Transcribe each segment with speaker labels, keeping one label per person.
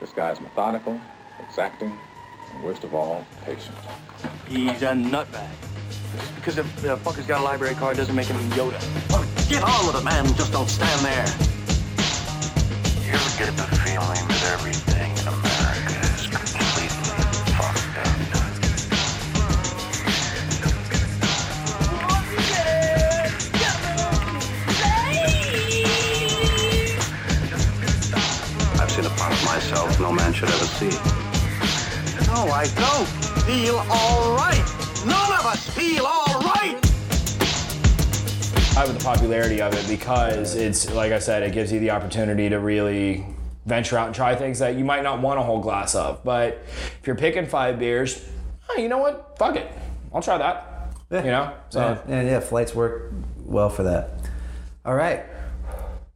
Speaker 1: This guy's methodical, exacting, and worst of all, patient.
Speaker 2: He's a nutbag. Just because the the fucker's got a library card doesn't make him Yoda.
Speaker 3: Get on with it, man. Just don't stand there.
Speaker 4: You ever get the feeling that everything
Speaker 3: no man should ever see. No, I don't feel all right. None of us feel all right.
Speaker 5: with the popularity of it because it's like I said, it gives you the opportunity to really venture out and try things that you might not want a whole glass of. But if you're picking five beers, oh, you know what? Fuck it, I'll try that. Yeah. You know, so
Speaker 6: yeah, yeah, yeah, flights work well for that. All right.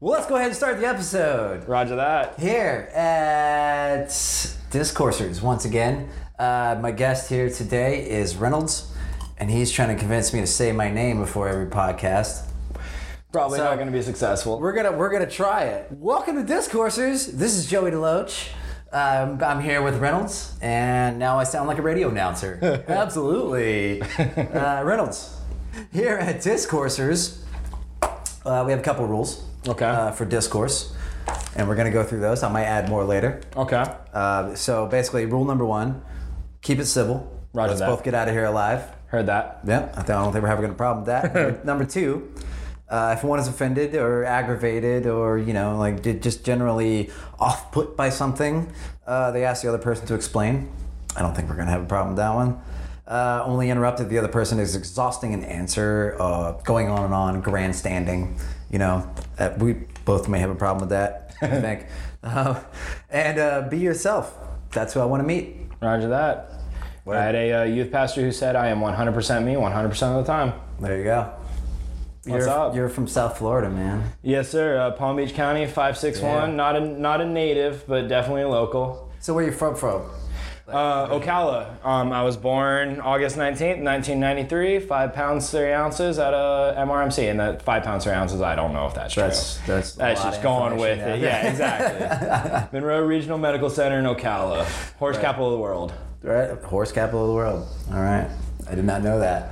Speaker 6: Well, let's go ahead and start the episode.
Speaker 5: Roger that.
Speaker 6: Here at Discoursers, once again, uh, my guest here today is Reynolds, and he's trying to convince me to say my name before every podcast.
Speaker 5: Probably
Speaker 6: So-
Speaker 5: not going to be successful.
Speaker 6: We're gonna we're gonna try it. Welcome to Discoursers. This is Joey DeLoach. Um, I'm here with Reynolds, and now I sound like a radio announcer. Absolutely, uh, Reynolds. Here at Discoursers, uh, we have a couple rules.
Speaker 5: Okay.
Speaker 6: Uh, for discourse, and we're gonna go through those. I might add more later.
Speaker 5: okay.
Speaker 6: Uh, so basically, rule number one: keep it civil.
Speaker 5: Roger
Speaker 6: Let's
Speaker 5: that.
Speaker 6: both get out of here alive.
Speaker 5: Heard that.
Speaker 6: Yeah, I, th- I don't think we're having a problem with that. Number- Number two, uh, if one is offended or aggravated or you know like just generally off put by something, uh, they ask the other person to explain. I don't think we're gonna have a problem with that one. Uh, only interrupt if the other person is exhausting an answer, uh, going on and on, grandstanding. You know, uh, we both may have a problem with that. I think. Uh, and uh, be yourself. That's who I want to meet.
Speaker 5: Roger that. I had a uh, youth pastor who said, "I am 100% me, 100% of the time."
Speaker 6: There you go.
Speaker 5: What's
Speaker 6: you're,
Speaker 5: up?
Speaker 6: You're from South Florida, man.
Speaker 5: Yes, sir. Uh, Palm Beach County, 561.
Speaker 6: Yeah.
Speaker 5: Not a not a native, but definitely a local.
Speaker 6: So where you from? From?
Speaker 5: Uh, Ocala. Um, I was born August 19th, 1993. Five pounds, three ounces at a MRMC. And that five pounds, three ounces, I don't know if that's,
Speaker 6: That's
Speaker 5: true.
Speaker 6: that's
Speaker 5: That's just going with
Speaker 6: information,
Speaker 5: it. Yeah, exactly. Munroe Regional Medical Center in Ocala. Horse capital of the world.
Speaker 6: Right, horse capital of the world. All right, I did not know that.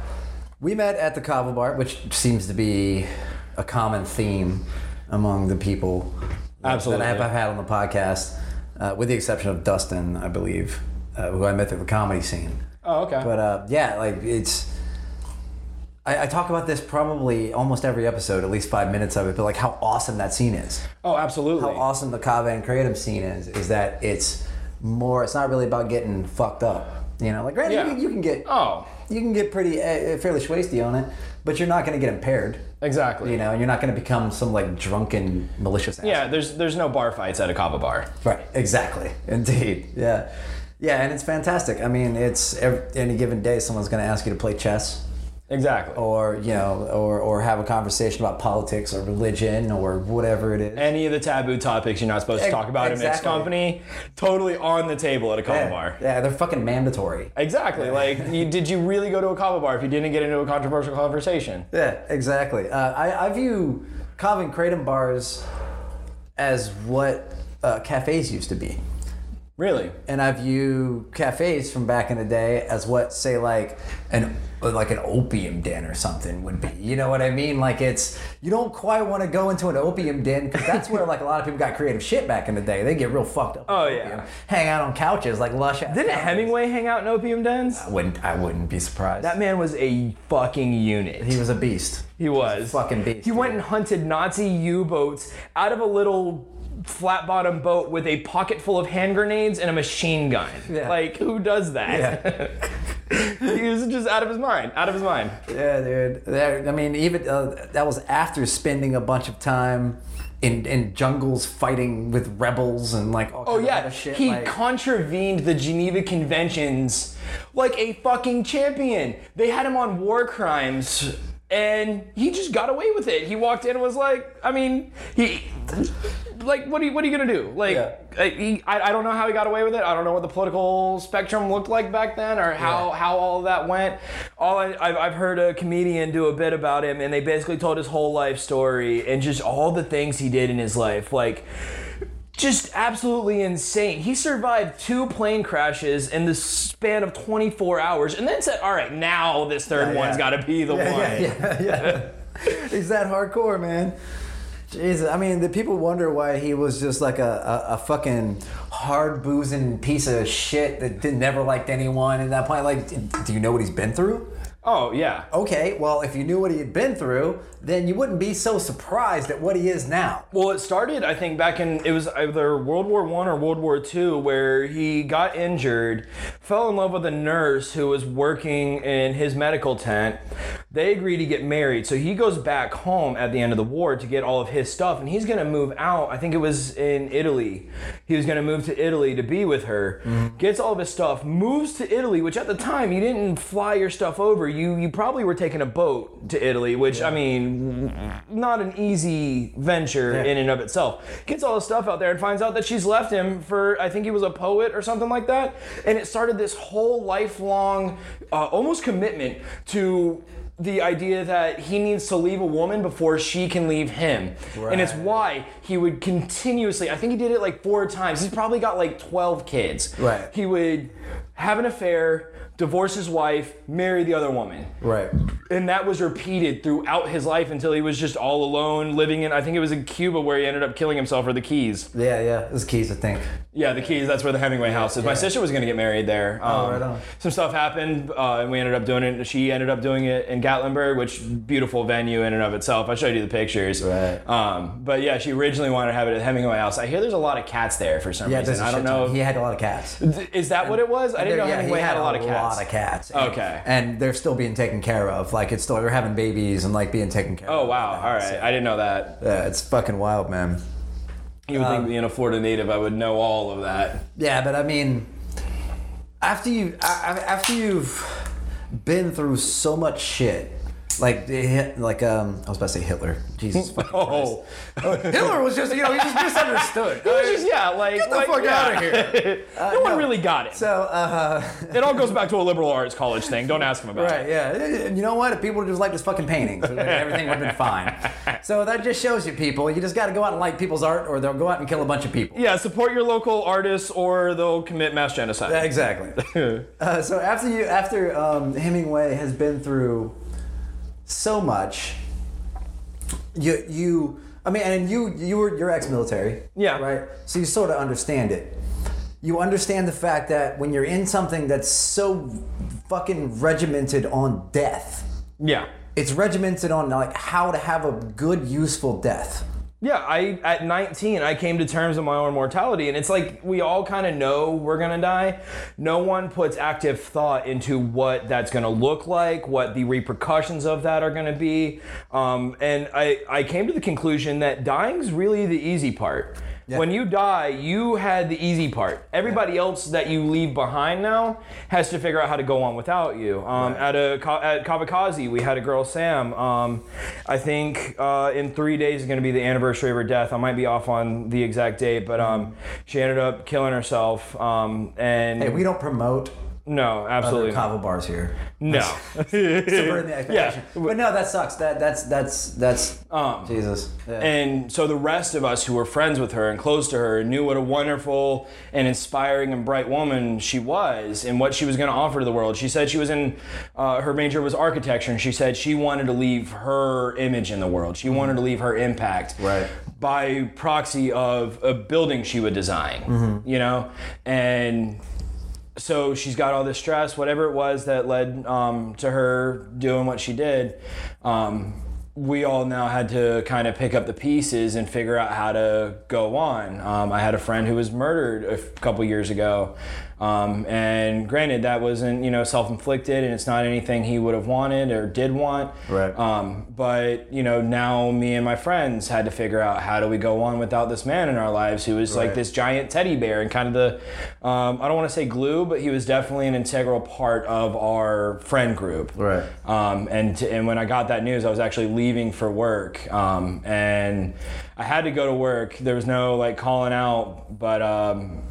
Speaker 6: We met at the Kava Bar, which seems to be a common theme among the people that-
Speaker 5: Absolutely.
Speaker 6: that I have I've had on the podcast, uh, with the exception of Dustin, I believe, uh, who I met through the comedy scene.
Speaker 5: Oh, okay.
Speaker 6: But uh, yeah, like it's. I, I talk about this probably almost every episode, at least five minutes of it, but like how awesome that scene is.
Speaker 5: oh, absolutely.
Speaker 6: how awesome the Kava and Kratom scene is, is that it's more, it's not really about getting fucked up. You know, like granted,
Speaker 5: Yeah.
Speaker 6: you, can, you can get,
Speaker 5: Oh,
Speaker 6: you can get pretty, uh, fairly schwasty on it, but you're not going to get impaired.
Speaker 5: exactly.
Speaker 6: You know, and you're not going to become some like drunken, malicious asshole.
Speaker 5: Yeah, there's there's no bar fights at a kava bar.
Speaker 6: Right. Exactly. Indeed. Yeah. Yeah, and it's fantastic. I mean, it's every, any given day someone's going to ask you to play chess
Speaker 5: Exactly.
Speaker 6: or, you know, or, or have a conversation about politics or religion or whatever it is.
Speaker 5: Any of the taboo topics you're not supposed to talk about in mixed company, totally on the table at a kava
Speaker 6: yeah.
Speaker 5: bar.
Speaker 6: yeah, they're fucking mandatory.
Speaker 5: Exactly. Like, you, did you really go to a kava bar if you didn't get into a controversial conversation?
Speaker 6: Yeah, exactly. Uh, I, I view Kava and Kratom bars as what uh, cafes used to be.
Speaker 5: Really?
Speaker 6: And I view cafes from back in the day as what, say, like an like an opium den or something would be. You know what I mean? Like it's you don't quite want to go into an opium den because that's where like a lot of people got creative shit back in the day. They get real fucked up.
Speaker 5: Oh, yeah.
Speaker 6: opium. hang out on couches like lush.
Speaker 5: Didn't Hemingway hang out in opium dens?
Speaker 6: I wouldn't. I wouldn't be surprised.
Speaker 5: That man was a fucking unit.
Speaker 6: he was a beast.
Speaker 5: He was.
Speaker 6: fucking beast,
Speaker 5: He went
Speaker 6: dude.
Speaker 5: and hunted Nazi U-boats out of a little flat bottom boat with a pocket full of hand grenades and a machine gun.
Speaker 6: Yeah.
Speaker 5: Like, who does that? he was just out of his mind. Out of his mind.
Speaker 6: Yeah, dude. I mean, even uh, that was after spending a bunch of time in in jungles fighting with rebels and like all
Speaker 5: Oh yeah,
Speaker 6: shit.
Speaker 5: he
Speaker 6: like,
Speaker 5: contravened the Geneva Conventions like a fucking champion. They had him on war crimes, and he just got away with it. He walked in and was like, I mean, he. Like what are you what are you gonna do? Like
Speaker 6: Yeah.
Speaker 5: I, he, I, I don't know how he got away with it. I don't know what the political spectrum looked like back then, or how,
Speaker 6: Yeah.
Speaker 5: how all of that went. All I, I've, I've heard a comedian do a bit about him, and they basically told his whole life story and just all the things he did in his life. Like just absolutely insane. He survived two plane crashes in the span of 24 hours and then said, all right, now this third
Speaker 6: Yeah,
Speaker 5: one's
Speaker 6: yeah.
Speaker 5: got to be the
Speaker 6: yeah,
Speaker 5: one.
Speaker 6: yeah, yeah, yeah. He's that hardcore, man. Jesus, I mean, the people wonder why he was just like a, a, a fucking hard boozing piece of shit that did, never liked anyone at that point. Like, do you know what he's been through?
Speaker 5: Oh, yeah.
Speaker 6: Okay, well, if you knew what he had been through, then you wouldn't be so surprised at what he is now.
Speaker 5: Well, it started, I think, back in it was either World War One or World War Two, where he got injured, fell in love with a nurse who was working in his medical tent. They agreed to get married, so he goes back home at the end of the war to get all of his stuff, and he's gonna move out. I think it was in Italy. He was gonna move to Italy to be with her. Mm-hmm. Gets all of his stuff, moves to Italy, which at the time you didn't fly your stuff over. You you probably were taking a boat to Italy, which I mean, not an easy venture in and of itself. Gets all his stuff out there and finds out that she's left him for I think he was a poet or something like that, and it started this whole lifelong, uh, almost commitment to the idea that he needs to leave a woman before she can leave him. And it's why he would continuously, I think he did it like four times. He's probably got like 12 kids.
Speaker 6: Right.
Speaker 5: He would have an affair, divorce his wife, marry the other woman.
Speaker 6: Right.
Speaker 5: And that was repeated throughout his life until he was just all alone, living in, I think it was in Cuba where he ended up killing himself for the Keys.
Speaker 6: Yeah, yeah. It was Keys, I think.
Speaker 5: Yeah, the Keys, that's where the Hemingway house is. My sister was going to get married there. Um,
Speaker 6: right on.
Speaker 5: Some stuff happened, uh, and we ended up doing it. She ended up doing it in Gatlinburg, which beautiful venue in and of itself. I showed you the pictures.
Speaker 6: Right.
Speaker 5: Um, but yeah, she originally wanted to have it at Hemingway house. I hear there's a lot of cats there for some
Speaker 6: Yeah,
Speaker 5: reason. I don't know.
Speaker 6: He had a lot of cats.
Speaker 5: Is that what it was? I didn't know
Speaker 6: Yeah,
Speaker 5: Hemingway
Speaker 6: he
Speaker 5: had, a lot of cats.
Speaker 6: Lot of cats. And-
Speaker 5: Okay.
Speaker 6: And they're still being taken care of. Like it's still they're having babies and like being taken care
Speaker 5: Oh
Speaker 6: of.
Speaker 5: Oh wow! All right, I didn't know that.
Speaker 6: Yeah, it's fucking wild, man.
Speaker 5: You would think um, being a Florida native, I would know all of that.
Speaker 6: Yeah, but I mean, after you after you've been through so much shit, like like um, I was about to say Hitler. Jesus fucking
Speaker 5: Oh,
Speaker 6: Christ. Hitler was just you know he just misunderstood.
Speaker 5: it was just yeah, like
Speaker 6: Get the
Speaker 5: like,
Speaker 6: fuck
Speaker 5: yeah.
Speaker 6: of here.
Speaker 5: no, one really got it.
Speaker 6: So uh,
Speaker 5: It all goes back to a liberal arts college thing. Don't ask him about
Speaker 6: right,
Speaker 5: it. Right?
Speaker 6: Yeah, and you know what? If people just like his fucking paintings, everything would have been fine. So that just shows you, people, you just got to go out and like people's art, or they'll go out and kill a bunch of people.
Speaker 5: Yeah, support your local artists, or they'll commit mass genocide.
Speaker 6: Exactly. uh, so after you, after um, Hemingway has been through so much, you, you, I mean, and you, you were, you're ex-military.
Speaker 5: Yeah.
Speaker 6: Right. So you sort of understand it. You understand the fact that when you're in something that's so fucking regimented on death,
Speaker 5: yeah.
Speaker 6: it's regimented on like how to have a good, useful death.
Speaker 5: Yeah, I at 19 I came to terms with my own mortality and it's like we all kind of know we're going to die. No one puts active thought into what that's going to look like, what the repercussions of that are going to be. Um, and I I came to the conclusion that dying's really the easy part. When you die, you had the easy part. Everybody else that you leave behind now has to figure out how to go on without you. Um, At a at Kavikazi, we had a girl Sam. Um, I think uh, in three days is going to be the anniversary of her death. I might be off on the exact date, but um, she ended up killing herself. Um, and
Speaker 6: Hey, we don't promote
Speaker 5: no,
Speaker 6: other
Speaker 5: absolutely
Speaker 6: kava bars here.
Speaker 5: no.
Speaker 6: Subverting the expectation.
Speaker 5: Yeah.
Speaker 6: But no, that sucks. That that's that's that's
Speaker 5: Um,
Speaker 6: Jesus. Yeah.
Speaker 5: And so the rest of us who were friends with her and close to her knew what a wonderful and inspiring and bright woman she was and what she was going to offer to the world. She said she was in, uh, her major was architecture, and she said she wanted to leave her image in the world. She wanted to leave her impact.
Speaker 6: Right.
Speaker 5: By proxy of a building she would design, you know? And so she's got all this stress, whatever it was that led um, to her doing what she did. Um, we all now had to kind of pick up the pieces and figure out how to go on. Um, I had a friend who was murdered a couple years ago. Um, and granted, that wasn't, you know, self-inflicted and it's not anything he would have wanted or did want.
Speaker 6: Right.
Speaker 5: Um, but, you know, now me and my friends had to figure out how do we go on without this man in our lives who was like this giant teddy bear and kind of the, um, I don't want to say glue, but he was definitely an integral part of our friend group.
Speaker 6: Right.
Speaker 5: Um, and and when I got that news, I was actually leaving for work, um, and I had to go to work. There was no like calling out, but um,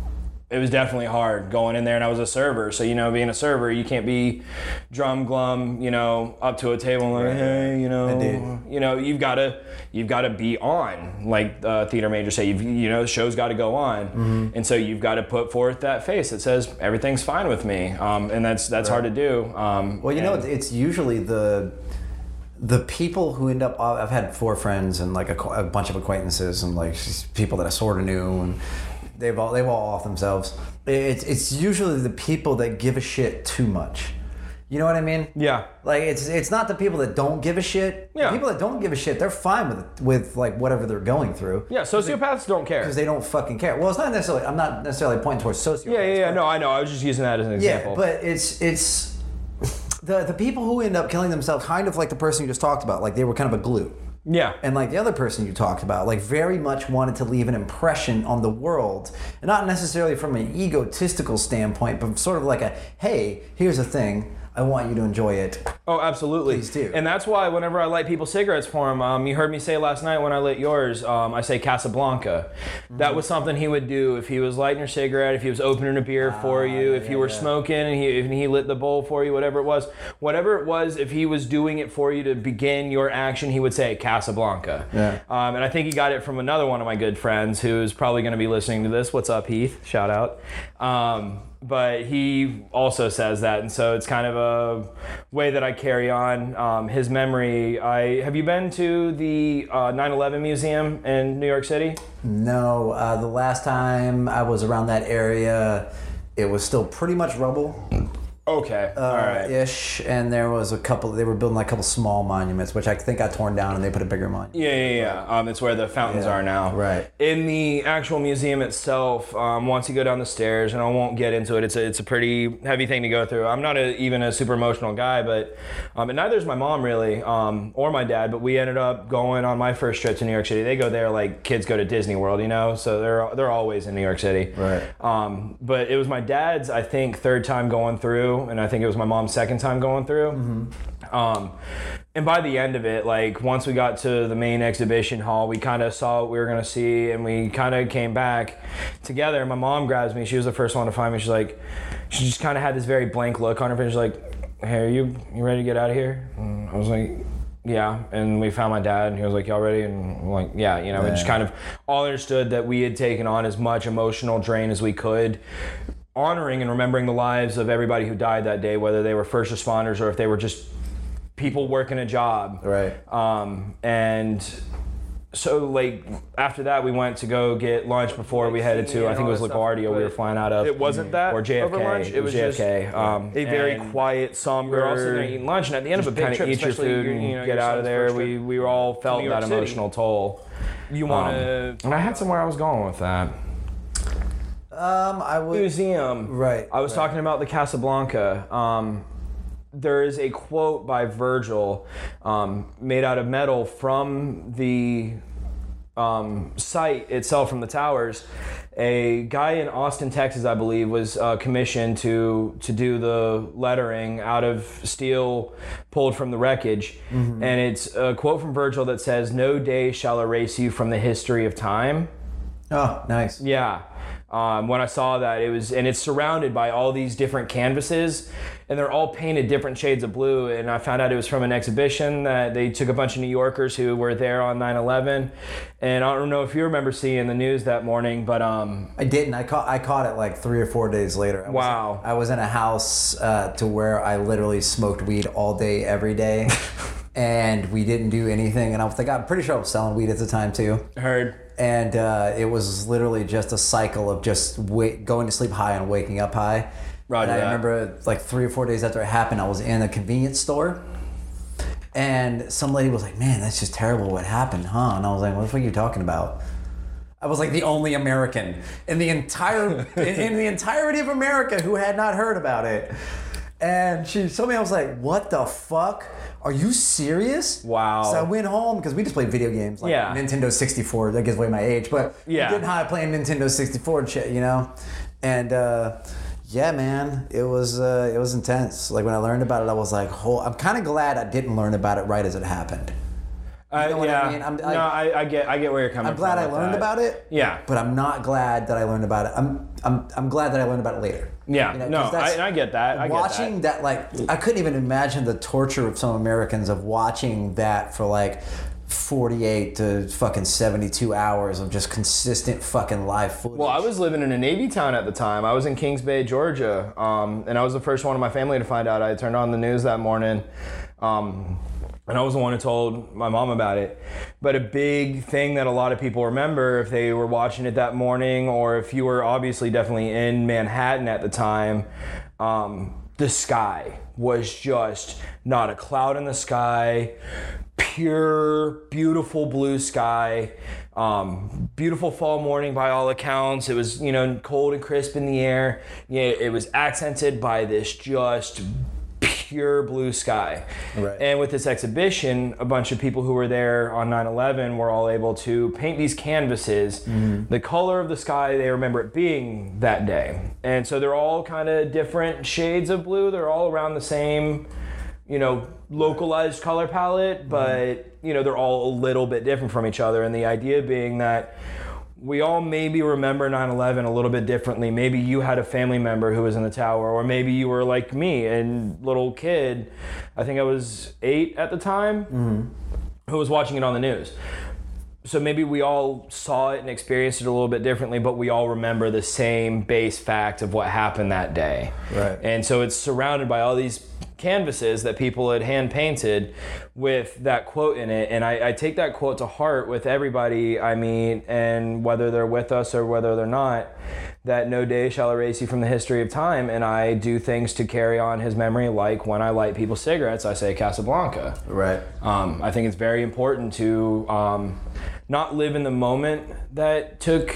Speaker 5: it was definitely hard going in there and I was a server. So, you know, being a server, you can't be drum glum, you know, up to a table and like, hey, you know, you know, you've got to, you've got to be on, like uh, theater majors say, you've, you know, the show's got to go on.
Speaker 6: Mm-hmm.
Speaker 5: And so you've got to put forth that face that says everything's fine with me. Um, and that's, that's hard to do. Um,
Speaker 6: Well, you know, it's usually the the people who end up. I've had four friends and like a, a bunch of acquaintances and like people that I sort of knew, and they've all they've all off themselves. It's it's usually the people that give a shit too much. You know what I mean?
Speaker 5: yeah.
Speaker 6: Like it's it's not the people that don't give a shit. The
Speaker 5: Yeah.
Speaker 6: people that don't give a shit, they're fine with with like whatever they're going through.
Speaker 5: Yeah. Sociopaths don't care.
Speaker 6: Because they don't fucking care. Well, it's not necessarily. I'm not necessarily pointing towards sociopaths.
Speaker 5: Yeah, yeah, yeah. No, I know. I was just using that as an example.
Speaker 6: yeah, but it's it's the the people who end up killing themselves, kind of like the person you just talked about, like they were kind of a glue.
Speaker 5: Yeah.
Speaker 6: And like the other person you talked about, like very much wanted to leave an impression on the world, and not necessarily from an egotistical standpoint, but sort of like a, hey, here's a thing, I want you to enjoy it.
Speaker 5: Oh, absolutely.
Speaker 6: Please do.
Speaker 5: And that's why whenever I light people cigarettes for him, um, you heard me say last night when I lit yours, um, I say Casablanca.
Speaker 6: Mm-hmm.
Speaker 5: That was something he would do if he was lighting your cigarette, if he was opening a beer for you, if you were smoking and he, if he lit the bowl for you, whatever it was. Whatever it was, if he was doing it for you to begin your action, he would say Casablanca.
Speaker 6: Yeah.
Speaker 5: Um, and I think he got it from another one of my good friends who's probably going to be listening to this. What's up, Heath? Shout out. Um, but he also says that, and so it's kind of a way that I carry on um, his memory. I have you been to the uh, 9/11 museum in New York City?
Speaker 6: No, uh, the last time I was around that area, it was still pretty much rubble.
Speaker 5: Okay, all right.
Speaker 6: ish, and there was a couple. They were building like a couple small monuments, which I think got torn down, and they put a bigger monument.
Speaker 5: Yeah, yeah, yeah. Um, it's where the fountains
Speaker 6: Yeah,
Speaker 5: are now.
Speaker 6: right.
Speaker 5: In the actual museum itself, um, once you go down the stairs, and I won't get into it, it's a, it's a pretty heavy thing to go through. I'm not a, even a super emotional guy, but um, and neither is my mom really, um, or my dad. But we ended up going on my first trip to New York City. They go there like kids go to Disney World, you know. So they're they're always in New York City.
Speaker 6: Right.
Speaker 5: Um, but it was my dad's, I think, third time going through, and I think it was my mom's second time going through. Um, and by the end of it, like once we got to the main exhibition hall, we kind of saw what we were gonna see, and we kind of came back together. My mom grabs me; she was the first one to find me. She's like, she just kind of had this very blank look on her face. She's like, "Hey, are you you ready to get out of here?" And I was like. Yeah, and we found my dad, and he was like, "Y'all ready?" And I'm like, "Yeah," you know, we just kind of all understood that we had taken on as much emotional drain as we could, honoring and remembering the lives of everybody who died that day, whether they were first responders or if they were just people working a job.
Speaker 6: Right.
Speaker 5: Um, and so, like, after that, we went to go get lunch before we headed to, I think it was LaGuardia we were flying out of.
Speaker 7: It wasn't that
Speaker 5: Or JFK.
Speaker 7: over lunch. It was just
Speaker 5: JFK. um,
Speaker 7: a very quiet, somber.
Speaker 5: We were all sitting there eating lunch, and at the end of a big
Speaker 7: kinda
Speaker 5: trip,
Speaker 7: eat your food
Speaker 5: you
Speaker 7: and, you know,
Speaker 5: get out of there, we, we were all felt that
Speaker 7: City.
Speaker 5: emotional toll.
Speaker 7: You
Speaker 5: Um,
Speaker 7: want to?
Speaker 5: and I had somewhere I was going with that.
Speaker 6: Um, I would.
Speaker 5: museum.
Speaker 6: Right,
Speaker 5: I was
Speaker 6: right.
Speaker 5: talking about the Casablanca. Um, there is a quote by Virgil um, made out of metal from the um, site itself, from the towers. A guy in Austin, Texas, I believe, was uh, commissioned to to do the lettering out of steel pulled from the wreckage, and it's a quote from Virgil that says, "No day shall erase you from the history of time."
Speaker 6: Oh, nice.
Speaker 5: Yeah. Um, when I saw that, it was, and it's surrounded by all these different canvases, and they're all painted different shades of blue. And I found out it was from an exhibition that they took a bunch of New Yorkers who were there on 9 11. And I don't know if you remember seeing the news that morning, but um,
Speaker 6: I didn't. I caught. I caught it like three or four days later. I was-
Speaker 5: Wow.
Speaker 6: I was in a house uh, to where I literally smoked weed all day, every day, and we didn't do anything. And I was like, I'm pretty sure I was selling weed at the time too.
Speaker 5: heard.
Speaker 6: And uh, it was literally just a cycle of just wait, going to sleep high and waking up high.
Speaker 5: Roger
Speaker 6: and I
Speaker 5: that.
Speaker 6: remember like three or four days after it happened, I was in a convenience store. And some lady was like, "Man, that's just terrible. What happened, huh?" And I was like, "What the fuck are you talking about?" I was like the only American in the entire in, in the entirety of America who had not heard about it. And she told me, I was like, "What the fuck? Are you serious?"
Speaker 5: Wow.
Speaker 6: So I went home because we just played video games, like
Speaker 5: Yeah.
Speaker 6: Nintendo 64. That gives away my age, but
Speaker 5: Yeah.
Speaker 6: getting high playing Nintendo 64 and shit, you know. And uh, yeah, man, it was uh, it was intense. Like when I learned about it, I was like, "Oh, I'm kind of glad I didn't learn about it right as it happened."
Speaker 5: Uh,
Speaker 6: know what I
Speaker 5: yeah.
Speaker 6: mean? I'm-
Speaker 5: no,
Speaker 6: I-
Speaker 5: I, I get, I get where you're coming
Speaker 6: I'm glad I learned
Speaker 5: that.
Speaker 6: about it.
Speaker 5: Yeah.
Speaker 6: But I'm not glad that I learned about it. I'm I'm I'm glad that I learned about it later.
Speaker 5: Yeah,
Speaker 6: You know,
Speaker 5: no, I, and I get that. I
Speaker 6: watching
Speaker 5: get that.
Speaker 6: that. like I couldn't even imagine the torture of some Americans of watching that for like 48 to fucking 72 hours of just consistent fucking live footage.
Speaker 5: Well, I was living in a Navy town at the time. I was in Kings Bay, Georgia, um, and I was the first one in my family to find out. I turned on the news that morning, um, and I was the one who told my mom about it. But a big thing that a lot of people remember, if they were watching it that morning, or if you were obviously definitely in Manhattan at the time, um, the sky was just not a cloud in the sky pure, beautiful blue sky. Um, beautiful fall morning by all accounts. It was, you know, cold and crisp in the air. Yeah, it was accented by this just pure blue sky.
Speaker 6: Right.
Speaker 5: And with this exhibition, a bunch of people who were there on 9/11 were all able to paint these canvases, mm-hmm. the color of the sky they remember it being that day. And so they're all kind of different shades of blue. They're all around the same you know, localized color palette, mm-hmm. but you know, they're all a little bit different from each other. And the idea being that we all maybe remember 9/11 a little bit differently. Maybe you had a family member who was in the tower, or maybe you were like me and little kid. I think I was eight at the time, who was watching it on the news. So maybe we all saw it and experienced it a little bit differently, but we all remember the same base fact of what happened that day.
Speaker 6: Right.
Speaker 5: And so it's surrounded by all these canvases that people had hand painted with that quote in it. And I, I take that quote to heart with everybody I meet, and whether they're with us or whether they're not, that no day shall erase you from the history of time. And I do things to carry on his memory, like when I light people's cigarettes, I say Casablanca.
Speaker 6: right.
Speaker 5: Um, I think it's very important to um, not live in the moment that took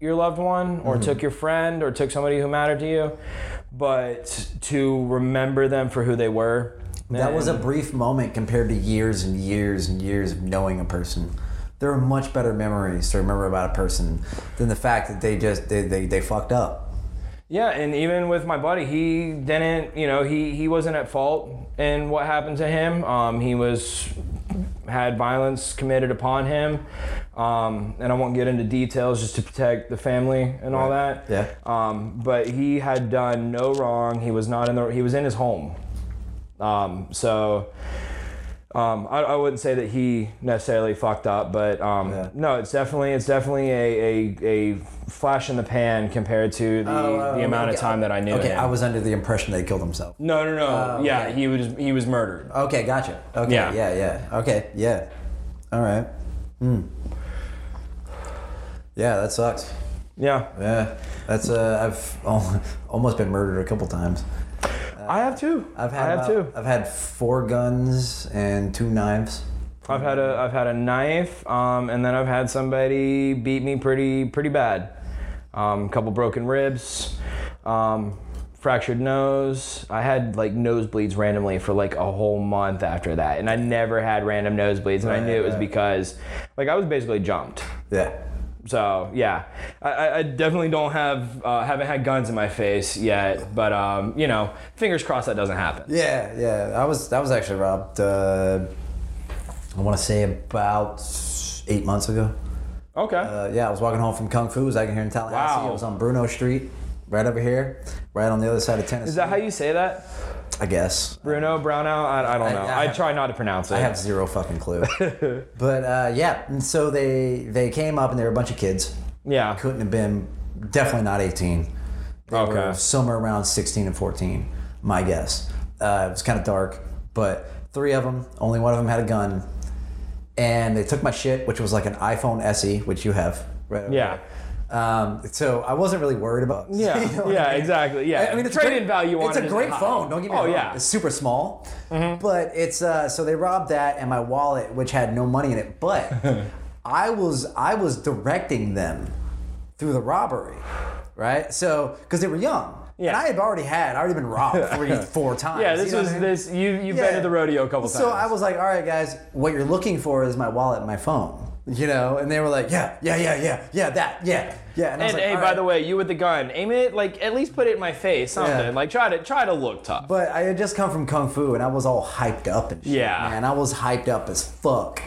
Speaker 5: your loved one or took your friend or took somebody who mattered to you, but to remember them for who they were.
Speaker 6: That was a brief moment compared to years and years and years of knowing a person. There are much better memories to remember about a person than the fact that they just they, they, they fucked up.
Speaker 5: Yeah, and even with my buddy, he didn't, you know, he, he wasn't at fault in what happened to him. Um, he was had violence committed upon him, um, and I won't get into details just to protect the family and all that.
Speaker 6: Yeah.
Speaker 5: Um, but he had done no wrong. He was not in the. He was in his home. Um, so. Um, I, I wouldn't say that he necessarily fucked up, but um,
Speaker 6: Yeah.
Speaker 5: no, it's definitely it's definitely a, a, a flash in the pan compared to the,
Speaker 6: Oh,
Speaker 5: the amount
Speaker 6: okay.
Speaker 5: of time that I knew
Speaker 6: Okay,
Speaker 5: him.
Speaker 6: I was under the impression that he killed himself.
Speaker 5: no, no, no.
Speaker 6: Oh,
Speaker 5: yeah,
Speaker 6: okay.
Speaker 5: he was he was murdered.
Speaker 6: Okay, gotcha. Okay,
Speaker 5: Yeah.
Speaker 6: yeah, yeah. Okay, yeah. All right. Hmm. Yeah, that sucks.
Speaker 5: Yeah,
Speaker 6: Yeah, that's uh, I've almost been murdered a couple times.
Speaker 5: I have two.
Speaker 6: I've had
Speaker 5: I have
Speaker 6: about-
Speaker 5: two.
Speaker 6: I've had four guns and two knives.
Speaker 5: I've had a I've had a knife, um, and then I've had somebody beat me pretty pretty bad. Um, couple broken ribs, um, fractured nose. I had like nosebleeds randomly for like a whole month after that, and I never had random nosebleeds, and I knew it was because like I was basically jumped.
Speaker 6: Yeah.
Speaker 5: So yeah, I- I, I definitely don't have uh, haven't had guns in my face yet, but um, you know, fingers crossed that doesn't happen.
Speaker 6: Yeah, yeah. I was I was actually robbed. Uh, I want to say about eight months ago.
Speaker 5: Okay.
Speaker 6: Uh, yeah, I was walking home from Kung Fu. It was out here in Tallahassee.
Speaker 5: Wow.
Speaker 6: I was on Bronough Street, right over here, right on the other side of Tennessee.
Speaker 5: Is that how you say that?
Speaker 6: I guess.
Speaker 5: Bruno Brownout? I, I don't
Speaker 6: I-
Speaker 5: know.
Speaker 6: I
Speaker 5: I,
Speaker 6: have-
Speaker 5: try not to pronounce it.
Speaker 6: I have zero fucking clue. but uh, yeah, and so they they came up and they were a bunch of kids.
Speaker 5: yeah.
Speaker 6: Couldn't have been definitely not 18. They
Speaker 5: Okay.
Speaker 6: somewhere around 16 and 14, my guess. Uh, it was kind of dark, but three of them, only one of them had a gun, and they took my shit, which was like an iPhone SE, which you have, right?
Speaker 5: Yeah.
Speaker 6: there. Um, so I wasn't really worried about.
Speaker 5: Yeah,
Speaker 6: you know
Speaker 5: yeah,
Speaker 6: I mean?
Speaker 5: exactly. Yeah,
Speaker 6: I I mean, it's a
Speaker 5: trade-in value on
Speaker 6: It's a great
Speaker 5: high.
Speaker 6: phone. Don't get me
Speaker 5: Oh,
Speaker 6: wrong.
Speaker 5: yeah.
Speaker 6: It's super small, but it's uh, so they robbed that and my wallet, which had no money in it. But I was I was directing them through the robbery, right? So because they were young. And
Speaker 5: Yeah.
Speaker 6: I had already had, I already been robbed three, four times.
Speaker 5: Yeah,
Speaker 6: you
Speaker 5: this
Speaker 6: know
Speaker 5: was
Speaker 6: I mean?
Speaker 5: this. You you've
Speaker 6: Yeah.
Speaker 5: been to the rodeo a couple times.
Speaker 6: So I was like, all right, guys, what you're looking for is my wallet and my phone. You know, and they were like, yeah, yeah, yeah, yeah, yeah, that, yeah, yeah. And, I was
Speaker 5: And
Speaker 6: like,
Speaker 5: hey, by
Speaker 6: right.
Speaker 5: the way, you with the gun, aim it like at least put it in my face, something
Speaker 6: Yeah.
Speaker 5: like try to try to look tough.
Speaker 6: But I had just come from Kung Fu and I was all hyped up and shit.
Speaker 5: Yeah.
Speaker 6: Man, I was hyped up as fuck.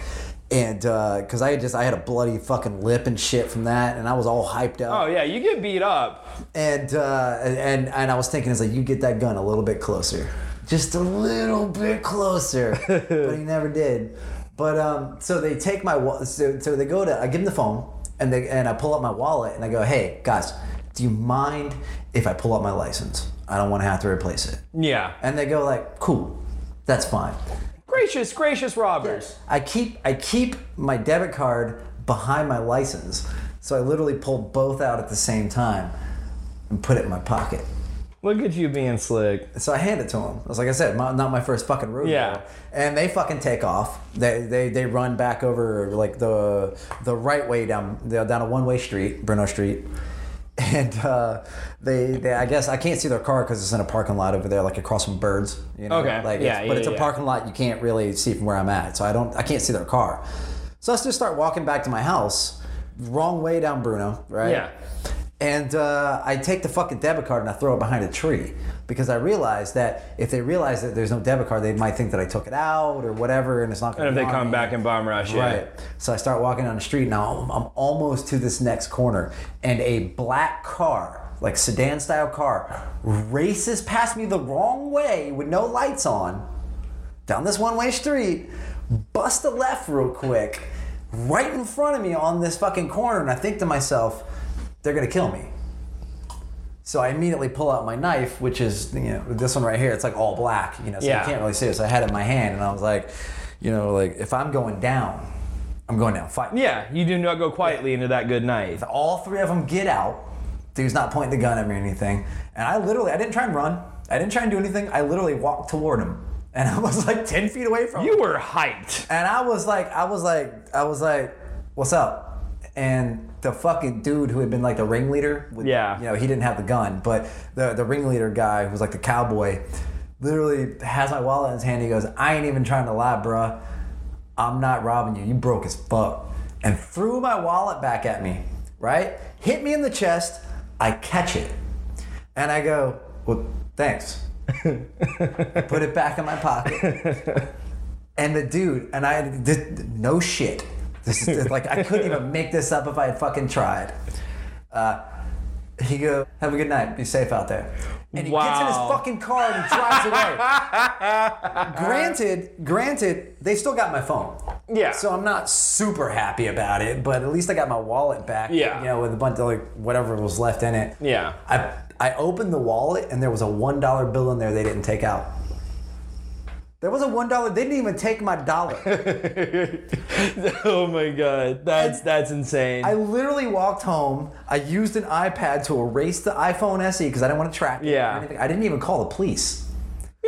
Speaker 6: and because I had just I had a bloody fucking lip and shit from that, and I was all hyped up.
Speaker 5: Oh yeah, you get beat up.
Speaker 6: And uh, and and I was thinking, it's like you get that gun a little bit closer, just a little bit closer, but he never did. But um, so they take my so, so they go to I give them the phone and they and I pull up my wallet and I go, hey guys, do you mind if I pull up my license? I don't want to have to replace it.
Speaker 5: Yeah.
Speaker 6: And they go like, cool, that's fine.
Speaker 5: Gracious, gracious robbers.
Speaker 6: I keep I keep my debit card behind my license, so I literally pull both out at the same time and put it in my pocket.
Speaker 5: Look at you being slick.
Speaker 6: So I hand it to him. I was like I said, my, not my first fucking rodeo.
Speaker 5: Yeah.
Speaker 6: And they fucking take off. They, they they run back over like the the right way down down a one way street, Bronough Street. And uh, they, they, I guess I can't see their car because it's in a parking lot over there, like across from Birds. You know?
Speaker 5: Okay.
Speaker 6: Like,
Speaker 5: Yeah,
Speaker 6: it's, but
Speaker 5: yeah,
Speaker 6: it's a parking lot you can't really see from where I'm at, so I don't, I can't see their car. So let's just start walking back to my house, wrong way down Bronough, right?
Speaker 5: Yeah.
Speaker 6: And uh, I take the fucking debit card and I throw it behind a tree because I realize that if they realize that there's no debit card, they might think that I took it out or whatever, and it's not.
Speaker 5: Going And if they come back and bomb rush you.
Speaker 6: Right. So I start walking down the street. Now I'm, I'm almost to this next corner, and a black car, like sedan style car, races past me the wrong way with no lights on, down this one way street, bust a left real quick, right in front of me on this fucking corner, and I think to myself, they're gonna kill me. So I immediately pull out my knife, which is you know this one right here. It's like all black, you know, so
Speaker 5: Yeah.
Speaker 6: you can't really see it. So I had it in my hand, and I was like, you know, like if I'm going down, I'm going down fight.
Speaker 5: Yeah, you do not go quietly into that good night.
Speaker 6: All three of them get out. Dude's not pointing the gun at me or anything, and I literally, I didn't try and run. I didn't try and do anything. I literally walked toward him, and I was like ten feet away from him.
Speaker 5: You were hyped.
Speaker 6: And I was like, I was like, I was like, what's up? And the fucking dude who had been like the ringleader, with,
Speaker 5: Yeah.
Speaker 6: you know, he didn't have the gun, but the the ringleader guy who was like the cowboy, literally has my wallet in his hand. He goes, I ain't even trying to lie, bruh. I'm not robbing you. You broke as fuck. And threw my wallet back at me, right? Hit me in the chest. I catch it. And I go, well, thanks. Put it back in my pocket. And the dude, and I, did no shit. This is like, I couldn't even make this up if I had fucking tried. Uh, he go, have a good night. Be safe out there. And he gets in his fucking car and he drives away. granted, granted, they still got my phone.
Speaker 5: Yeah.
Speaker 6: So I'm not super happy about it, but at least I got my wallet back.
Speaker 5: Yeah.
Speaker 6: You know, with a bunch of like whatever was left in it.
Speaker 5: Yeah.
Speaker 6: I I opened the wallet and there was a one dollar bill in there they didn't take out. There was a one dollar. They didn't even take my dollar.
Speaker 5: oh my god, that's that's insane.
Speaker 6: I literally walked home. I used an iPad to erase the iPhone SE because I didn't want to track it. or
Speaker 5: Yeah.
Speaker 6: anything. I didn't even call the police.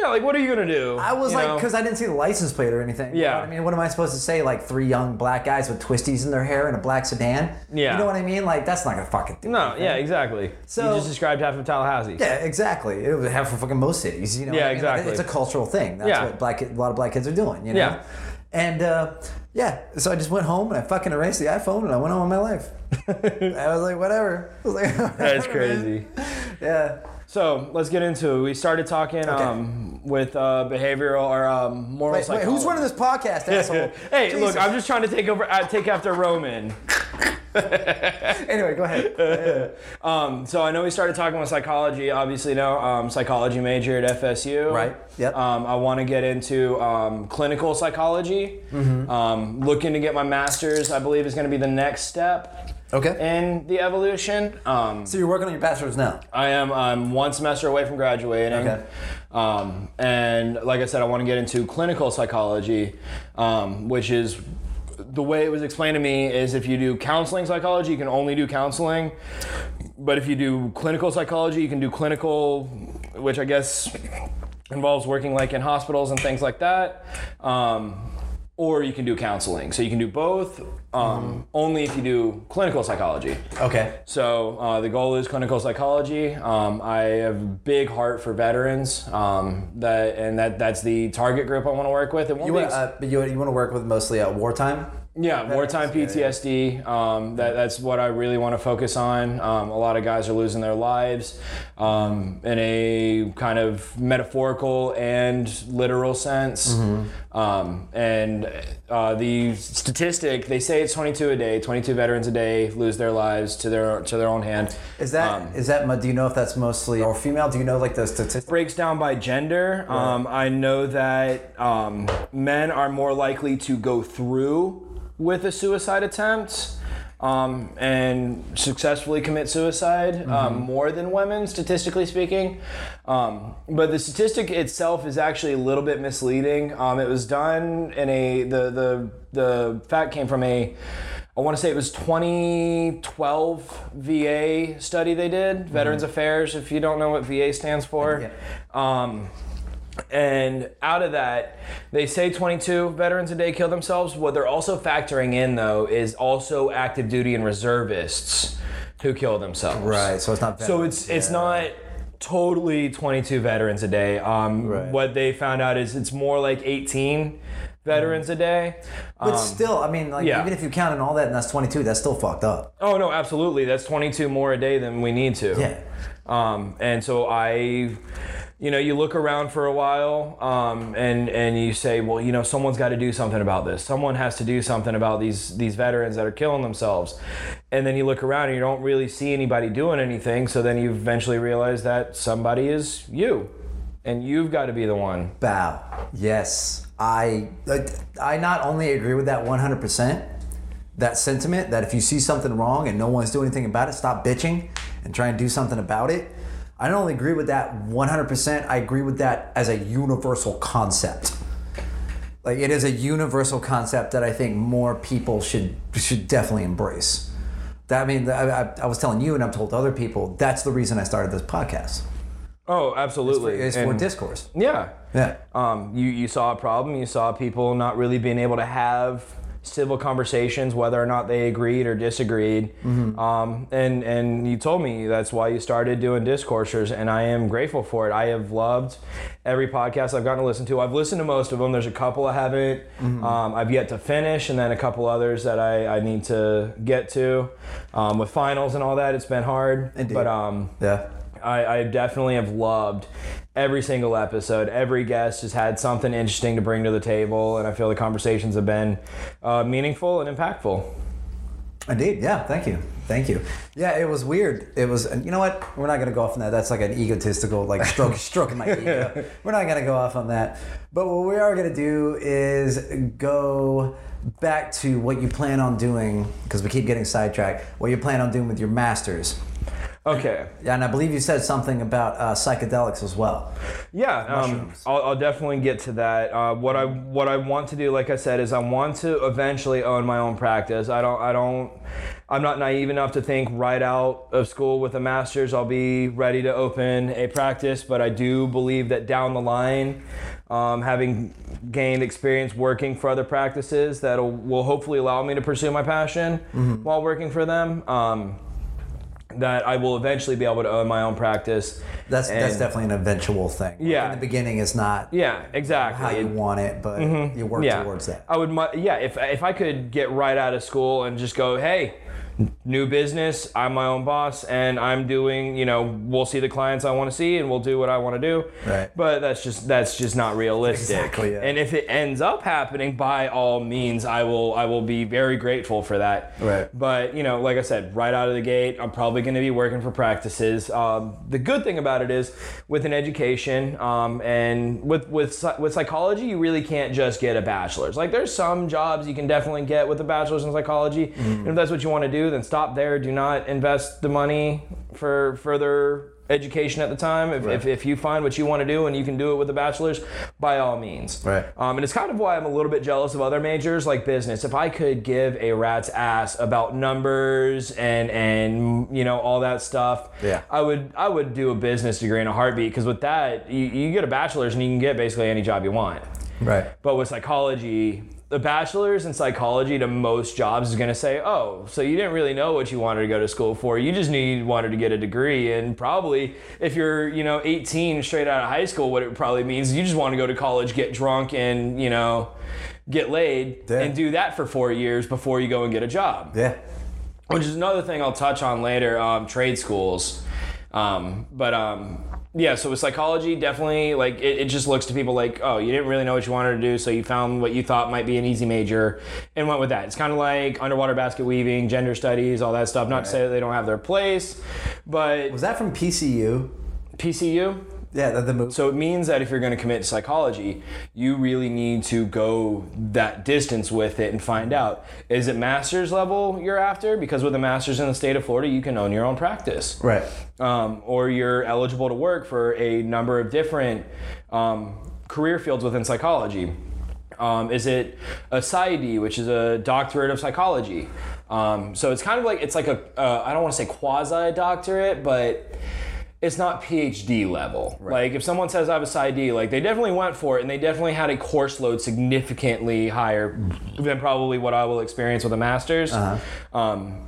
Speaker 5: Yeah, like what are you gonna do?
Speaker 6: I was
Speaker 5: You
Speaker 6: like, because I didn't see the license plate or anything. You know
Speaker 5: Yeah.
Speaker 6: what I mean, what am I supposed to say? Like three young black guys with twisties in their hair and a black sedan?
Speaker 5: Yeah.
Speaker 6: You know what I mean? Like that's not gonna fucking do
Speaker 5: no,
Speaker 6: anything.
Speaker 5: yeah, exactly.
Speaker 6: So-
Speaker 5: you just described half of Tallahassee.
Speaker 6: Yeah, exactly. It would have for fucking most cities, you know.
Speaker 5: Yeah,
Speaker 6: I mean? Like,
Speaker 5: exactly.
Speaker 6: it's a cultural thing. That's
Speaker 5: Yeah.
Speaker 6: what black a lot of black kids are doing, you know.
Speaker 5: Yeah.
Speaker 6: And uh, yeah, so I just went home and I fucking erased the iPhone and I went on with my life. I was like, whatever. I was like,
Speaker 5: That's crazy.
Speaker 6: man. Yeah.
Speaker 5: So let's get into it. We started talking um, with uh, behavioral or um, moral
Speaker 6: Wait, wait, who's running this podcast, asshole?
Speaker 5: hey,
Speaker 6: Jesus.
Speaker 5: look, I'm just trying to take over, uh, take after Roman.
Speaker 6: Anyway, go ahead.
Speaker 5: Um, so I know we started talking with psychology. Obviously, now um, psychology major at FSU.
Speaker 6: Right, yep.
Speaker 5: Um, I want to get into um, clinical psychology.
Speaker 6: Mm-hmm.
Speaker 5: Um, looking to get my master's. I believe is going to be the next step
Speaker 6: Okay.
Speaker 5: in the evolution. Um,
Speaker 6: So you're working on your bachelor's now.
Speaker 5: I am I'm one semester away from graduating.
Speaker 6: Okay.
Speaker 5: Um, and like I said, I want to get into clinical psychology, um, which is the way it was explained to me is if you do counseling psychology, you can only do counseling. But if you do clinical psychology, you can do clinical, which I guess involves working like in hospitals and things like that. Um, or you can do counseling. So you can do both, um, only if you do clinical psychology.
Speaker 6: Okay.
Speaker 5: So uh, the goal is clinical psychology. Um, I have a big heart for veterans. Um, that and that that's the target group I want to work with. It won't
Speaker 6: You
Speaker 5: be
Speaker 6: want,
Speaker 5: ex-
Speaker 6: uh, but you, you want to work with mostly at wartime
Speaker 5: Yeah, wartime PTSD. Um, that, that's what I really want to focus on. Um, a lot of guys are losing their lives um, in a kind of metaphorical and literal sense. Um, and uh, the statistic, they say it's 22 a day. 22 veterans a day lose their lives to their to their own hand.
Speaker 6: Is that is that? Do you know if that's mostly or female? Do you know like the statistics?
Speaker 5: breaks down by gender. Um, I know that um, men are more likely to go through with a suicide attempt um, and successfully commit suicide um, more than women, statistically speaking. Um, but the statistic itself is actually a little bit misleading. Um, it was done in a the the the fact came from a I want to say it was 2012 VA study they did, Veterans Affairs. If you don't know what VA stands for, um, and out of that, they say 22 veterans a day kill themselves. What they're also factoring in, though, is also active duty and reservists who kill themselves.
Speaker 6: Right. So it's not.
Speaker 5: So it's it's not totally 22 veterans a day. Um,
Speaker 6: Right.
Speaker 5: What they found out is it's more like 18 veterans a day.
Speaker 6: But
Speaker 5: Um,
Speaker 6: still, I mean, like
Speaker 5: yeah.
Speaker 6: even if you count in all that, and that's 22, that's still fucked up.
Speaker 5: Oh no, absolutely. That's 22 more a day than we need to.
Speaker 6: Yeah.
Speaker 5: Um, and so I, you know, you look around for a while, um, and and you say, well, you know, someone's got to do something about this. Someone has to do something about these these veterans that are killing themselves. And then you look around and you don't really see anybody doing anything. So then you eventually realize that somebody is you, and you've got to be the one.
Speaker 6: Bow. Yes. I I not only agree with that 100%, that sentiment that if you see something wrong and no one's doing anything about it, stop bitching and try and do something about it. I don't only agree with that 100%, I agree with that as a universal concept. Like it is a universal concept that I think more people should should definitely embrace. That I mean, I, I, I was telling you, and I've told other people. That's the reason I started this podcast.
Speaker 5: Oh, absolutely.
Speaker 6: It's for
Speaker 5: And-
Speaker 6: discourse.
Speaker 5: Yeah.
Speaker 6: Yeah.
Speaker 5: Um, you, you saw a problem. You saw people not really being able to have civil conversations, whether or not they agreed or disagreed. Um, and, and you told me that's why you started doing discoursers, and I am grateful for it. I have loved every podcast I've gotten to listen to. I've listened to most of them. There's a couple I haven't. Um, I've yet to finish, and then a couple others that I, I need to get to. Um, with finals and all that, it's been hard.
Speaker 6: Indeed.
Speaker 5: But um,
Speaker 6: Yeah.
Speaker 5: I, I definitely have loved every single episode. Every guest has had something interesting to bring to the table, and I feel the conversations have been uh, meaningful and impactful.
Speaker 6: Indeed, yeah. Thank you, thank you. Yeah, it was weird. It was, and you know what? We're not gonna go off on that. That's like an egotistical, like stroke, stroking my ego. We're not gonna go off on that. But what we are gonna do is go back to what you plan on doing because we keep getting sidetracked. What you plan on doing with your masters?
Speaker 5: Okay.
Speaker 6: Yeah, and I believe you said something about uh, psychedelics as well.
Speaker 5: Yeah, um, I'll, I'll definitely get to that. Uh, what I what I want to do, like I said, is I want to eventually own my own practice. I don't I don't I'm not naive enough to think right out of school with a master's I'll be ready to open a practice, but I do believe that down the line, um, having gained experience working for other practices, that will hopefully allow me to pursue my passion while working for them. Um, that I will eventually be able to own my own practice.
Speaker 6: That's that's definitely an eventual thing. Like,
Speaker 5: Yeah.
Speaker 6: in the beginning, it's not
Speaker 5: Yeah, exactly.
Speaker 6: how you want it, but mm-hmm. you work
Speaker 5: yeah.
Speaker 6: towards that.
Speaker 5: I would, yeah. If if I could get right out of school and just go, hey, new business, I'm my own boss, and I'm doing, you know, we'll see the clients I want to see, and we'll do what I want to do.
Speaker 6: Right.
Speaker 5: But that's just that's just not realistic.
Speaker 6: Exactly, yeah.
Speaker 5: And if it ends up happening, by all means, I will I will be very grateful for that.
Speaker 6: Right.
Speaker 5: But you know, like I said, right out of the gate, I'm probably going to be working for practices. Um, the good thing about it is, with an education um, and with with with psychology, you really can't just get a bachelor's. Like there's some jobs you can definitely get with a bachelor's in psychology,
Speaker 6: Mm-hmm.
Speaker 5: and if that's what you want to do, then stop there. Do not invest the money for further education at the time. If, if, if you find what you want to do and you can do it with a bachelor's, by all means.
Speaker 6: Right.
Speaker 5: Um, and it's kind of why I'm a little bit jealous of other majors like business. If I could give a rat's ass about numbers and and you know all that stuff,
Speaker 6: Yeah.
Speaker 5: I would I would do a business degree in a heartbeat because with that you, you get a bachelor's and you can get basically any job you want.
Speaker 6: Right.
Speaker 5: But with psychology, the bachelor's in psychology to most jobs is going to say, oh, so you didn't really know what you wanted to go to school for. You just knew you wanted to get a degree. And probably if you're, you know, 18 straight out of high school, what it probably means is you just want to go to college, get drunk, and, you know, get laid,
Speaker 6: Yeah.
Speaker 5: and do that for four years before you go and get a job
Speaker 6: Yeah.
Speaker 5: which is another thing I'll touch on later. Um, trade schools, um, but um, yeah. So with psychology, definitely like it, it just looks to people like, oh, you didn't really know what you wanted to do, so you found what you thought might be an easy major and went with that. It's kind of like underwater basket weaving, gender studies, all that stuff. Not to say that they don't have their place, but
Speaker 6: Was that from PCU?
Speaker 5: PCU.
Speaker 6: Yeah, the, the movie.
Speaker 5: So it means that if you're going to commit to psychology, you really need to go that distance with it and find out is it master's level you're after? Because with a master's in the state of Florida, you can own your own practice.
Speaker 6: right.
Speaker 5: Um, or you're eligible to work for a number of different um, career fields within psychology. Um, is it a PsyD, which is a doctorate of psychology? Um, so it's kind of like it's like a uh, I don't want to say quasi doctorate, but it's not PhD level. Like if someone says I have a PsyD, like they definitely went for it, and they definitely had a course load significantly higher than probably what I will experience with a master's. Um,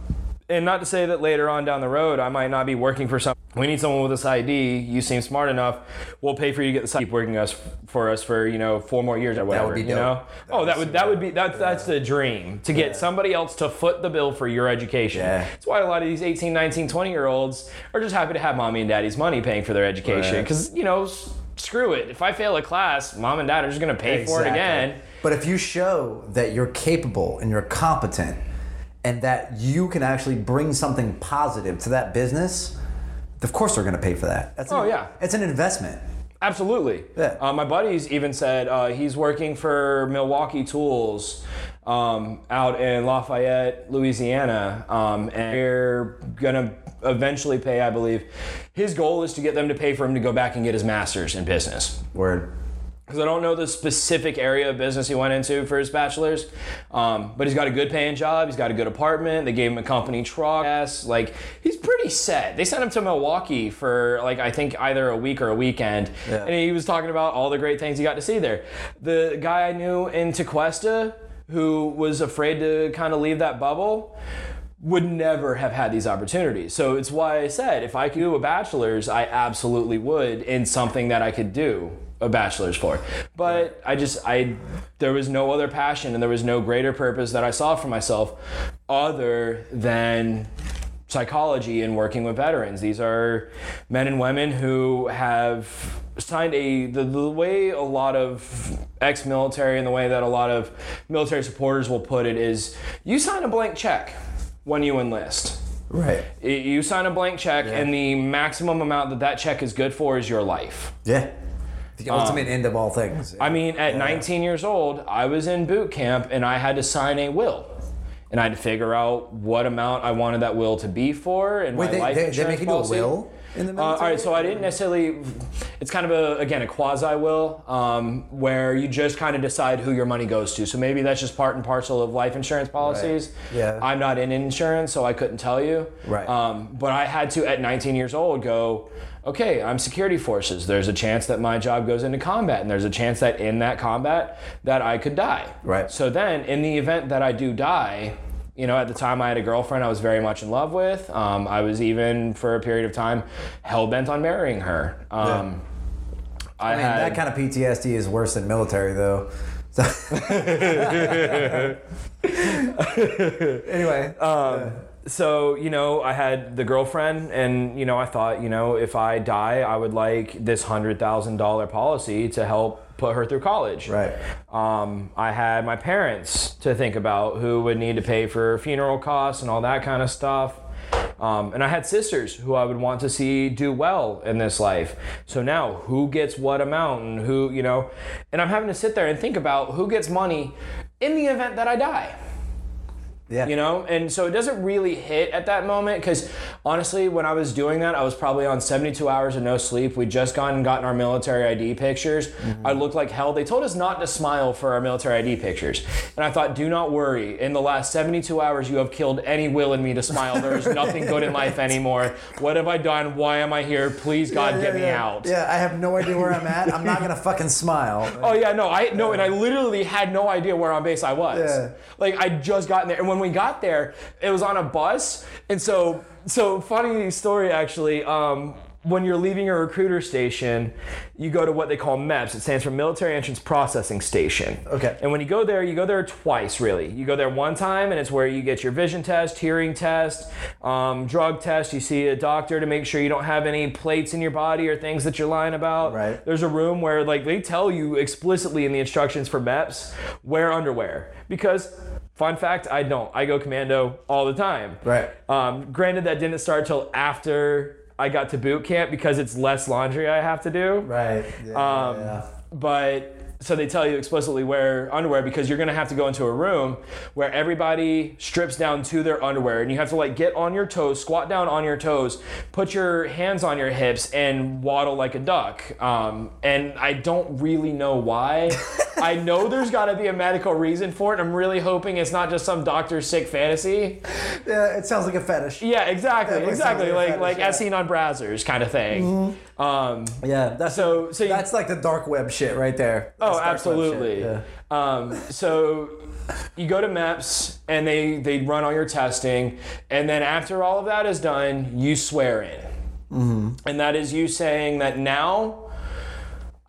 Speaker 5: and not to say that later on down the road I might not be working for some. We need someone with this ID. You seem smart enough. We'll pay for you to get the keep working us for us for you know four more years or whatever.
Speaker 6: Oh, that would be
Speaker 5: you
Speaker 6: dope.
Speaker 5: know? oh, that would that would be that that's the dream to get somebody else to foot the bill for your education.
Speaker 6: Yeah.
Speaker 5: That's why a lot of these 18, 19, 20 year olds are just happy to have mommy and daddy's money paying for their education
Speaker 6: Right.
Speaker 5: because you know. Screw it. If I fail a class, mom and dad are just gonna pay for it again.
Speaker 6: But if you show that you're capable and you're competent and that you can actually bring something positive to that business, of course they're going to pay for that. That's
Speaker 5: Oh,
Speaker 6: an,
Speaker 5: yeah.
Speaker 6: It's an investment.
Speaker 5: Absolutely.
Speaker 6: Yeah.
Speaker 5: Uh, my buddies even said uh, he's working for Milwaukee Tools um, out in Lafayette, Louisiana, um, and they're gonna eventually pay, I believe. His goal is to get them to pay for him to go back and get his master's in business.
Speaker 6: Word.
Speaker 5: Because I don't know the specific area of business he went into for his bachelor's, um, but he's got a good paying job. He's got a good apartment. They gave him a company truck. Yes, Like he's pretty set. They sent him to Milwaukee for like I think either a week or a weekend,
Speaker 6: Yeah.
Speaker 5: and he was talking about all the great things he got to see there. The guy I knew in Tequesta who was afraid to kind of leave that bubble would never have had these opportunities. So it's why I said if I could do a bachelor's, I absolutely would in something that I could do a bachelor's for. But I just I there was no other passion and there was no greater purpose that I saw for myself other than psychology and working with veterans. These are men and women who have signed a the, the way a lot of ex-military and the way that a lot of military supporters will put it is you sign a blank check when you enlist.
Speaker 6: Right.
Speaker 5: You sign a blank check and the maximum amount that that check is good for is your life.
Speaker 6: Yeah. The ultimate end of all things.
Speaker 5: I mean, at 19 years old, I was in boot camp and I had to sign a will. And I had to figure out what amount I wanted that will to be for and
Speaker 6: Wait,
Speaker 5: my
Speaker 6: they,
Speaker 5: life
Speaker 6: they, they make you do a
Speaker 5: policy.
Speaker 6: will in the
Speaker 5: Uh, all right, so I didn't necessarily. It's kind of a again a quasi will, um, where you just kind of decide who your money goes to. So maybe that's just part and parcel of life insurance policies.
Speaker 6: Yeah.
Speaker 5: I'm not in insurance, so I couldn't tell you.
Speaker 6: Right.
Speaker 5: Um, but I had to at 19 years old go. Okay, I'm security forces. There's a chance that my job goes into combat, and there's a chance that in that combat that I could die.
Speaker 6: Right.
Speaker 5: So then, in the event that I do die, you know, at the time I had a girlfriend I was very much in love with. Um, I was even for a period of time hell bent on marrying her. Um, I,
Speaker 6: I mean,
Speaker 5: had
Speaker 6: that kind of PTSD is worse than military, though. So anyway,
Speaker 5: so you know I had the girlfriend, and you know I thought you know if I die, I would like this hundred thousand dollar policy to help put her through college.
Speaker 6: Right.
Speaker 5: Um, I had my parents to think about who would need to pay for funeral costs and all that kind of stuff. Um, and I had sisters who I would want to see do well in this life. So now, who gets what amount and who, you know, and I'm having to sit there and think about who gets money in the event that I die
Speaker 6: yeah.
Speaker 5: you know? And so it doesn't really hit at that moment because honestly when i was doing that i was probably on 72 hours of no sleep. We'd just gone and gotten our military id pictures. Mm-hmm. I looked like hell. They told us not to smile for our military id pictures. And i thought do not worry. In the last 72 hours you have killed any will in me to smile. There is nothing good in life anymore. What have i done? Why am i here? Please god
Speaker 6: Yeah,
Speaker 5: get me
Speaker 6: yeah.
Speaker 5: out.
Speaker 6: Yeah, I have no idea where I'm at. I'm not gonna fucking smile.
Speaker 5: Oh yeah, no, I no, and I literally had no idea where on base I was.
Speaker 6: Yeah.
Speaker 5: Like I just gotten there, and when we got there, it was on a bus, and so so funny story actually. Um, when you're leaving your recruiter station, you go to what they call MEPS. It stands for Military Entrance Processing Station.
Speaker 6: Okay.
Speaker 5: And when you go there, you go there twice, really. You go there one time, and it's where you get your vision test, hearing test, um, drug test. You see a doctor to make sure you don't have any plates in your body or things that you're lying about.
Speaker 6: Right.
Speaker 5: There's a room where, like, they tell you explicitly in the instructions for MEPS, wear underwear. Because, fun fact, I don't. I go commando all the time.
Speaker 6: Right.
Speaker 5: Um, granted, that didn't start till after I got to boot camp because it's less laundry I have to do.
Speaker 6: Right. Yeah,
Speaker 5: Um,
Speaker 6: yeah.
Speaker 5: But so they tell you explicitly wear underwear because you're gonna have to go into a room where everybody strips down to their underwear and you have to like get on your toes, squat down on your toes, put your hands on your hips and waddle like a duck. Um, and I don't really know why. I know there's got to be a medical reason for it. I'm really hoping it's not just some doctor's sick fantasy.
Speaker 6: Yeah, it sounds like a fetish.
Speaker 5: Yeah, exactly, exactly.
Speaker 6: like
Speaker 5: Like
Speaker 6: fetish,
Speaker 5: like
Speaker 6: yeah.
Speaker 5: as seen on Brazzers kind of thing. Um,
Speaker 6: Yeah, that's
Speaker 5: so so you,
Speaker 6: that's like the dark web shit right there.
Speaker 5: Oh,
Speaker 6: That's web
Speaker 5: absolutely.
Speaker 6: yeah.
Speaker 5: Um, so you go to MEPS and they they run all your testing, and then after all of that is done, you swear in,
Speaker 6: Mm-hmm.
Speaker 5: and that is you saying that now.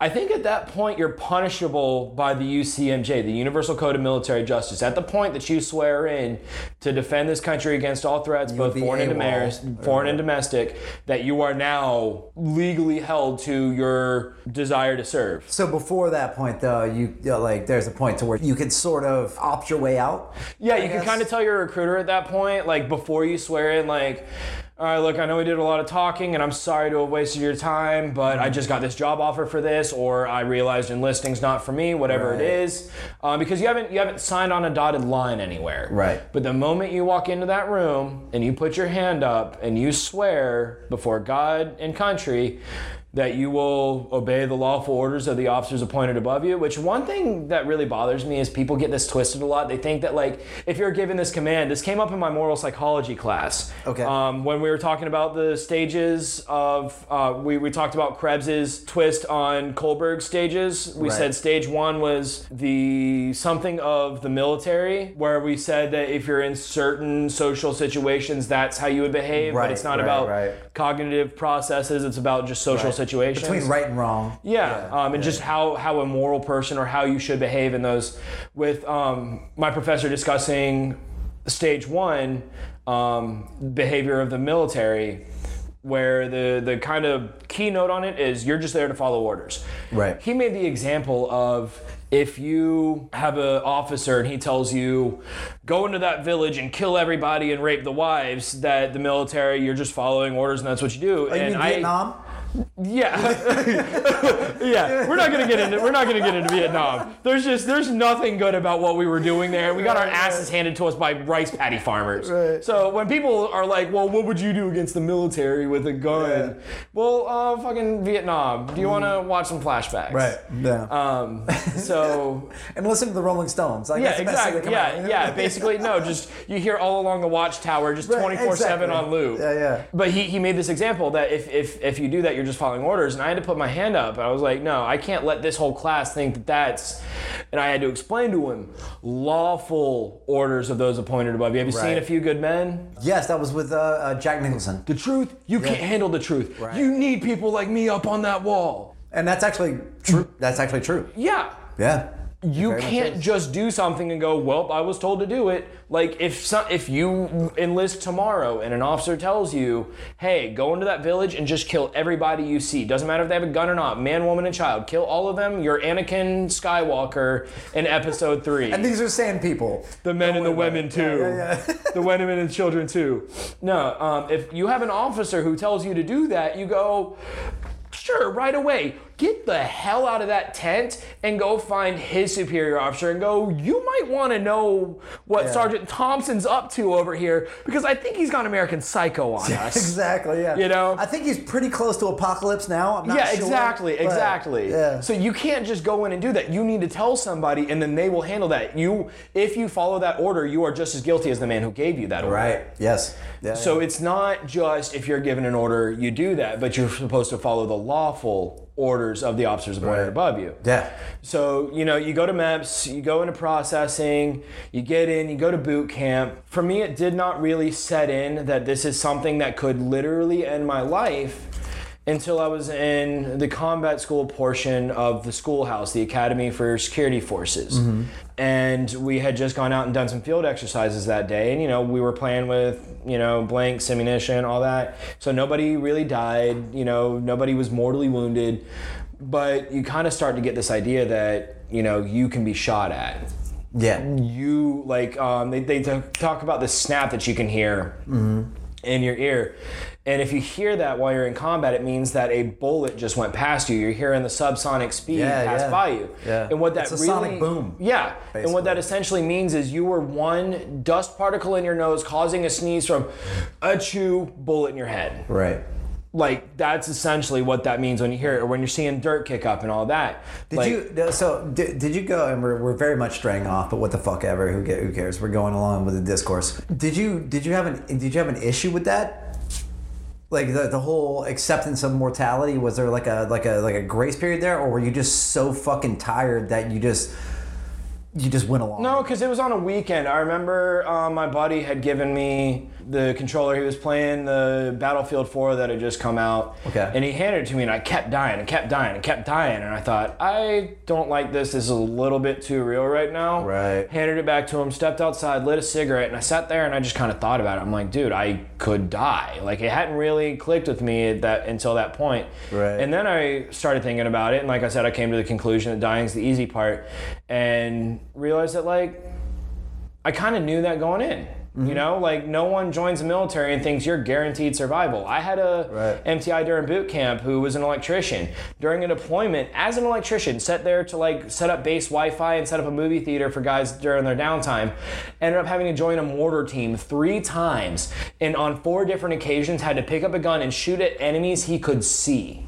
Speaker 5: I think at that point you're punishable by the UCMJ, the Universal Code of Military Justice. At the point that you swear in to defend this country against all threats, both foreign and, domestic, foreign and domestic, that you are now legally held to your desire to serve.
Speaker 6: So before that point, though, you, you know, like there's a point to where you can sort of opt your way out.
Speaker 5: Yeah, you
Speaker 6: I
Speaker 5: can kind of tell your recruiter at that point, like before you swear in, like, all right, look, I know we did a lot of talking, and I'm sorry to have wasted your time, but I just got this job offer for this, or I realized enlisting's not for me, whatever
Speaker 6: Right.
Speaker 5: it is, um, because you haven't you haven't signed on a dotted line anywhere.
Speaker 6: Right.
Speaker 5: But the moment you walk into that room and you put your hand up and you swear before God and country that you will obey the lawful orders of the officers appointed above you, which one thing that really bothers me is people get this twisted a lot. They think that like if you're given this command, this came up in my moral psychology class.
Speaker 6: Okay.
Speaker 5: Um, when we were talking about the stages of, uh, we, we talked about Krebs's twist on Kohlberg stages. We
Speaker 6: Right.
Speaker 5: said stage one was the something of the military, where we said that if you're in certain social situations, that's how you would behave.
Speaker 6: Right,
Speaker 5: but it's not
Speaker 6: right,
Speaker 5: about
Speaker 6: right.
Speaker 5: cognitive processes. It's about just social
Speaker 6: Right.
Speaker 5: Situations.
Speaker 6: Between right and wrong.
Speaker 5: Yeah, um, and
Speaker 6: yeah.
Speaker 5: just how how a moral person or how you should behave in those. With um, my professor discussing stage one um, behavior of the military, where the the kind of keynote on it is you're just there to follow orders.
Speaker 6: Right.
Speaker 5: He made the example of if you have an officer and he tells you go into that village and kill everybody and rape the wives, that the military you're just following orders and that's what you do.
Speaker 6: Oh, you
Speaker 5: and
Speaker 6: mean
Speaker 5: I,
Speaker 6: Vietnam?
Speaker 5: Yeah, yeah. We're not gonna get into we're not gonna get into Vietnam. There's just there's nothing good about what we were doing there. We got our asses handed to us by rice paddy farmers.
Speaker 6: Right.
Speaker 5: So when people are like, "Well, what would you do against the military with a gun?"
Speaker 6: Yeah.
Speaker 5: Well, uh, fucking Vietnam. Do you want to watch some flashbacks?
Speaker 6: Right. Yeah.
Speaker 5: Um. So
Speaker 6: and listen to the Rolling Stones. Like,
Speaker 5: yeah,
Speaker 6: that's the best thing to
Speaker 5: exactly. Yeah, yeah. Basically, no. Just you hear all along the watchtower, just twenty four seven on loop.
Speaker 6: Yeah, yeah.
Speaker 5: But he, he made this example that if, if if you do that, you're just following orders. And I had to put my hand up. I was like, no, I can't let this whole class think that that's. And I had to explain to him lawful orders of those appointed above you. Have you seen A Few Good Men?
Speaker 6: Yes, that was with uh, uh, Jack Nicholson.
Speaker 5: The truth, you can't handle the truth.
Speaker 6: Right.
Speaker 5: You need people like me up on that wall.
Speaker 6: And that's actually true. That's actually true.
Speaker 5: Yeah.
Speaker 6: Yeah.
Speaker 5: You can't just do something and go, "Well, I was told to do it." Like if some, if you enlist tomorrow and an officer tells you, "Hey, go into that village and just kill everybody you see. Doesn't matter if they have a gun or not. Man, woman, and child. Kill all of them. You're Anakin Skywalker in Episode Three.
Speaker 6: And these are sand people.
Speaker 5: the men and the women too.
Speaker 6: Yeah, yeah.
Speaker 5: the women and the children too. No, um, if you have an officer who tells you to do that, you go, sure, right away. Get the hell out of that tent and go find his superior officer and go, you might want to know what
Speaker 6: Yeah.
Speaker 5: Sergeant Thompson's up to over here because I think he's got American Psycho on us.
Speaker 6: exactly. Yeah.
Speaker 5: You know?
Speaker 6: I think he's pretty close to apocalypse now. I'm not
Speaker 5: yeah,
Speaker 6: sure,
Speaker 5: exactly,
Speaker 6: but-
Speaker 5: exactly.
Speaker 6: Yeah.
Speaker 5: So you can't just go in and do that. You need to tell somebody, and then they will handle that. You, if you follow that order, you are just as guilty as the man who gave you that order.
Speaker 6: right. Yes. Yeah,
Speaker 5: So
Speaker 6: yeah.
Speaker 5: it's not just if you're given an order, you do that, but you're supposed to follow the lawful orders of the officers appointed
Speaker 6: Right.
Speaker 5: above you.
Speaker 6: Yeah.
Speaker 5: So, you know, you go to MEPS, you go into processing, you get in, you go to boot camp. For me, it did not really set in that this is something that could literally end my life until I was in the combat school portion of the schoolhouse, the Academy for Security Forces. And we had just gone out and done some field exercises that day. And, you know, we were playing with, you know, blanks, ammunition, all that. So nobody really died, you know, nobody was mortally wounded. But you kind of start to get this idea that, you know, you can be shot at
Speaker 6: Yeah.
Speaker 5: you like um, they, they talk about the snap that you can hear in your ear and if you hear that while you're in combat it means that a bullet just went past you you're hearing the subsonic speed
Speaker 6: Yeah,
Speaker 5: pass
Speaker 6: yeah.
Speaker 5: by you
Speaker 6: Yeah.
Speaker 5: and what that
Speaker 6: It's a
Speaker 5: really
Speaker 6: sonic boom,
Speaker 5: yeah and what that essentially means is you were one dust particle in your nose causing a sneeze from a chew bullet in your head
Speaker 6: Right.
Speaker 5: like that's essentially what that means when you hear it or when you're seeing dirt kick up and all that
Speaker 6: Did
Speaker 5: Like,
Speaker 6: you? So did, did you go? And we're, we're very much straying off, but what the fuck ever? Who, ca- who cares? We're going along with the discourse. Did you? Did you have an? Did you have an issue with that? Like the, the whole acceptance of mortality. Was there like a like a like a grace period there, or were you just so fucking tired that you just you just went along?
Speaker 5: No, because it was on a weekend. I remember um, my buddy had given me the controller. He was playing the Battlefield 4 that had just come out.
Speaker 6: Okay.
Speaker 5: And he handed it to me, and I kept dying and kept dying and kept dying. And I thought, I don't like this. This is a little bit too real right now.
Speaker 6: Right.
Speaker 5: Handed it back to him, stepped outside, lit a cigarette, and I sat there and I just kind of thought about it. I'm like, dude, I could die. Like, it hadn't really clicked with me that until that point.
Speaker 6: Right.
Speaker 5: And then I started thinking about it, and like I said, I came to the conclusion that dying's the easy part, and realized that like I kind of knew that going in.
Speaker 6: Mm-hmm.
Speaker 5: You know, like no one joins the military and thinks you're guaranteed survival. I had a
Speaker 6: Right.
Speaker 5: MTI during boot camp who was an electrician. During a deployment, as an electrician, sat there to like set up base Wi-Fi and set up a movie theater for guys during their downtime. Ended up having to join a mortar team three times, and on four different occasions had to pick up a gun and shoot at enemies he could see.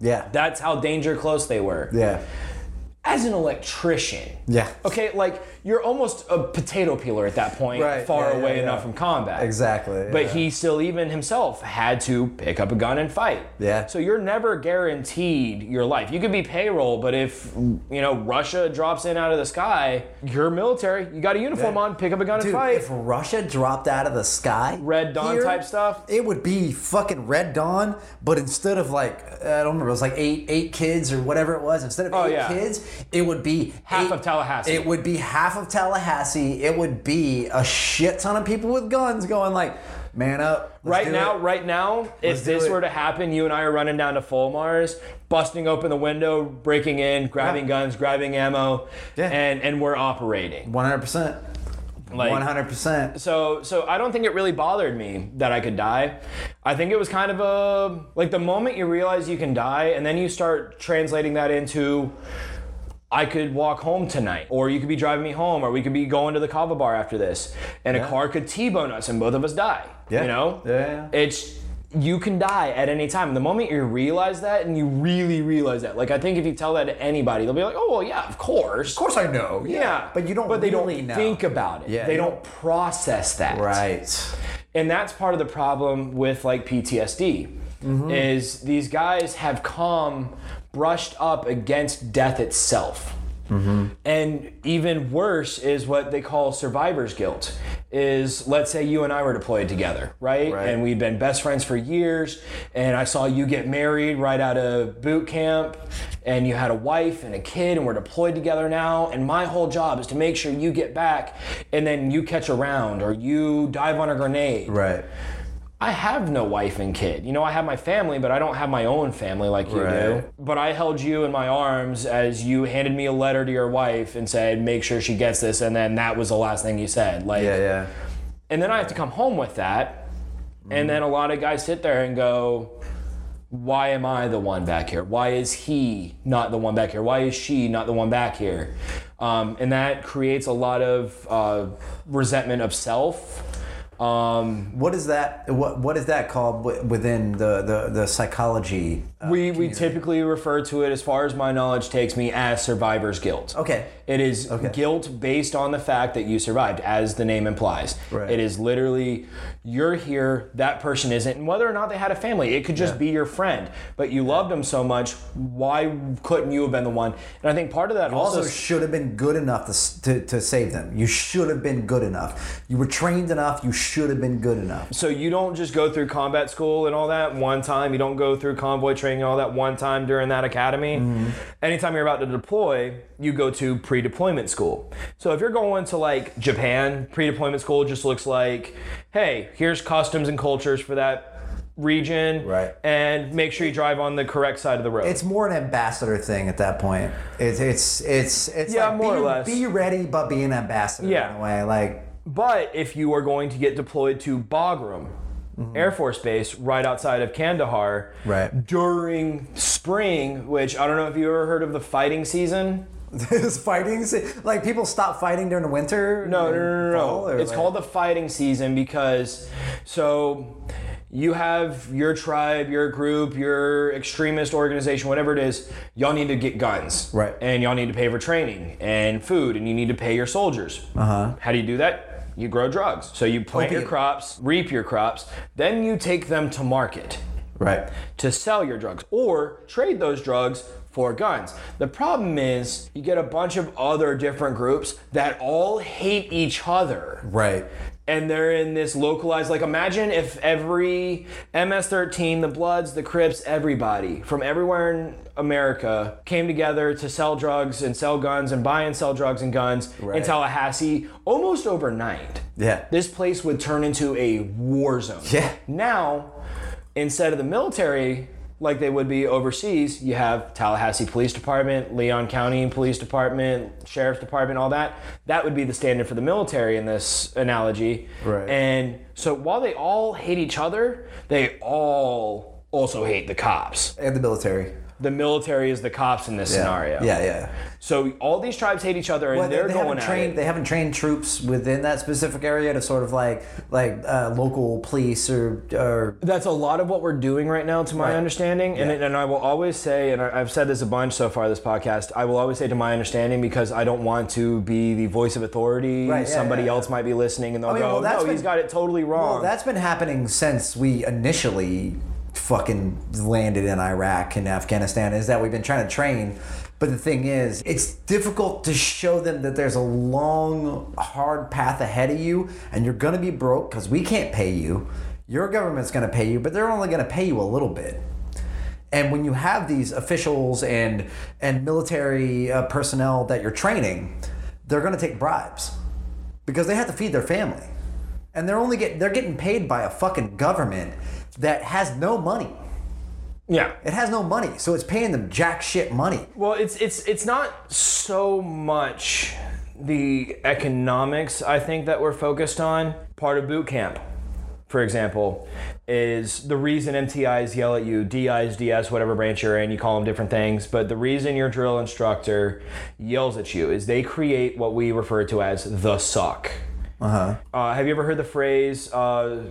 Speaker 6: Yeah.
Speaker 5: That's how danger close they were.
Speaker 6: yeah.
Speaker 5: As an electrician,
Speaker 6: Yeah.
Speaker 5: Okay, like you're almost a potato peeler at that point,
Speaker 6: Right,
Speaker 5: far
Speaker 6: yeah,
Speaker 5: away
Speaker 6: yeah,
Speaker 5: enough
Speaker 6: yeah.
Speaker 5: from combat.
Speaker 6: Exactly.
Speaker 5: But he still, even himself, had to pick up a gun and fight.
Speaker 6: Yeah.
Speaker 5: So you're never guaranteed your life. You could be payroll, but if you know Russia drops in out of the sky, you're military. You got a uniform on, pick up a gun
Speaker 6: Dude,
Speaker 5: and fight.
Speaker 6: if Russia dropped out of the sky,
Speaker 5: Red Dawn type stuff?
Speaker 6: it would be fucking Red Dawn. But instead of like, I don't remember, it was like eight eight kids or whatever it was. Instead of
Speaker 5: Oh,
Speaker 6: eight kids, it would be
Speaker 5: Half
Speaker 6: eight-
Speaker 5: of Tallahassee.
Speaker 6: It would be half of Tallahassee. It would be a shit ton of people with guns going like, man up.
Speaker 5: Right now,
Speaker 6: it."
Speaker 5: right now,
Speaker 6: Let's
Speaker 5: if this
Speaker 6: it.
Speaker 5: were to happen, you and I are running down to Fulmars, busting open the window, breaking in, grabbing
Speaker 6: Yeah.
Speaker 5: guns, grabbing ammo,
Speaker 6: Yeah.
Speaker 5: and and we're operating.
Speaker 6: 100%.
Speaker 5: Like-
Speaker 6: 100%.
Speaker 5: So so I don't think it really bothered me that I could die. I think it was kind of a like the moment you realize you can die and then you start translating that into I could walk home tonight, or you could be driving me home, or we could be going to the kava bar after this, and a car could T-bone us, and both of us die.
Speaker 6: Yeah.
Speaker 5: You know,
Speaker 6: Yeah, yeah, yeah.
Speaker 5: it's you can die at any time. The moment you realize that, and you really realize that, like I think if you tell that to anybody, they'll be like, "Oh well, yeah, of course,
Speaker 6: Of course I know.
Speaker 5: yeah."
Speaker 6: But you don't
Speaker 5: But they
Speaker 6: really
Speaker 5: don't
Speaker 6: know.
Speaker 5: think about it.
Speaker 6: Yeah,
Speaker 5: they
Speaker 6: you
Speaker 5: don't process that.
Speaker 6: Right.
Speaker 5: And that's part of the problem with like PTSD
Speaker 6: Mm-hmm.
Speaker 5: is these guys have come brushed up against death itself.
Speaker 6: Mm-hmm.
Speaker 5: And even worse is what they call survivor's guilt. Is let's say you and I were deployed together, right?
Speaker 6: Right.
Speaker 5: And we'd been best friends for years, and I saw you get married right out of boot camp, and you had a wife and a kid, and we're deployed together now. And my whole job is to make sure you get back, and then you catch a round or you dive on a grenade.
Speaker 6: Right.
Speaker 5: I have no wife and kid. You know, I have my family, but I don't have my own family like you do. But I held you in my arms as you handed me a letter to your wife and said, make sure she gets this. And then that was the last thing you said. Like,
Speaker 6: Yeah, yeah.
Speaker 5: and then I have to come home with that. And then a lot of guys sit there and go, why am I the one back here? Why is he not the one back here? Why is she not the one back here? Um, and that creates a lot of uh, resentment of self. Um,
Speaker 6: What is that? What What is that called within the, the, the psychology uh,
Speaker 5: we we typically refer to it, as far as my knowledge takes me, as survivor's guilt.
Speaker 6: Okay.
Speaker 5: It is
Speaker 6: Okay.
Speaker 5: guilt based on the fact that you survived, as the name implies.
Speaker 6: Right.
Speaker 5: It is literally you're here, that person isn't, and whether or not they had a family, it could just
Speaker 6: Yeah.
Speaker 5: be your friend, but you loved them so much. Why couldn't you have been the one? And I think part of that
Speaker 6: You
Speaker 5: also,
Speaker 6: also should have been good enough to, to, to save them. You should have been good enough. You were trained enough. You should have been good enough.
Speaker 5: So you don't just go through combat school and all that one time. You don't go through convoy training and all that one time during that academy. Anytime you're about to deploy, you go to pre-deployment school. So if you're going to like Japan, pre-deployment school just looks like, hey, here's customs and cultures for that region,
Speaker 6: Right.
Speaker 5: And make sure you drive on the correct side of the road.
Speaker 6: It's more an ambassador thing at that point. It's it's it's it's
Speaker 5: Yeah,
Speaker 6: like
Speaker 5: more
Speaker 6: be,
Speaker 5: or less.
Speaker 6: Be ready, but be an ambassador
Speaker 5: Yeah.
Speaker 6: in a way. Like
Speaker 5: But if you are going to get deployed to Bagram, Air Force Base, right outside of Kandahar,
Speaker 6: Right.
Speaker 5: during spring, which I don't know if you ever heard of the fighting season.
Speaker 6: this fighting, se- like people stop fighting during the winter.
Speaker 5: No, no, no, no, no. It's
Speaker 6: like-
Speaker 5: called the fighting season because so you have your tribe, your group, your extremist organization, whatever it is, y'all need to get guns.
Speaker 6: Right.
Speaker 5: And y'all need to pay for training and food and you need to pay your soldiers.
Speaker 6: Uh-huh.
Speaker 5: How do you do that? You grow drugs. So you plant your crops, reap your crops, then you take them to market
Speaker 6: right.
Speaker 5: to sell your drugs or trade those drugs for guns. The problem is you get a bunch of other different groups that all hate each other.
Speaker 6: Right.
Speaker 5: And they're in this localized, like imagine if every MS-13, the Bloods, the Crips, everybody from everywhere in America came together to sell drugs and sell guns and buy and sell drugs and guns
Speaker 6: Right.
Speaker 5: in Tallahassee almost overnight
Speaker 6: Yeah.
Speaker 5: this place would turn into a war zone.
Speaker 6: Yeah.
Speaker 5: Now, instead of the military like they would be overseas, you have Tallahassee Police Department, Leon County Police Department, Sheriff's Department, all that. That would be the standard for the military in this analogy.
Speaker 6: Right.
Speaker 5: And so while they all hate each other, they all also hate the cops.
Speaker 6: And the military.
Speaker 5: The military is the cops in this
Speaker 6: Yeah.
Speaker 5: scenario.
Speaker 6: Yeah, yeah.
Speaker 5: So all these tribes hate each other and
Speaker 6: Well, they,
Speaker 5: they're
Speaker 6: they
Speaker 5: going
Speaker 6: trained. They haven't trained troops within that specific area to sort of like like uh, local police or or
Speaker 5: That's a lot of what we're doing right now, to my
Speaker 6: Right.
Speaker 5: understanding. And,
Speaker 6: Yeah.
Speaker 5: it, and I will always say, and I- I've said this a bunch so far this podcast, I will always say to my understanding because I don't want to be the voice of authority.
Speaker 6: Right, yeah,
Speaker 5: Somebody else might be listening and they'll
Speaker 6: mean,
Speaker 5: go,
Speaker 6: well,
Speaker 5: no, he's got it totally wrong.
Speaker 6: Well, that's been happening since we initially fucking landed in Iraq and Afghanistan. Is that we've been trying to train, but the thing is, it's difficult to show them that there's a long, hard path ahead of you, and you're gonna be broke because we can't pay you. Your government's gonna pay you, but they're only gonna pay you a little bit. And when you have these officials and and military uh, personnel that you're training, they're to take bribes because they have to feed their family, and they're only get they're getting paid by a fucking government that has no money.
Speaker 5: yeah.
Speaker 6: It has no money, so it's paying them jack shit money.
Speaker 5: Well, it's it's it's not so much the economics I think that we're focused on. Part of boot camp, for example, is the reason MTIs yell at you, DIs, DS, whatever branch you're in, you call them different things, but the reason your drill instructor yells at you is they create what we refer to as the suck.
Speaker 6: Uh-huh.
Speaker 5: Uh, have you ever heard the phrase, uh,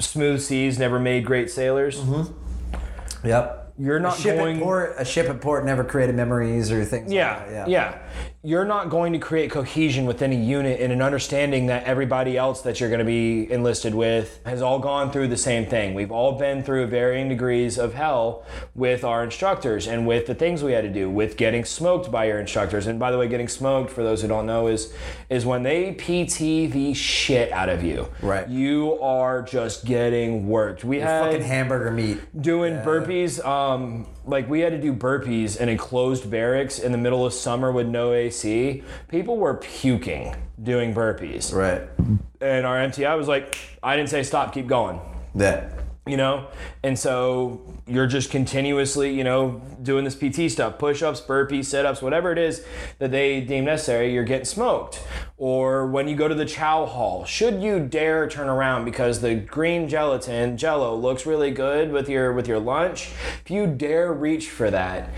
Speaker 5: smooth seas never made great sailors? Mm-hmm.
Speaker 6: Yep.
Speaker 5: You're
Speaker 6: A
Speaker 5: not
Speaker 6: ship
Speaker 5: going.
Speaker 6: at port. A ship at port never created memories or things.
Speaker 5: Yeah,
Speaker 6: like that.
Speaker 5: yeah, You're not going to create cohesion within a unit and an understanding that everybody else that you're going to be enlisted with has all gone through the same thing. We've all been through varying degrees of hell with our instructors and with the things we had to do, with getting smoked by your instructors. And by the way, getting smoked, for those who don't know, is is when they PT the shit out of you.
Speaker 6: Right.
Speaker 5: You are just getting worked. We had
Speaker 6: Fucking hamburger meat.
Speaker 5: doing burpees. Um, like we had to do burpees in a closed barracks in the middle of summer with no AC. People were puking doing burpees,
Speaker 6: Right.
Speaker 5: and our MTI was like, "I didn't say stop, keep going."
Speaker 6: That.
Speaker 5: You know, and so you're just continuously, you know, doing this PT stuff, push-ups, burpees, sit-ups, whatever it is that they deem necessary. You're getting smoked. Or when you go to the chow hall, should you dare turn around because the green gelatin Jello looks really good with your with your lunch, if you dare reach for that,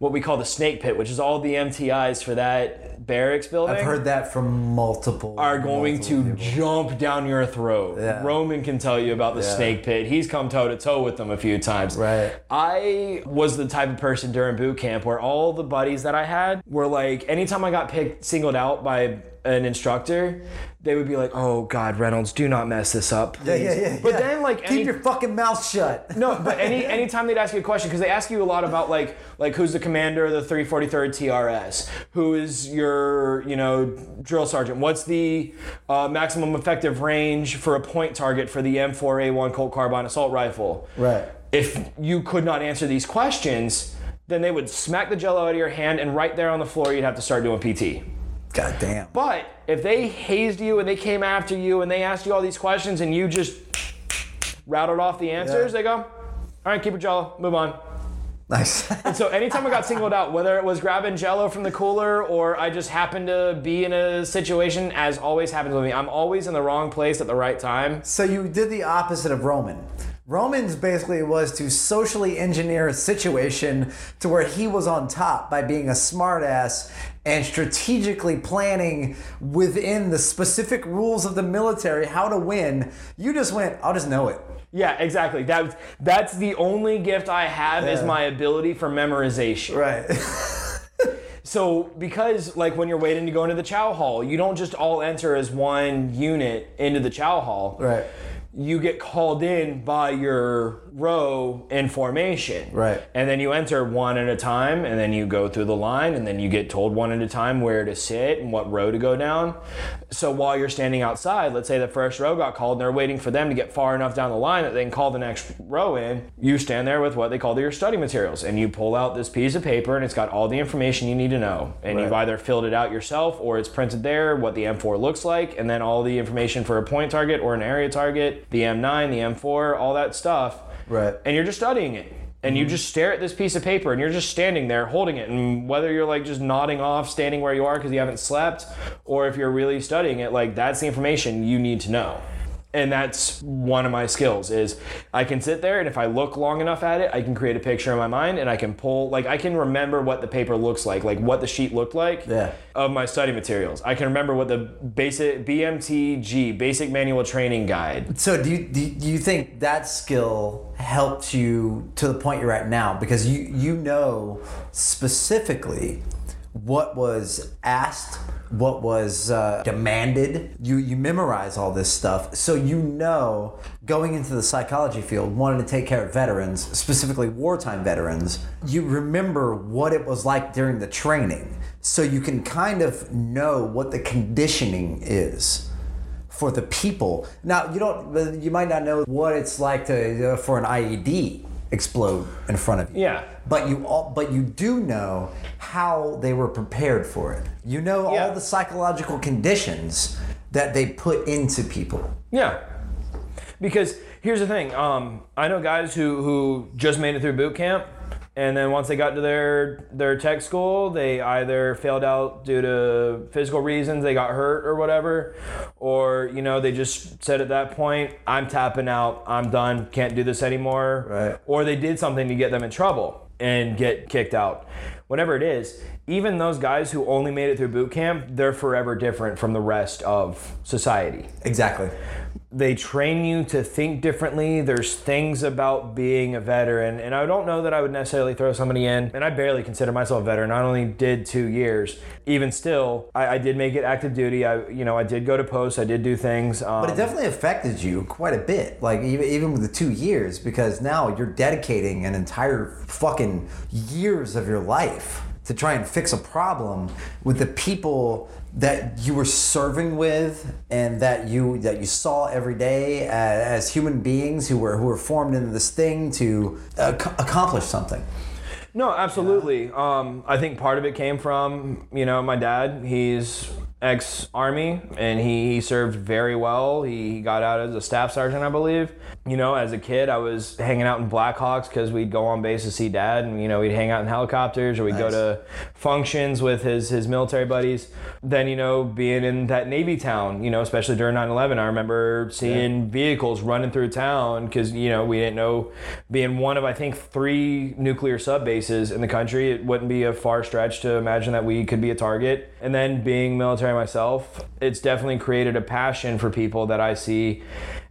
Speaker 5: what we call the snake pit, which is all the MTIs for that barracks building.
Speaker 6: I've heard that from multiple.
Speaker 5: are going
Speaker 6: multiple
Speaker 5: to
Speaker 6: people.
Speaker 5: jump down your throat.
Speaker 6: Yeah.
Speaker 5: Roman can tell you about the
Speaker 6: Yeah.
Speaker 5: snake pit. He's come toe to toe with them a few times.
Speaker 6: Right.
Speaker 5: I was the type of person during boot camp where all the buddies that I had were like, anytime I got picked, singled out by an instructor, they would be like, "Oh God, Reynolds, do not mess this up."
Speaker 6: Yeah, yeah, yeah.
Speaker 5: But
Speaker 6: yeah.
Speaker 5: then, like,
Speaker 6: keep
Speaker 5: any-
Speaker 6: your fucking mouth shut.
Speaker 5: no, but any anytime they'd ask you a question, because they ask you a lot about like like who's the commander of the 343rd TRS, who is your you know drill sergeant, what's the uh, maximum effective range for a point target for the M4A1 Colt carbine assault rifle.
Speaker 6: Right.
Speaker 5: If you could not answer these questions, then they would smack the jello out of your hand, and right there on the floor, you'd have to start doing PT.
Speaker 6: God damn.
Speaker 5: But if they hazed you and they came after you and they asked you all these questions and you just routed off the answers,
Speaker 6: Yeah.
Speaker 5: they go, all right, keep your jello, move on.
Speaker 6: Nice.
Speaker 5: and So anytime I got singled out, whether it was grabbing jello from the cooler or I just happened to be in a situation, as always happens with me, I'm always in the wrong place at the right time.
Speaker 6: So you did the opposite of Roman. Roman's basically was to socially engineer a situation to where he was on top by being a smartass and strategically planning within the specific rules of the military how to win. You just went, I'll just know it.
Speaker 5: Yeah, exactly. That that's the only gift I have is my ability for memorization.
Speaker 6: Right.
Speaker 5: So because like when you're waiting to go into the chow hall, you don't just all enter as one unit into the chow hall.
Speaker 6: right.
Speaker 5: You get called in by your row in formation.
Speaker 6: Right.
Speaker 5: And then you enter one at a time and then you go through the line and then you get told one at a time where to sit and what row to go down. So while you're standing outside, let's say the first row got called and they're waiting for them to get far enough down the line that they can call the next row in, you stand there with what they call your study materials and you pull out this piece of paper and it's got all the information you need to know. And you've either filled it out yourself or it's printed there, what the M4 looks like, and then all the information for a point target or an area target, the M9, the M4, all that stuff.
Speaker 6: Right.
Speaker 5: And you're just studying it. And you mm-hmm. just stare at this piece of paper and you're just standing there holding it. And whether you're like just nodding off, standing where you are because you haven't slept, or if you're really studying it, like that's the information you need to know. And that's one of my skills is I can sit there and if I look long enough at it, I can create a picture in my mind and I can pull like I can remember what the paper looks like, like what the sheet looked like
Speaker 6: Yeah.
Speaker 5: of my study materials. I can remember what the basic BMTG, basic manual training guide.
Speaker 6: So do you, do you think that skill helped you to the point you're at now because you you know specifically what was asked, what was uh, demanded. You you memorize all this stuff, so you know going into the psychology field, wanting to take care of veterans, specifically wartime veterans. You remember what it was like during the training, so you can kind of know what the conditioning is for the people. Now you don't. You might not know what it's like to uh, for an IED explode in front of you.
Speaker 5: Yeah.
Speaker 6: But you all. But you do know how they were prepared for it. You know
Speaker 5: Yeah.
Speaker 6: all the psychological conditions that they put into people.
Speaker 5: Yeah. Because here's the thing. Um, I know guys who, who just made it through boot camp, and then once they got to their their tech school, they either failed out due to physical reasons, they got hurt or whatever, or you know they just said at that point, "I'm tapping out. I'm done. Can't do this anymore."
Speaker 6: Right.
Speaker 5: Or they did something to get them in trouble and get kicked out. Whatever it is, even those guys who only made it through boot camp, they're forever different from the rest of society
Speaker 6: Exactly.
Speaker 5: they train you to think differently. There's things about being a veteran, and I don't know that I would necessarily throw somebody in. And I barely consider myself a veteran. I only did two years. Even still, I, I did make it active duty. I, you know, I did go to post. I did do things. Um,
Speaker 6: But it definitely affected you quite a bit. Like even even with the two years, because now you're dedicating an entire fucking years of your life to try and fix a problem with the people that you were serving with and that you that you saw every day as, as human beings who were who were formed into this thing to ac- accomplish something.
Speaker 5: No, absolutely. Um, I think part of it came from you know my dad. He's ex army, and he, he served very well. He, he got out as a staff sergeant, I believe. You know, as a kid, I was hanging out in Blackhawks because we'd go on base to see dad, and you know, we'd hang out in helicopters or we'd go to functions with his his military buddies. Then you know, being in that Navy town, you know, especially during 9/11, I remember seeing vehicles running through town because you know we didn't know being one of I think three nuclear sub bases in the country. It wouldn't be a far stretch to imagine that we could be a target. And then being military myself, it's definitely created a passion for people that I see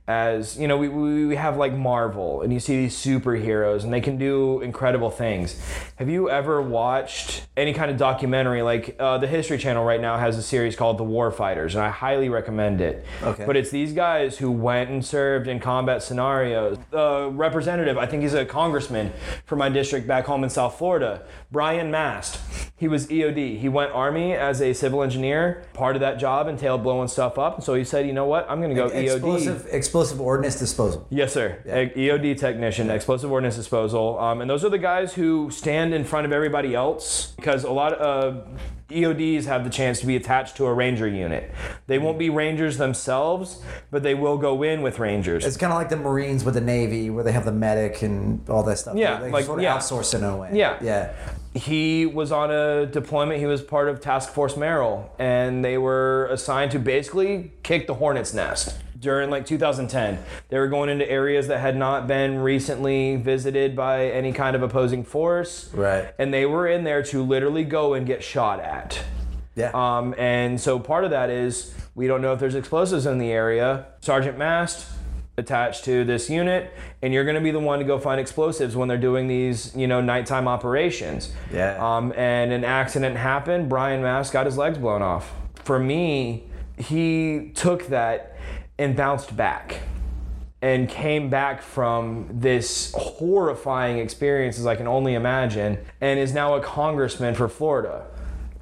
Speaker 5: as you know we, we have like marvel and you see these superheroes and they can do incredible things. Have you ever watched any kind of documentary? Like uh, the history channel right now has a series called the war fighters and i highly recommend it.
Speaker 6: Okay.
Speaker 5: but it's these guys who went and served in combat scenarios. The representative i think he's a congressman from my district back home in south florida brian mast. He was eod he went army as a civil engineer part of that job entailed blowing stuff up and so he said you know what? I'm going to go eod
Speaker 6: Explosive, explosive ordnance disposal.
Speaker 5: Yes, sir. E- EOD technician, explosive ordnance disposal, um, and those are the guys who stand in front of everybody else because a lot of uh, EODs have the chance to be attached to a ranger unit. They won't be rangers themselves, but they will go in with rangers.
Speaker 6: It's kind of like the Marines with the Navy, where they have the medic and all that stuff.
Speaker 5: Yeah,
Speaker 6: they, they
Speaker 5: like-
Speaker 6: sort of
Speaker 5: yeah.
Speaker 6: outsource in a way.
Speaker 5: Yeah.
Speaker 6: yeah.
Speaker 5: he was on a deployment. He was part of Task Force Merrill, and they were assigned to basically kick the hornet's nest during like 2010. They were going into areas that had not been recently visited by any kind of opposing force,
Speaker 6: Right.
Speaker 5: And they were in there to literally go and get shot at.
Speaker 6: Yeah.
Speaker 5: Um, and so part of that is we don't know if there's explosives in the area. Sergeant Mast attached to this unit, and you're going to be the one to go find explosives when they're doing these, you know, nighttime operations.
Speaker 6: Yeah.
Speaker 5: Um, and an accident happened. Brian Mast got his legs blown off. For me, he took that and bounced back and came back from this horrifying experience as I can only imagine and is now a congressman for Florida.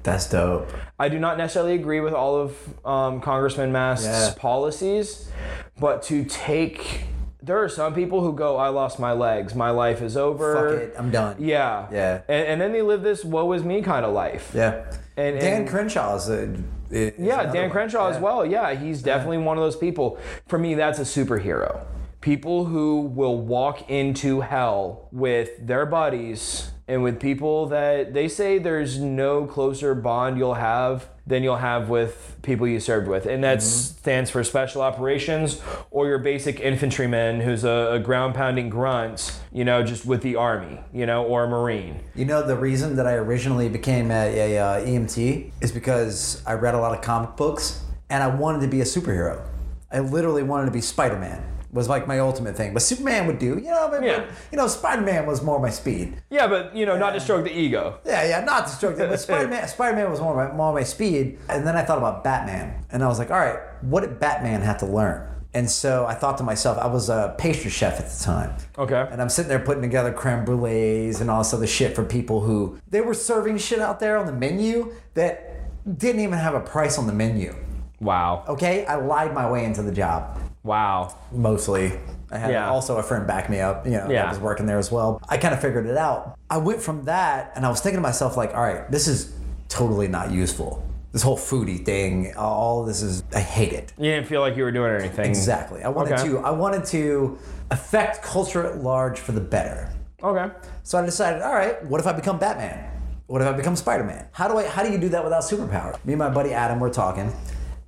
Speaker 6: That's dope.
Speaker 5: I do not necessarily agree with all of um, Congressman Mast's
Speaker 6: Yeah.
Speaker 5: policies, but to take there are some people who go, "I lost my legs, my life is over."
Speaker 6: Fuck it, I'm done.
Speaker 5: Yeah,
Speaker 6: Yeah.
Speaker 5: and, and then they live this "woe is me" kind of life.
Speaker 6: Yeah.
Speaker 5: And-
Speaker 6: Dan Crenshaw is a. is
Speaker 5: Yeah, Dan
Speaker 6: one.
Speaker 5: Crenshaw as well. Yeah, he's definitely one of those people. For me, that's a superhero. People who will walk into hell with their buddies and with people that they say there's no closer bond you'll have than you'll have with people you served with. And that stands for special operations or your basic infantryman who's a, a ground pounding grunt, you know, just with the army, you know, or a marine.
Speaker 6: You know, the reason that I originally became a, a uh, EMT is because I read a lot of comic books and I wanted to be a superhero. I literally wanted to be Spider Man. Was like my ultimate thing, but Superman would do. You know, but,
Speaker 5: Yeah.
Speaker 6: you know, Spider Man was more my speed.
Speaker 5: Yeah, but, you know, not to stroke the ego.
Speaker 6: Yeah, yeah, not destructive, but Spider Man. Spider Man was more my, more my speed. And then I thought about Batman, and I was like, all right, what did Batman have to learn? And so I thought to myself, I was a pastry chef at the time.
Speaker 5: Okay.
Speaker 6: And I'm sitting there putting together creme brulees and all this other shit for people who they were serving shit out there on the menu that didn't even have a price on the menu.
Speaker 5: Wow.
Speaker 6: Okay, I lied my way into the job
Speaker 5: Wow.
Speaker 6: mostly. I had
Speaker 5: Yeah.
Speaker 6: also a friend back me up, you know,
Speaker 5: Yeah.
Speaker 6: that was working there as well. I kind of figured it out. I went from that and I was thinking to myself, like, all right, this is totally not useful. This whole foodie thing, all this is, I hate it.
Speaker 5: You didn't feel like you were doing anything.
Speaker 6: Exactly. I wanted
Speaker 5: Okay.
Speaker 6: to, I wanted to affect culture at large for the better.
Speaker 5: Okay.
Speaker 6: So I decided, all right, what if I become Batman? What if I become Spider-Man? How do I how do you do that without superpower? Me and my buddy Adam were talking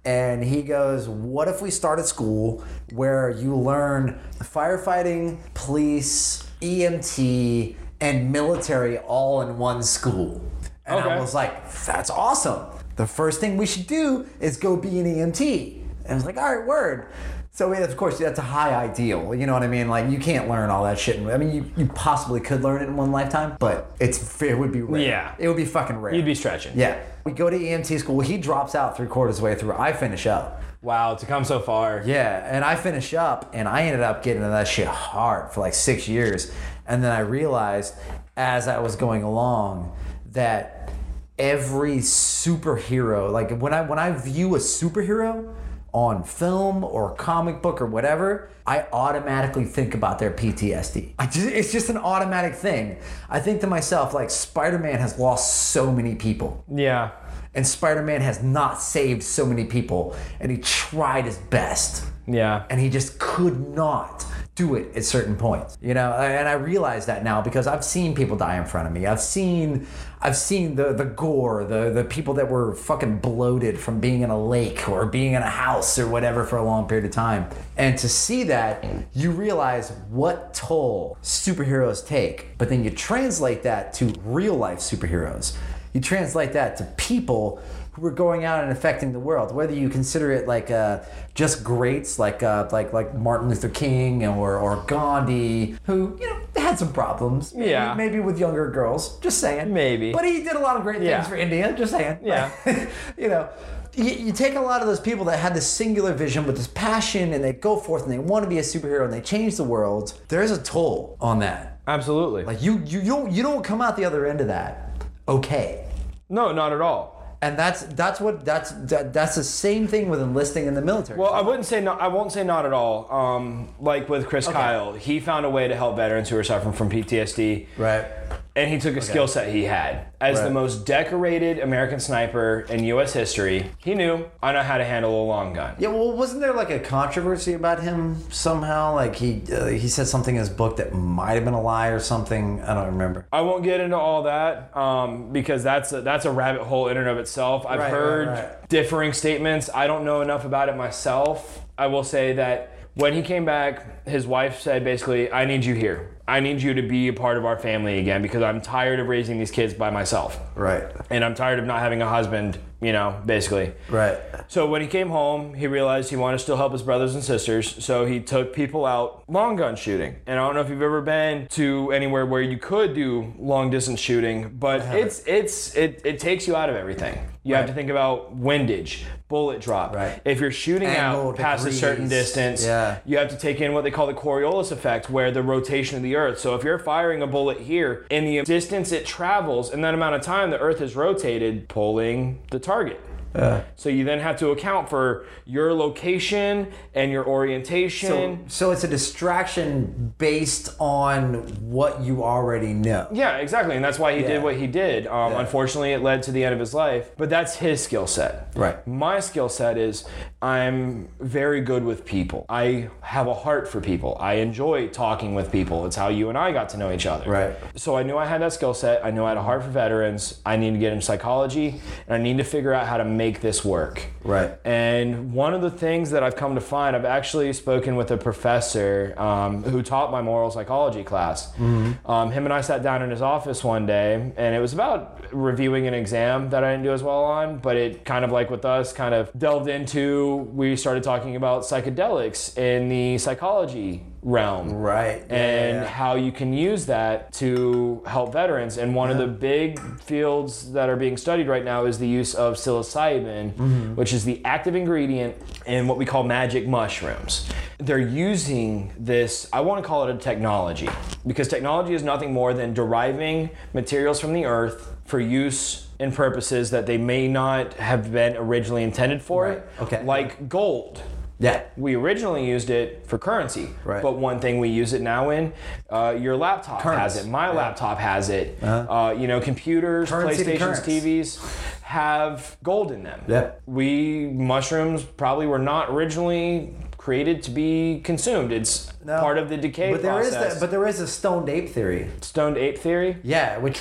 Speaker 6: and he goes, "What if we start a school where you learn firefighting, police, EMT, and military all in one school?" And I was like, "That's awesome. The first thing we should do is go be an EMT." And I was like, "All right, word." So of course that's a high ideal. You know what I mean? Like you can't learn all that shit. in- I mean, you, you possibly could learn it in one lifetime, but it's it would be rare.
Speaker 5: Yeah.
Speaker 6: it would be fucking rare.
Speaker 5: You'd be stretching.
Speaker 6: yeah. We go to EMT school. He drops out three quarters of the way through. I finish up.
Speaker 5: Wow, to come so far.
Speaker 6: Yeah, and I finish up, and I ended up getting into that shit hard for like six years, and then I realized as I was going along that every superhero, like when I when I view a superhero on film or comic book or whatever, I automatically think about their PTSD. I just, it's just an automatic thing. I think to myself, like Spider-Man has lost so many people.
Speaker 5: Yeah.
Speaker 6: And Spider Man has not saved so many people, and he tried his best
Speaker 5: Yeah.
Speaker 6: and he just could not do it at certain points you know? And i realize that now because i've seen people die in front of me. I've seen i've seen the the gore the the people that were fucking bloated from being in a lake or being in a house or whatever for a long period of time. And to see that you realize what toll superheroes take. But then you translate that to real life superheroes. You translate that to people who are going out and affecting the world. Whether you consider it like uh, just greats, like uh, like like Martin Luther King or or Gandhi, who you know had some problems. Maybe,
Speaker 5: Yeah.
Speaker 6: maybe with younger girls. Just saying.
Speaker 5: Maybe.
Speaker 6: But he did a lot of great
Speaker 5: Yeah.
Speaker 6: things for India. Just saying.
Speaker 5: Yeah.
Speaker 6: you know. You, you take a lot of those people that had this singular vision with this passion and they go forth and they want to be a superhero and they change the world. There's a toll on that.
Speaker 5: Absolutely.
Speaker 6: Like you you, you don't you don't come out the other end of that okay.
Speaker 5: no, not at all.
Speaker 6: And that's that's what that's that, that's the same thing with enlisting in the military.
Speaker 5: Well, I wouldn't say not. I won't say not at all. Um, like with Chris Kyle, he found a way to help veterans who are suffering from PTSD,
Speaker 6: right.
Speaker 5: And he took a skill set he had as the most decorated American sniper in U.S. history. He knew I know how to handle a long gun.
Speaker 6: Yeah, well, wasn't there like a controversy about him somehow? Like he uh, he said something in his book that might have been a lie or something. I don't remember.
Speaker 5: I won't get into all that um, because that's a, that's a rabbit hole in and of itself. I've
Speaker 6: Right, right,
Speaker 5: heard
Speaker 6: right.
Speaker 5: differing statements. I don't know enough about it myself. I will say that when he came back, his wife said basically, "I need you here. I need you to be a part of our family again because I'm tired of raising these kids by myself,
Speaker 6: Right.
Speaker 5: and I'm tired of not having a husband." You know, basically.
Speaker 6: Right.
Speaker 5: So when he came home, he realized he wanted to still help his brothers and sisters. So he took people out long gun shooting. And I don't know if you've ever been to anywhere where you could do long distance shooting, but uh-huh. it's it's it, it takes you out of everything. You have to think about windage, bullet drop.
Speaker 6: Right.
Speaker 5: If you're shooting
Speaker 6: Angle,
Speaker 5: out past a certain distance,
Speaker 6: Yeah.
Speaker 5: you have to take in what they call the Coriolis effect, where the rotation of the Earth. So if you're firing a bullet here, in the distance it travels, in that amount of time, the Earth is rotated, pulling the target target. So you then have to account for your location and your orientation.
Speaker 6: so it's a distraction based on what you already know.
Speaker 5: yeah, exactly, and that's why he
Speaker 6: Yeah.
Speaker 5: did what he did. Um,
Speaker 6: Yeah.
Speaker 5: Unfortunately, it led to the end of his life, but that's his skill set.
Speaker 6: Right.
Speaker 5: My skill set is I'm very good with people. I have a heart for people. I enjoy talking with people. It's how you and I got to know each other.
Speaker 6: Right.
Speaker 5: So I knew I had that skill set. I knew I had a heart for veterans. I need to get into psychology, and I need to figure out how to make this work.
Speaker 6: Right.
Speaker 5: And one of the things that I've come to find, I've actually spoken with a professor um, who taught my moral psychology class. Um, him and I sat down in his office one day, and it was about reviewing an exam that I didn't do as well on, but it kind of like with us, kind of delved into, we started talking about psychedelics in the psychology realm
Speaker 6: Right. Yeah,
Speaker 5: and
Speaker 6: yeah, yeah.
Speaker 5: how you can use that to help veterans. And one of the big fields that are being studied right now is the use of psilocybin,
Speaker 6: Mm-hmm.
Speaker 5: which is the active ingredient in what we call magic mushrooms. They're using this, I want to call it a technology, because technology is nothing more than deriving materials from the earth for use and purposes that they may not have been originally intended for
Speaker 6: Right.
Speaker 5: it.
Speaker 6: Okay.
Speaker 5: Like gold.
Speaker 6: Yeah.
Speaker 5: We originally used it for currency,
Speaker 6: Right.
Speaker 5: but one thing we use it now in, uh, your laptop
Speaker 6: Currents.
Speaker 5: has it. My
Speaker 6: Yeah.
Speaker 5: laptop has it. uh you know, computers,
Speaker 6: Currency
Speaker 5: PlayStations. TVs have gold in them.
Speaker 6: Yeah.
Speaker 5: We mushrooms probably were not originally created to be consumed. It's
Speaker 6: No.
Speaker 5: part of the decay
Speaker 6: But there is
Speaker 5: process.
Speaker 6: that. But there is a stoned ape theory.
Speaker 5: Stoned ape theory.
Speaker 6: Yeah, with.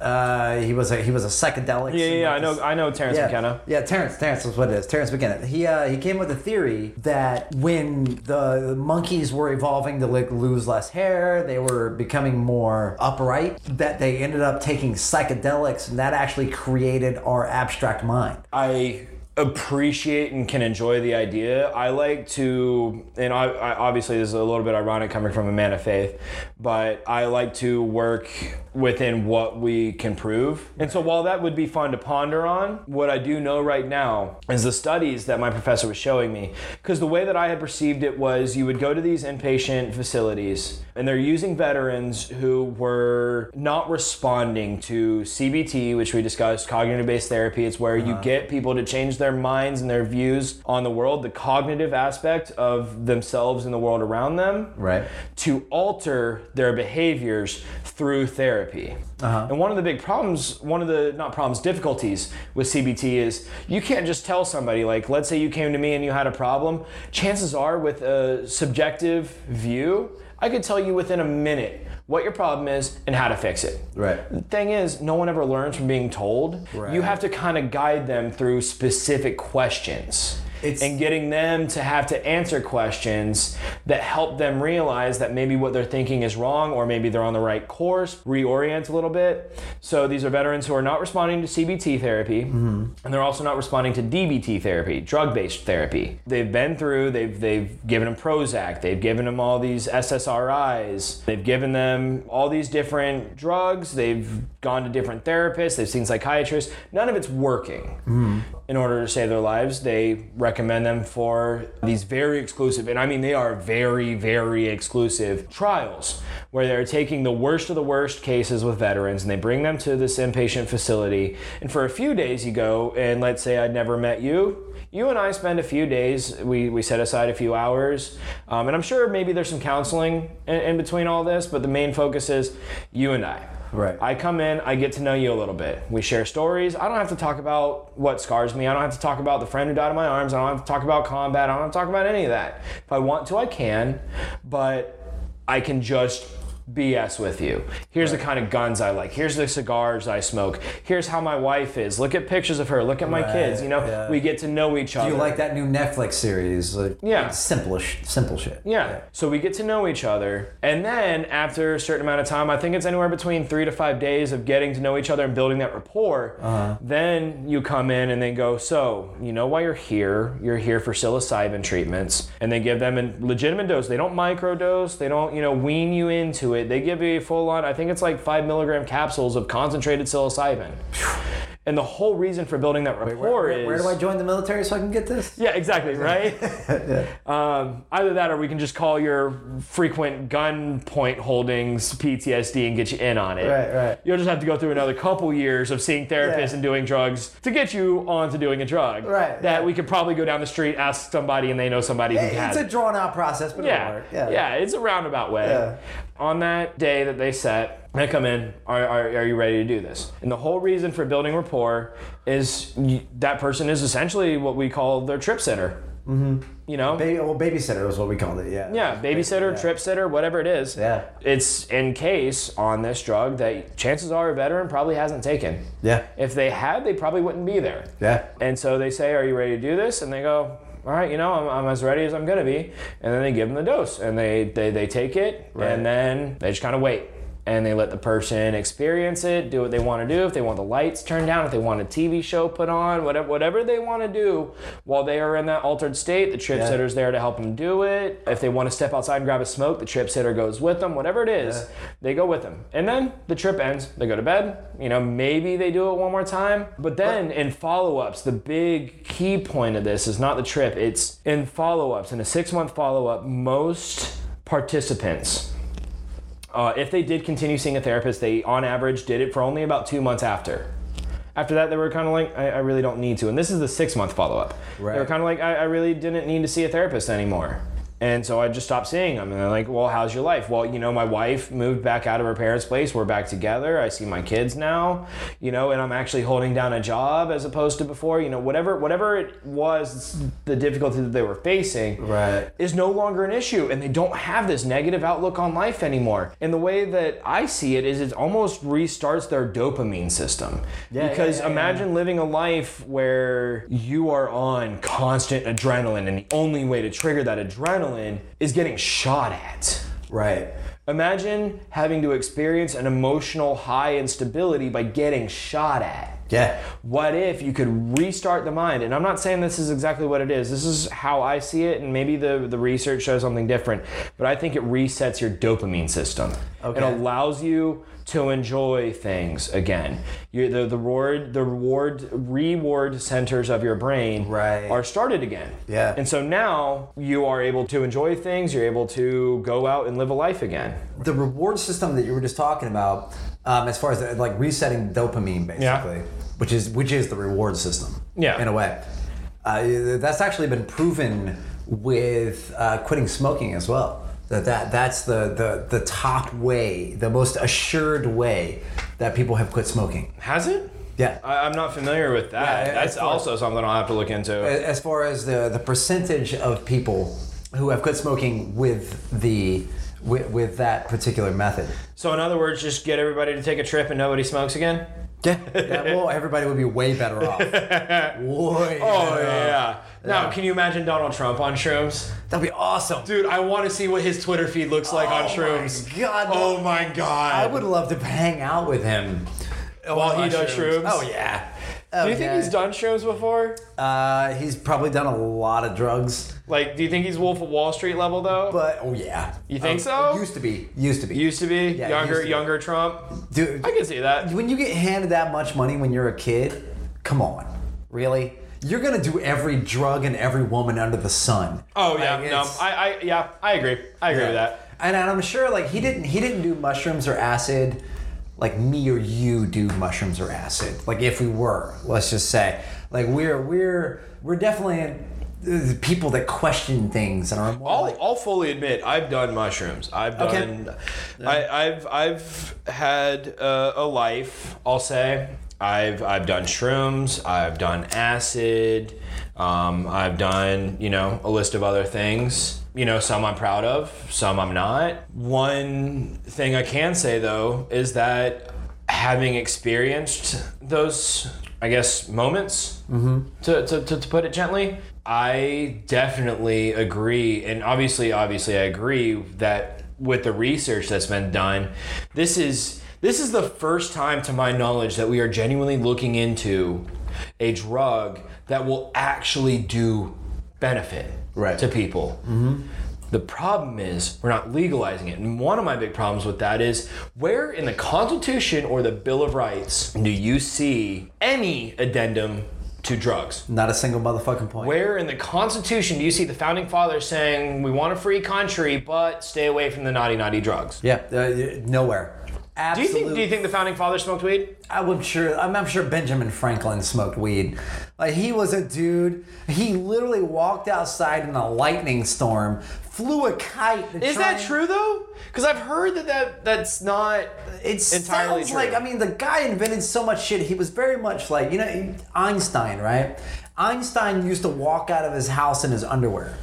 Speaker 6: Uh, he was a he was a psychedelic.
Speaker 5: Yeah, yeah, yeah, I know. I know Terence
Speaker 6: yeah,
Speaker 5: McKenna.
Speaker 6: Yeah, Terence. Terence is what it is. Terence McKenna. He uh, he came with a theory that when the, the monkeys were evolving to like lose less hair, they were becoming more upright. That they ended up taking psychedelics, and that actually created our abstract mind.
Speaker 5: I appreciate and can enjoy the idea. I like to, and I, I, obviously this is a little bit ironic coming from a man of faith, but I like to work within what we can prove. And so while that would be fun to ponder on, what I do know right now is the studies that my professor was showing me. Because the way that I had perceived it was you would go to these inpatient facilities, and they're using veterans who were not responding to CBT, which we discussed, cognitive based therapy. It's where you uh-huh. get people to change their minds and their views on the world, the cognitive aspect of themselves and the world around them,
Speaker 6: Right.
Speaker 5: to alter their behaviors through therapy. Uh-huh. And one of the big problems, one of the not problems, difficulties with CBT is you can't just tell somebody, like, let's say you came to me and you had a problem. Chances are, with a subjective view, I could tell you within a minute what your problem is and how to fix it.
Speaker 6: Right.
Speaker 5: The thing is, no one ever learns from being told.
Speaker 6: Right.
Speaker 5: You have to kind of guide them through specific questions.
Speaker 6: It's-
Speaker 5: and getting them to have to answer questions that help them realize that maybe what they're thinking is wrong or maybe they're on the right course, reorient a little bit. So these are veterans who are not responding to CBT therapy mm-hmm. and they're also not responding to DBT therapy, drug-based therapy. They've been through, they've they've given them Prozac, they've given them all these SSRIs, they've given them all these different drugs, they've gone to different therapists, they've seen psychiatrists. None of it's working mm-hmm. in order to save their lives, they recommend them for these very exclusive, and I mean they are very, very exclusive trials where they're taking the worst of the worst cases with veterans and they bring them to this inpatient facility. And for a few days, you go and let's say I'd never met you. You and I spend a few days, we, we set aside a few hours, um, and I'm sure maybe there's some counseling in, in between all this, but the main focus is you and I.
Speaker 6: Right.
Speaker 5: I come in, I get to know you a little bit. We share stories. I don't have to talk about what scars me. I don't have to talk about the friend who died in my arms. I don't have to talk about combat. I don't have to talk about any of that. If I want to, I can, but I can just BS with you. Here's the kind of guns I like. Here's the cigars I smoke. Here's how my wife is. Look at pictures of her. Look at my
Speaker 6: Right,
Speaker 5: kids. You know,
Speaker 6: yeah.
Speaker 5: we get to know each other.
Speaker 6: Do you like that new Netflix series? Like,
Speaker 5: Yeah.
Speaker 6: simple, simple shit.
Speaker 5: Yeah. So we get to know each other. And then after a certain amount of time, I think it's anywhere between three to five days of getting to know each other and building that rapport. Uh-huh. Then you come in and they go, So, you know why you're here? You're here for psilocybin treatments. And they give them a legitimate dose. They don't microdose, they don't, you know, wean you into it. They give you a full on, I think it's like five milligram capsules of concentrated psilocybin. And the whole reason for building that rapport
Speaker 6: Where, where-
Speaker 5: is.
Speaker 6: where do I join the military so I can get this?
Speaker 5: Yeah, exactly, right? um, either that or we can just call your frequent gun point holdings PTSD and get you in on it.
Speaker 6: Right, right.
Speaker 5: You'll just have to go through another couple years of seeing therapists
Speaker 6: Yeah.
Speaker 5: and doing drugs to get you onto doing a drug.
Speaker 6: Right,
Speaker 5: That
Speaker 6: yeah.
Speaker 5: we could probably go down the street, ask somebody, and they know somebody who can.
Speaker 6: It's
Speaker 5: has
Speaker 6: a drawn out process, but it'll
Speaker 5: Yeah, yeah, it's a roundabout way.
Speaker 6: Yeah.
Speaker 5: On that day that they set, they come in. Are, are, are you ready to do this? And the whole reason for building rapport is you, that person is essentially what we call their trip sitter. Mm-hmm. You know,
Speaker 6: Baby, well, babysitter is what we called it. Yeah.
Speaker 5: yeah, babysitter,
Speaker 6: Yeah.
Speaker 5: trip sitter, whatever it is.
Speaker 6: Yeah.
Speaker 5: It's in case on this drug that chances are a veteran probably hasn't taken.
Speaker 6: Yeah.
Speaker 5: If they had, they probably wouldn't be there.
Speaker 6: Yeah.
Speaker 5: And so they say, Are you ready to do this? And they go, All right, you know, I'm, I'm as ready as I'm going to be. And then they give them the dose and they, they, they take it
Speaker 6: Right.
Speaker 5: and then they just kind of wait. And they let the person experience it, do what they want to do. If they want the lights turned down, if they want a TV show put on, whatever, whatever they want to do while they are in that altered state, the trip
Speaker 6: Yeah.
Speaker 5: sitter's there to help them do it. If they want to step outside and grab a smoke, the trip sitter goes with them. Whatever it is,
Speaker 6: Yeah.
Speaker 5: they go with them. And then the trip ends. They go to bed. You know, maybe they do it one more time. But then in follow ups, the big key point of this is not the trip, it's in follow ups. In a six month follow up, most participants, uh, if they did continue seeing a therapist, they on average did it for only about two months after. After that, they were kind of like, I, I really don't need to. And this is the six month follow up. Right. They were kind of like, I, I really didn't need to see a therapist anymore. And so I just stopped seeing them. And they're like, well, how's your life? Well, you know, my wife moved back out of her parents' place. We're back together. I see my kids now, you know, and I'm actually holding down a job as opposed to before. You know, whatever whatever it was, the difficulty that they were facing
Speaker 6: Right.
Speaker 5: is no longer an issue and they don't have this negative outlook on life anymore. And the way that I see it is it almost restarts their dopamine system.
Speaker 6: Yeah,
Speaker 5: because
Speaker 6: yeah, yeah,
Speaker 5: imagine living a life where you are on constant adrenaline and the only way to trigger that adrenaline is getting shot at.
Speaker 6: Right.
Speaker 5: Imagine having to experience an emotional high instability by getting shot at.
Speaker 6: Yeah.
Speaker 5: What if you could restart the mind? And I'm not saying this is exactly what it is. This is how I see it, and maybe the, the research shows something different. But I think it resets your dopamine system.
Speaker 6: Okay.
Speaker 5: It allows you to enjoy things again. You, the, the reward the reward reward centers of your brain
Speaker 6: Right.
Speaker 5: are started again.
Speaker 6: Yeah.
Speaker 5: And so now you are able to enjoy things. You're able to go out and live a life again.
Speaker 6: The reward system that you were just talking about, um, as far as the, like resetting dopamine, basically, which is which is the reward system.
Speaker 5: Yeah.
Speaker 6: In a way, uh, that's actually been proven with uh, quitting smoking as well. That, that that's the, the the top way, the most assured way that people have quit smoking.
Speaker 5: Has it?
Speaker 6: Yeah.
Speaker 5: I, I'm not familiar with that.
Speaker 6: Yeah,
Speaker 5: That's
Speaker 6: far-
Speaker 5: also something I'll have to look into.
Speaker 6: as far as the the percentage of people who have quit smoking with the with, with that particular method.
Speaker 5: So in other words, just get everybody to take a trip and nobody smokes again.
Speaker 6: Yeah, yeah well, everybody would be way better off. Way.
Speaker 5: Oh
Speaker 6: better off.
Speaker 5: yeah. Now, can you imagine Donald Trump on shrooms?
Speaker 6: that'd be awesome.
Speaker 5: Dude, I want to see what his Twitter feed looks like on
Speaker 6: Oh
Speaker 5: shrooms.
Speaker 6: my God,
Speaker 5: Oh my god.
Speaker 6: I would love to hang out with him
Speaker 5: While he does shrooms?
Speaker 6: Oh yeah.
Speaker 5: Do you think he's done shrooms before?
Speaker 6: Uh, he's probably done a lot of drugs,
Speaker 5: Like, do you think he's Wolf of Wall Street level though?
Speaker 6: but oh yeah.
Speaker 5: You think
Speaker 6: Uh,
Speaker 5: so?
Speaker 6: Used to be. Used to be.
Speaker 5: Used to be
Speaker 6: Yeah,
Speaker 5: younger,
Speaker 6: to be.
Speaker 5: younger Trump.
Speaker 6: Dude,
Speaker 5: I can see that.
Speaker 6: when you get handed that much money when you're a kid, come on, really? You're gonna do every drug and every woman under the sun.
Speaker 5: Oh yeah, no, I, I, yeah, I agree. I agree with that.
Speaker 6: And I'm sure like he didn't he didn't do mushrooms or acid like me or you do mushrooms or acid. Like if we were, let's just say, like we're we're we're definitely uh, people that question things and are more
Speaker 5: I'll,
Speaker 6: like
Speaker 5: I'll fully admit I've done mushrooms. I've
Speaker 6: Okay.
Speaker 5: done. I, I've I've had uh, a life. I'll say I've I've done shrooms. I've done acid. Um, I've done you know a list of other things. You know some I'm proud of, some I'm not. One thing I can say though is that having experienced those I guess moments to, to, to, to put it gently i definitely agree and obviously obviously i agree that with the research that's been done this is this is the first time to my knowledge that we are genuinely looking into a drug that will actually do benefit
Speaker 6: Right.
Speaker 5: to people mm-hmm. the problem is we're not legalizing it. And one of my big problems with that is where in the Constitution or the Bill of Rights do you see any addendum to drugs?
Speaker 6: not a single motherfucking point.
Speaker 5: Where in the Constitution do you see the founding fathers saying we want a free country but stay away from the naughty naughty drugs?
Speaker 6: Yeah, uh, nowhere.
Speaker 5: Do you think do you think the founding fathers smoked weed?
Speaker 6: I'm sure. I'm, I'm sure Benjamin Franklin smoked weed. Like he was a dude. He literally walked outside in a lightning storm, flew a kite.
Speaker 5: Is that true though? Because I've heard that, that that's not
Speaker 6: It
Speaker 5: entirely
Speaker 6: sounds
Speaker 5: true.
Speaker 6: like I mean the guy invented so much shit. He was very much like you know Einstein, right? Einstein used to walk out of his house in his underwear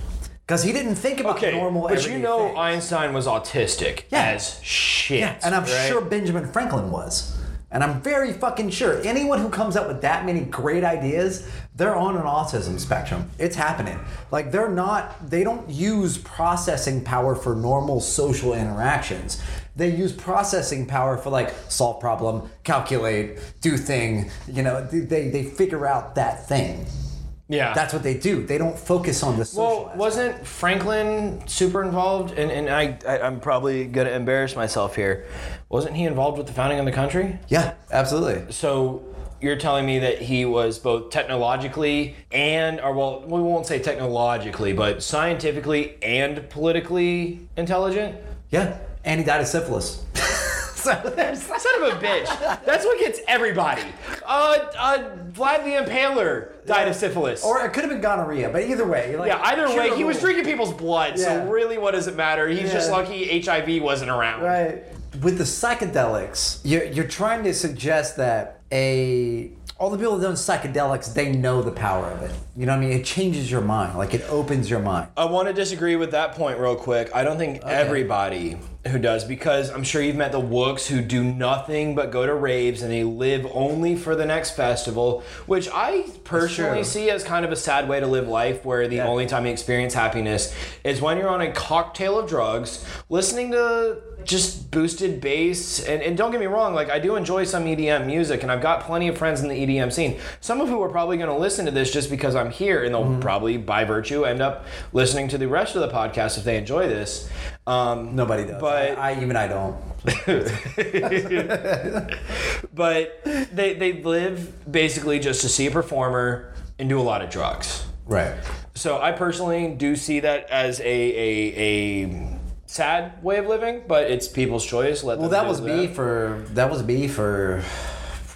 Speaker 6: because he didn't think about
Speaker 5: okay,
Speaker 6: normal.
Speaker 5: but you know
Speaker 6: things.
Speaker 5: Einstein was autistic
Speaker 6: Yeah.
Speaker 5: as shit.
Speaker 6: Yeah, and I'm
Speaker 5: right?
Speaker 6: sure Benjamin Franklin was. And I'm very fucking sure anyone who comes up with that many great ideas, they're on an autism spectrum. It's happening. Like they're not they don't use processing power for normal social interactions. They use processing power for like solve problem, calculate, do thing, you know, they they figure out that thing.
Speaker 5: Yeah.
Speaker 6: That's what they do. They don't focus on the social
Speaker 5: Well,
Speaker 6: aspect.
Speaker 5: wasn't Franklin super involved? And, and I, I, I'm probably going to embarrass myself here. Wasn't he involved with the founding of the country?
Speaker 6: Yeah, absolutely.
Speaker 5: So you're telling me that he was both technologically and, or well, we won't say technologically, but scientifically and politically intelligent?
Speaker 6: Yeah. And he died of syphilis. so there's
Speaker 5: Son of a bitch. That's what gets everybody. Uh, uh, Vlad the Impaler died of syphilis.
Speaker 6: Or it could have been gonorrhea, but either way. Like,
Speaker 5: yeah, either way, he was drinking people's blood,
Speaker 6: Yeah.
Speaker 5: so really, what does it matter? He's just
Speaker 6: Yeah.
Speaker 5: lucky HIV wasn't around.
Speaker 6: Right. With the psychedelics, you're, you're trying to suggest that a all the people that done psychedelics, they know the power of it. You know what I mean? It changes your mind. Like it opens your mind.
Speaker 5: I want to disagree with that point real quick. I don't think everybody who does because I'm sure you've met the Wooks who do nothing but go to raves and they live only for the next festival, which I personally see as kind of a sad way to live life where the
Speaker 6: Yeah.
Speaker 5: only time you experience happiness is when you're on a cocktail of drugs, listening to just boosted bass and, and don't get me wrong, like I do enjoy some EDM music and I've got plenty of friends in the EDM scene. Some of who are probably gonna listen to this just because I'm here and they'll
Speaker 6: Mm-hmm.
Speaker 5: probably by virtue end up listening to the rest of the podcast if they enjoy this. Um,
Speaker 6: Nobody does.
Speaker 5: But-
Speaker 6: I, I even I don't.
Speaker 5: but they they live basically just to see a performer and do a lot of drugs.
Speaker 6: Right.
Speaker 5: So I personally do see that as a a, a sad way of living, but it's people's choice. Let
Speaker 6: Well,
Speaker 5: them
Speaker 6: that was me for that was me for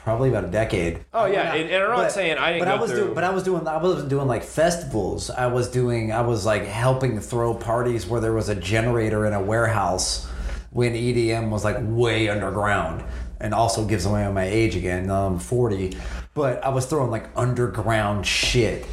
Speaker 6: probably about a decade.
Speaker 5: Oh yeah, oh, and, and I'm not saying I didn't
Speaker 6: but
Speaker 5: go
Speaker 6: I was
Speaker 5: through.
Speaker 6: doing, but I was doing, I was doing like festivals. I was doing, I was like helping throw parties where there was a generator in a warehouse when EDM was like way underground, and also gives away my age again. I'm 40, but I was throwing like underground shit,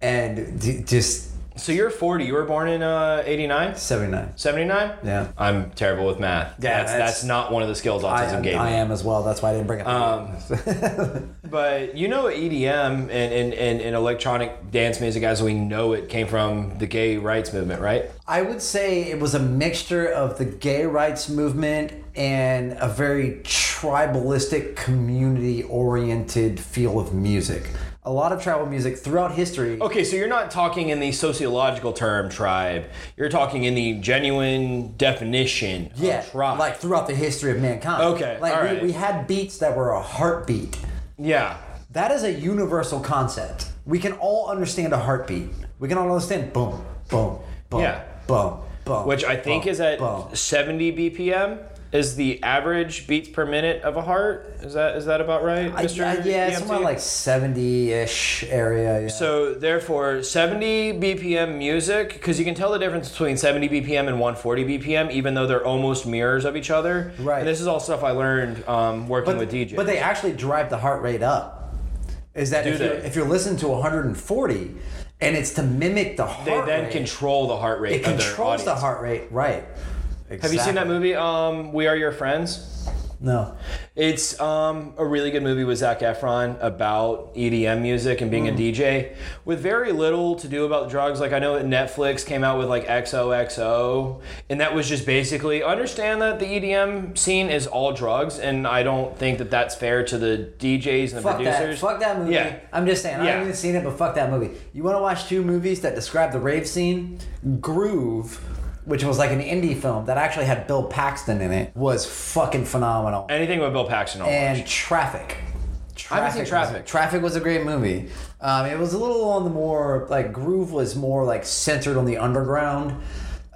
Speaker 6: and d- just
Speaker 5: so you're 40. You were born in uh, 89,
Speaker 6: 79.
Speaker 5: 79.
Speaker 6: Yeah.
Speaker 5: I'm terrible with math.
Speaker 6: Yeah,
Speaker 5: that's,
Speaker 6: that's-
Speaker 5: not one of the skills
Speaker 6: I,
Speaker 5: autism gave me.
Speaker 6: I am as well. That's why I didn't bring it. up.
Speaker 5: Um, But you know, EDM and, and, and, and electronic dance music as we know it came from the gay rights movement, right?
Speaker 6: I would say it was a mixture of the gay rights movement and a very tribalistic, community oriented feel of music. A lot of tribal music throughout history.
Speaker 5: Okay, so you're not talking in the sociological term tribe. You're talking in the genuine definition
Speaker 6: yeah,
Speaker 5: of tribe.
Speaker 6: like throughout the history of mankind.
Speaker 5: Okay,
Speaker 6: like we,
Speaker 5: right.
Speaker 6: we had beats that were a heartbeat.
Speaker 5: yeah.
Speaker 6: That is a universal concept. We can all understand a heartbeat. We can all understand boom, boom, boom,
Speaker 5: Yeah.
Speaker 6: boom, boom.
Speaker 5: Which I think
Speaker 6: boom,
Speaker 5: is at
Speaker 6: boom.
Speaker 5: 70 BPM is the average beats per minute of a heart. Is that is that about right, Mr.
Speaker 6: I- yeah,
Speaker 5: DMT?
Speaker 6: somewhere like 70-ish area. Yeah.
Speaker 5: So therefore, 70 BPM music, because you can tell the difference between 70 BPM and 140 BPM, even though they're almost mirrors of each other.
Speaker 6: Right.
Speaker 5: And this is all stuff I learned um, working
Speaker 6: but,
Speaker 5: with DJs.
Speaker 6: But they actually drive the heart rate up. Is that if, You're, if you're listening to 140 and it's to mimic the heart
Speaker 5: they then
Speaker 6: rate,
Speaker 5: control the heart rate.
Speaker 6: it controls the heart rate, right?
Speaker 5: Have you seen that movie? Um, we Are Your Friends.
Speaker 6: No.
Speaker 5: It's um, a really good movie with Zac Efron about EDM music and being a DJ with very little to do about drugs. Like I know that Netflix came out with like XOXO, and that was just basically understand that the EDM scene is all drugs, and I don't think that that's fair to the DJs and the
Speaker 6: Fuck that.
Speaker 5: producers.
Speaker 6: Fuck that movie.
Speaker 5: Yeah.
Speaker 6: I'm just saying. I
Speaker 5: Yeah.
Speaker 6: haven't even seen it, but fuck that movie. You want to watch two movies that describe the rave scene? Groove, which was like an indie film that actually had Bill Paxton in it, was fucking phenomenal.
Speaker 5: Anything with Bill Paxton, I'll
Speaker 6: and
Speaker 5: watch.
Speaker 6: Traffic.
Speaker 5: I haven't seen
Speaker 6: was-
Speaker 5: Traffic.
Speaker 6: Traffic was a great movie. Um, it was a little on the more like Groove was more like centered on the underground.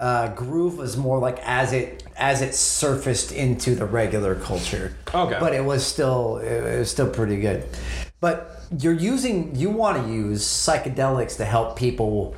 Speaker 6: Uh, Groove was more like as it as it surfaced into the regular culture.
Speaker 5: Okay.
Speaker 6: but it was still it was still pretty good. But you're using you want to use psychedelics to help people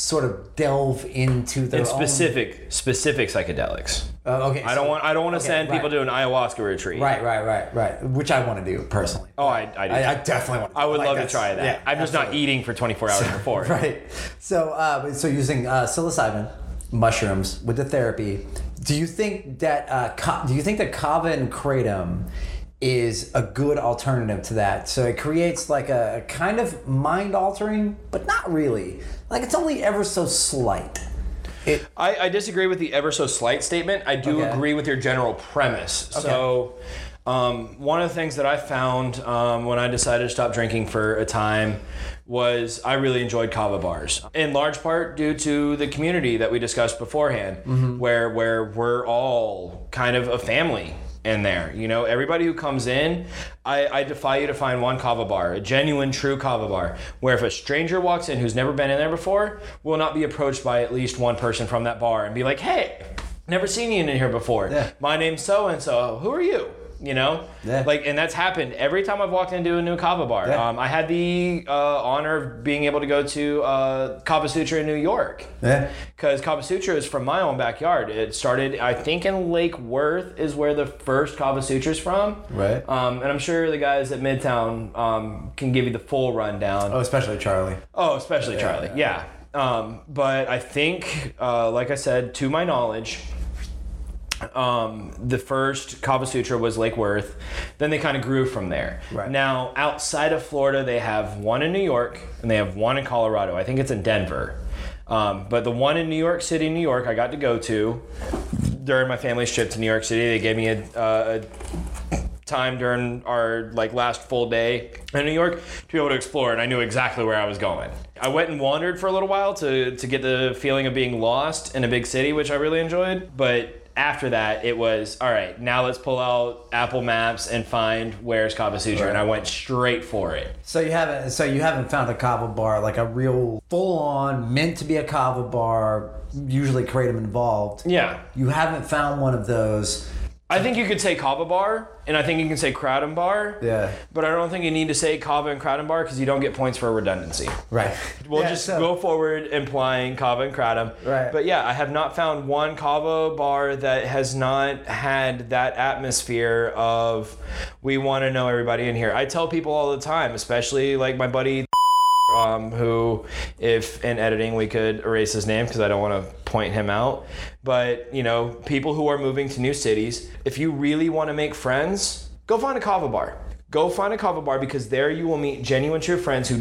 Speaker 6: sort of delve into their
Speaker 5: And
Speaker 6: own-
Speaker 5: specific, specific psychedelics.
Speaker 6: Uh, okay,
Speaker 5: I don't want. I don't want to
Speaker 6: okay,
Speaker 5: send
Speaker 6: right.
Speaker 5: people to an ayahuasca retreat.
Speaker 6: Right, right, right, right. Which I want to do personally.
Speaker 5: Oh, I, I, do.
Speaker 6: I, I definitely want.
Speaker 5: to I would
Speaker 6: like,
Speaker 5: love to try that.
Speaker 6: yeah,
Speaker 5: I'm just not eating for 24 hours before.
Speaker 6: Right. So, uh, so using uh, psilocybin, mushrooms with the therapy. Do you think that uh, do you think that kava and kratom is a good alternative to that? So it creates like a, kind of mind altering, but not really. Like it's only ever so slight. It
Speaker 5: I, I disagree with the ever so slight statement. I do
Speaker 6: Okay.
Speaker 5: agree with your general premise. So, um, one of the things that I found um, when I decided to stop drinking for a time was I really enjoyed kava bars, in large part due to the community that we discussed beforehand,
Speaker 6: Mm-hmm.
Speaker 5: where where we're all kind of a family in there. You know, everybody who comes in, I, I defy you to find one kava bar, a genuine, true kava bar, where if a stranger walks in who's never been in there before, will not be approached by at least one person from that bar and be like, hey, never seen you in here before.
Speaker 6: Yeah.
Speaker 5: My name's so and so. Who are you? You know,
Speaker 6: Yeah.
Speaker 5: like, and that's happened every time I've walked into a new kava bar.
Speaker 6: Yeah.
Speaker 5: Um, I had the uh, honor of being able to go to uh, Kava Sutra in New York
Speaker 6: yeah.
Speaker 5: because Kava Sutra is from my own backyard. It started, I think, in Lake Worth is where the first Kava Sutra is from.
Speaker 6: Right.
Speaker 5: Um, and I'm sure the guys at Midtown um, can give you the full rundown.
Speaker 6: Oh, especially Charlie.
Speaker 5: Oh, especially Charlie. Yeah. Um, but I think, uh, like I said, to my knowledge, um, the first Kava Sutra was Lake Worth. Then they kind of grew from there.
Speaker 6: Right.
Speaker 5: Now, outside of Florida, they have one in New York and they have one in Colorado. I think it's in Denver. Um, but the one in New York City, New York, I got to go to during my family's trip to New York City. They gave me a, uh, a time during our like last full day in New York to be able to explore, and I knew exactly where I was going. I went and wandered for a little while to to get the feeling of being lost in a big city, which I really enjoyed. But after that, it was all right. Now let's pull out Apple Maps and find where's Kava Sutra, and I went straight for it.
Speaker 6: So you haven't so you haven't found a kava bar like a real full on meant to be a kava bar, usually kratom involved.
Speaker 5: Yeah,
Speaker 6: You haven't found one of those.
Speaker 5: I think you could say Kava Bar, and I think you can say Kratom Bar.
Speaker 6: Yeah.
Speaker 5: But I don't think you need to say Kava and Kratom Bar because you don't get points for redundancy.
Speaker 6: Right.
Speaker 5: We'll
Speaker 6: Yeah,
Speaker 5: just
Speaker 6: so-
Speaker 5: go forward implying kava and kratom.
Speaker 6: Right.
Speaker 5: But yeah, I have not found one kava bar that has not had that atmosphere of we want to know everybody in here. I tell people all the time, especially like my buddy um, who, if in editing we could erase his name because I don't want to point him out. But you know, people who are moving to new cities, if you really want to make friends, go find a kava bar. Go find a kava bar because there you will meet genuine true friends who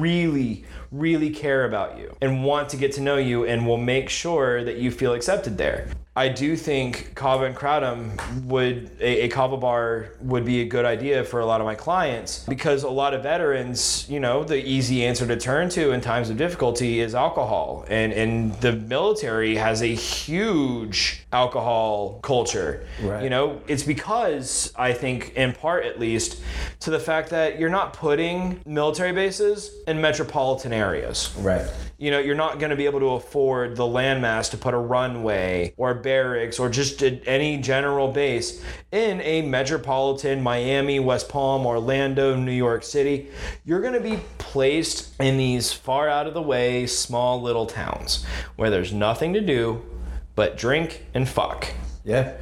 Speaker 5: really, really care about you and want to get to know you and will make sure that you feel accepted there. I do think kava and kratom would a, a kava bar would be a good idea for a lot of my clients because a lot of veterans, you know, the easy answer to turn to in times of difficulty is alcohol, and and the military has a huge alcohol culture.
Speaker 6: Right.
Speaker 5: You know, it's because I think, in part at least, to the fact that you're not putting military bases in metropolitan areas.
Speaker 6: Right.
Speaker 5: You know, you're not going to be able to afford the landmass to put a runway or barracks or just any general base in a metropolitan Miami, West Palm, Orlando, New York City. You're going to be placed in these far out of the way, small little towns where there's nothing to do but drink and fuck.
Speaker 6: Yeah.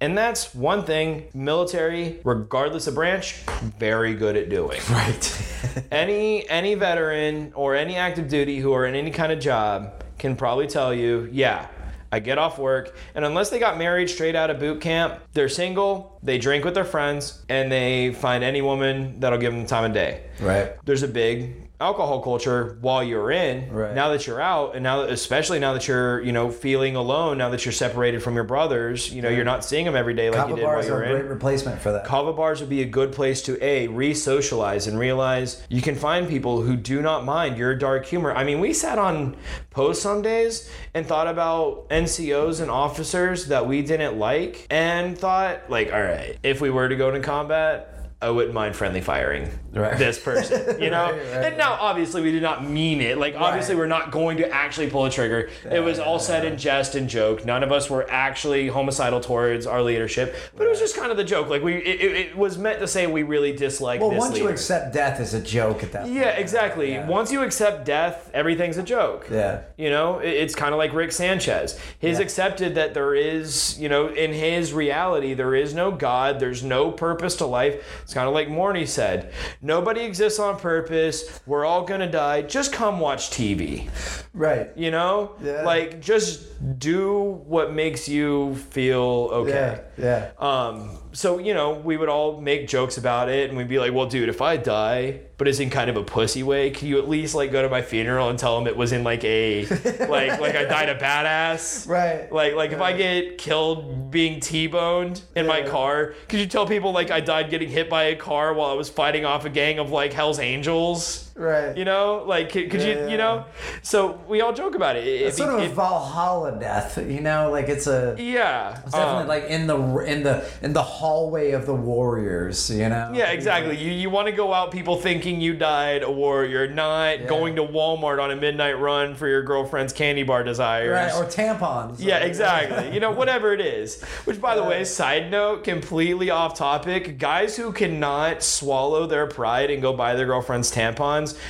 Speaker 5: And that's one thing military, regardless of branch, very good at doing.
Speaker 6: Right.
Speaker 5: any any veteran or any active duty who are in any kind of job can probably tell you, yeah, I get off work, and unless they got married straight out of boot camp, they're single, they drink with their friends, and they find any woman that'll give them the time of day.
Speaker 6: right.
Speaker 5: There's a big alcohol culture while you're in.
Speaker 6: Right.
Speaker 5: Now that you're out, and now especially now that you're you know feeling alone, now that you're separated from your brothers, you know you're not seeing them every day like
Speaker 6: Kava
Speaker 5: you did while
Speaker 6: bars
Speaker 5: you
Speaker 6: are
Speaker 5: were
Speaker 6: a
Speaker 5: in.
Speaker 6: great replacement for that.
Speaker 5: Kava bars would be a good place to a re-socialize and realize you can find people who do not mind your dark humor. I mean, we sat on posts some days and thought about NCOs and officers that we didn't like, and thought like, all right, if we were to go into combat. I wouldn't mind friendly firing
Speaker 6: Right.
Speaker 5: this person, you know.
Speaker 6: Right, right,
Speaker 5: and now, obviously, we did not mean it. Like, obviously, we're not going to actually pull a trigger. it was all said in jest and joke. None of us were actually homicidal towards our leadership, but it was just kind of the joke. Like, we it, it, it was meant to say we really dislike
Speaker 6: well,
Speaker 5: this
Speaker 6: once you accept death as a joke at that point.
Speaker 5: yeah, exactly.
Speaker 6: Yeah.
Speaker 5: Once you accept death, everything's a joke.
Speaker 6: Yeah.
Speaker 5: You know, it- it's kind of like Rick Sanchez. He's
Speaker 6: Yeah.
Speaker 5: accepted that there is, you know, in his reality, there is no God, there's no purpose to life. It's kind of like Morty said nobody exists on purpose. We're all going to die. Just come watch TV.
Speaker 6: Right.
Speaker 5: You know?
Speaker 6: Yeah.
Speaker 5: Like, just do what makes you feel okay.
Speaker 6: Yeah. Yeah.
Speaker 5: Um, so you know, we would all make jokes about it, and we'd be like, "Well, dude, if I die, but it's in kind of a pussy way, can you at least like go to my funeral and tell them it was in like a like like I died a badass,
Speaker 6: Right.
Speaker 5: Like like if I get killed being t-boned in my car, could you tell people like I died getting hit by a car while I was fighting off a gang of like Hell's Angels?
Speaker 6: Right.
Speaker 5: You know, like could, could
Speaker 6: Yeah,
Speaker 5: you
Speaker 6: yeah,
Speaker 5: you know? So we all joke about it. It-
Speaker 6: It's sort of a
Speaker 5: it-
Speaker 6: Valhalla death, you know, like it's a
Speaker 5: yeah,
Speaker 6: it's definitely
Speaker 5: um,
Speaker 6: like in the in the in the hallway of the warriors, you know.
Speaker 5: Yeah, exactly. You you want to go out people thinking you died a warrior, not going to Walmart on a midnight run for your girlfriend's candy bar desires.
Speaker 6: Right, or tampons.
Speaker 5: yeah, exactly. You know, whatever it is. Which, by the way, side note, completely off topic. Guys who cannot swallow their pride and go buy their girlfriend's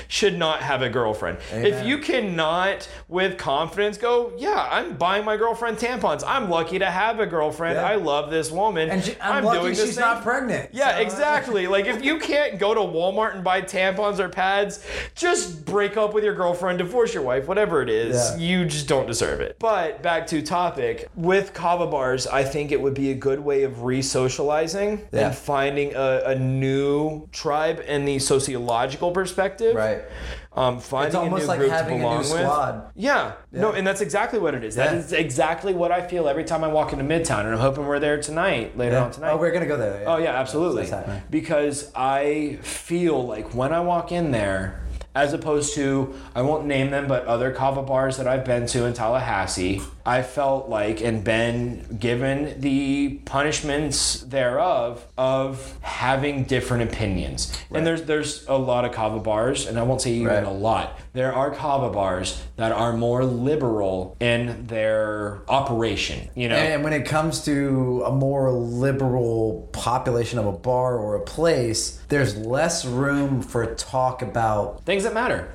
Speaker 5: should not have a girlfriend. If you cannot, with confidence, go, yeah, I'm buying my girlfriend tampons. I'm lucky to have a girlfriend.
Speaker 6: Yeah.
Speaker 5: I love this woman.
Speaker 6: And she- I'm
Speaker 5: I'm
Speaker 6: lucky
Speaker 5: doing this
Speaker 6: she's
Speaker 5: thing.
Speaker 6: not pregnant.
Speaker 5: Yeah,
Speaker 6: So-
Speaker 5: exactly. Like if you can't go to Walmart and buy tampons or pads, just break up with your girlfriend, divorce your wife, whatever it is.
Speaker 6: Yeah.
Speaker 5: You just don't deserve it. But back to topic. With kava bars, I think it would be a good way of re-socializing
Speaker 6: Yeah.
Speaker 5: and finding a, a new tribe in the sociological perspective.
Speaker 6: Right.
Speaker 5: Um, finding
Speaker 6: It's almost
Speaker 5: a new
Speaker 6: like
Speaker 5: group
Speaker 6: having
Speaker 5: to
Speaker 6: a new
Speaker 5: belong with.
Speaker 6: squad.
Speaker 5: Yeah. No, and that's exactly what it is. That
Speaker 6: Yeah.
Speaker 5: is exactly what I feel every time I walk into Midtown, and I'm hoping we're there tonight, later
Speaker 6: Yeah.
Speaker 5: on tonight.
Speaker 6: Oh, we're gonna go there.
Speaker 5: Oh yeah, absolutely. Because I feel like when I walk in there, as opposed to I won't name them, but other kava bars that I've been to in Tallahassee, I felt like and been given the punishments thereof of having different opinions. And there's there's a lot of kava bars, and I won't say even
Speaker 6: Right.
Speaker 5: a lot. There are kava bars that are more liberal in their operation. You know,
Speaker 6: And when it comes to a more liberal population of a bar or a place, there's less room for talk about.
Speaker 5: things that matter.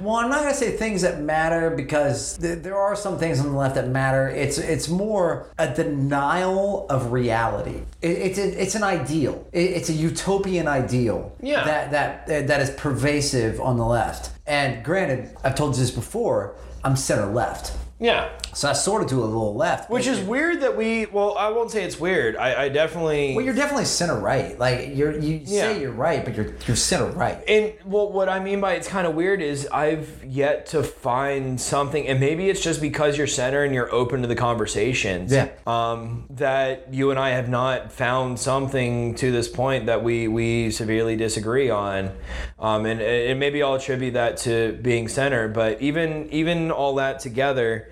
Speaker 6: Well, I'm not gonna say things that matter because th- there are some things on the left that matter. It's it's more a denial of reality. It, it's a, it's an ideal. It, it's a utopian ideal.
Speaker 5: Yeah.
Speaker 6: That that that is pervasive on the left. And granted, I've told you this before. I'm center left,
Speaker 5: Yeah.
Speaker 6: so I sort of do a little left.
Speaker 5: Which is weird that we. Well, I won't say it's weird. I, I definitely.
Speaker 6: Well, you're definitely center right. Like you're you
Speaker 5: Yeah.
Speaker 6: say you're right, but you're you're center right.
Speaker 5: and well, what I mean by it's kind of weird is I've yet to find something, and maybe it's just because you're center and you're open to the conversations.
Speaker 6: Yeah.
Speaker 5: Um, that you and I have not found something to this point that we we severely disagree on, um, and and maybe I'll attribute that to being center. But even even all that together.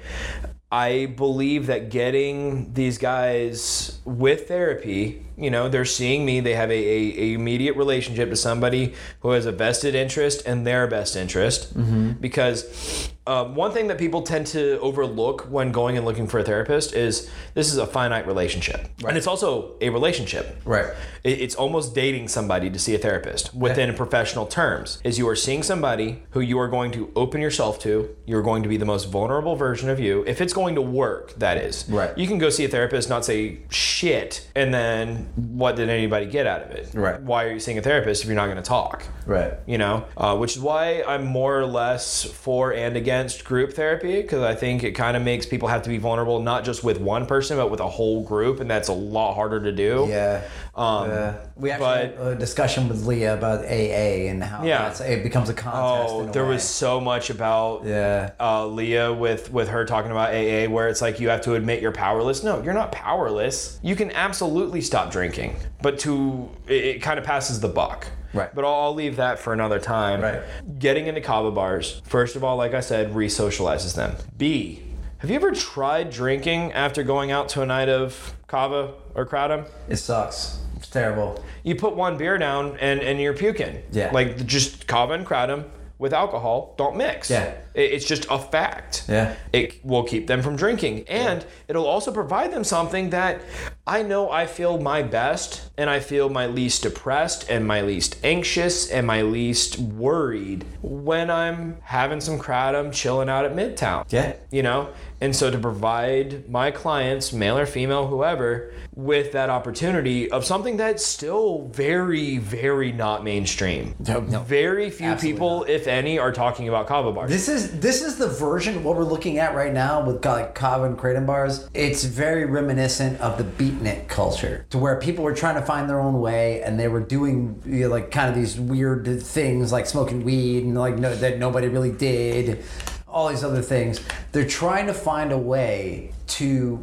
Speaker 5: I believe that getting these guys with therapy, you know, they're seeing me, they have a, a, a immediate relationship to somebody who has a vested interest in their best interest. Because um, one thing that people tend to overlook when going and looking for a therapist is this is a finite relationship. And it's also a relationship.
Speaker 6: Right.
Speaker 5: It- It's almost dating somebody to see a therapist within professional terms. Is you are seeing somebody who you are going to open yourself to. You're going to be the most vulnerable version of you. If it's going to work, that is.
Speaker 6: Right.
Speaker 5: You can go see a therapist, not say shit, and then what did anybody get out of it?
Speaker 6: Right.
Speaker 5: Why are you seeing a therapist if you're not going to talk?
Speaker 6: Right.
Speaker 5: you know uh, which is why i'm more or less for and against group therapy because i think it kind of makes people have to be vulnerable not just with one person but with a whole group and that's a lot harder to do
Speaker 6: Yeah.
Speaker 5: Um,
Speaker 6: we actually
Speaker 5: but-
Speaker 6: had a discussion with Leah about AA and how
Speaker 5: Yeah.
Speaker 6: it becomes a contest.
Speaker 5: oh
Speaker 6: a
Speaker 5: there
Speaker 6: way.
Speaker 5: was so much about
Speaker 6: Yeah.
Speaker 5: uh, leah with with her talking about aa where it's like you have to admit you're powerless no you're not powerless you can absolutely stop drinking but to it, it kind of passes the buck
Speaker 6: Right.
Speaker 5: But I'll, I'll leave that for another time.
Speaker 6: Right.
Speaker 5: Getting into kava bars, first of all, like I said, re-socializes them. B, have you ever tried drinking after going out to a night of kava or kratom?
Speaker 6: It sucks. It's terrible.
Speaker 5: You put one beer down and, and you're puking.
Speaker 6: Yeah.
Speaker 5: Like just kava and kratom with alcohol don't mix.
Speaker 6: Yeah.
Speaker 5: It- It's just a fact.
Speaker 6: Yeah.
Speaker 5: It will keep them from drinking. And it'll also provide them something that I know I feel my best and I feel my least depressed and my least anxious and my least worried when I'm having some kratom chilling out at Midtown.
Speaker 6: Yeah.
Speaker 5: You know? And so to provide my clients, male or female, whoever, with that opportunity of something that's still very, very not mainstream. No, no. Very few people, if any, are talking about kava bars.
Speaker 6: This is this is the version what we're looking at right now with like kava and kratom bars. It's very reminiscent of the beatnik culture, to where people were trying to find their own way and they were doing you know, like kind of these weird things like smoking weed and like no, that nobody really did. All these other things. They're trying to find a way to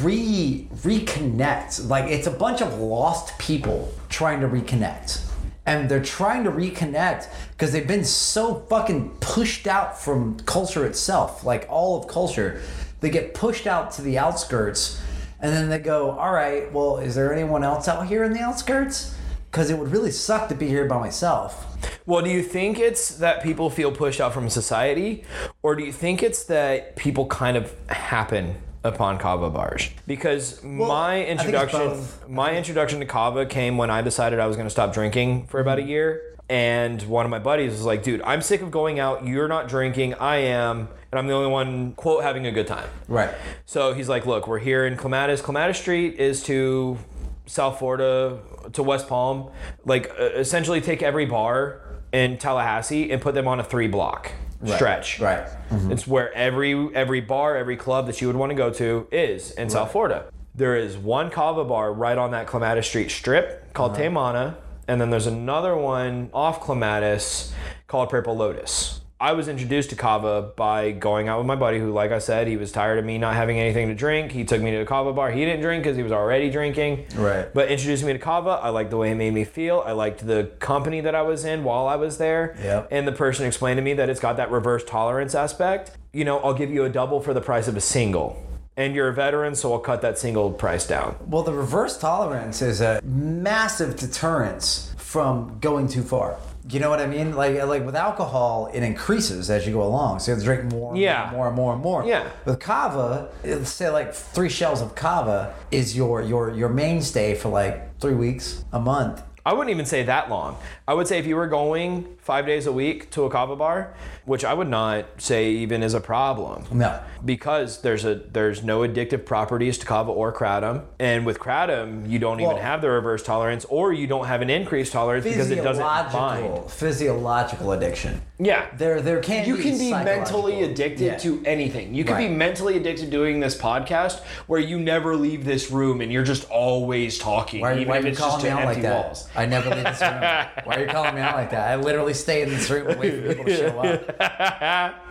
Speaker 6: re reconnect. Like it's a bunch of lost people trying to reconnect and they're trying to reconnect because they've been so fucking pushed out from culture itself like all of culture they get pushed out to the outskirts and then they go all right well is there anyone else out here in the outskirts because it would really suck to be here by myself
Speaker 5: Well, do you think it's that people feel pushed out from society, or do you think it's that people kind of happen upon kava bars? Because my introduction, my introduction to kava came when I decided I was going to stop drinking for about a year, and one of my buddies was like, "Dude, I'm sick of going out. You're not drinking. I am." And I'm the only one, quote, having a good time.
Speaker 6: right
Speaker 5: So he's like, look, we're here in Clematis. Clematis Street is to South Florida to West Palm, like uh, essentially take every bar in Tallahassee and put them on a three block stretch.
Speaker 6: Right.
Speaker 5: It's where every every bar, every club that you would want to go to is in South Florida. There is one kava bar right on that Clematis Street strip called Taymana, and then there's another one off Clematis called Purple Lotus. I was introduced to kava by going out with my buddy who, like I said, he was tired of me not having anything to drink. He took me to a kava bar. He didn't drink because he was already drinking.
Speaker 6: Right.
Speaker 5: But introduced me to kava. I liked the way it made me feel. I liked the company that I was in while I was there.
Speaker 6: Yep.
Speaker 5: And the person explained to me that it's got that reverse tolerance aspect. You know, I'll give you a double for the price of a single. And you're a veteran, so I'll cut that single price down.
Speaker 6: Well, the reverse tolerance is a massive deterrence from going too far. You know what I mean? Like like with alcohol, it increases as you go along. So you have to drink more, and
Speaker 5: Yeah.
Speaker 6: more, and more, and more.
Speaker 5: Yeah.
Speaker 6: With kava, let's say like three shells of kava is your your your mainstay for like three weeks, a month.
Speaker 5: I wouldn't even say that long. I would say if you were going five days a week to a kava bar, which I would not say even is a problem.
Speaker 6: No.
Speaker 5: Because there's a there's no addictive properties to kava or kratom, and with kratom you don't even have the reverse tolerance, or you don't have an increased tolerance because it doesn't bind.
Speaker 6: physiological addiction.
Speaker 5: Yeah,
Speaker 6: There there can
Speaker 5: you
Speaker 6: be
Speaker 5: can be mentally addicted
Speaker 6: Yeah.
Speaker 5: to anything. You can be mentally addicted to doing this podcast, where you never leave this room and you're just always talking,
Speaker 6: Why, why are you calling me out like that?
Speaker 5: walls.
Speaker 6: I never leave this room. Why are you calling me out like that? I literally stay in this room and wait for people to show up.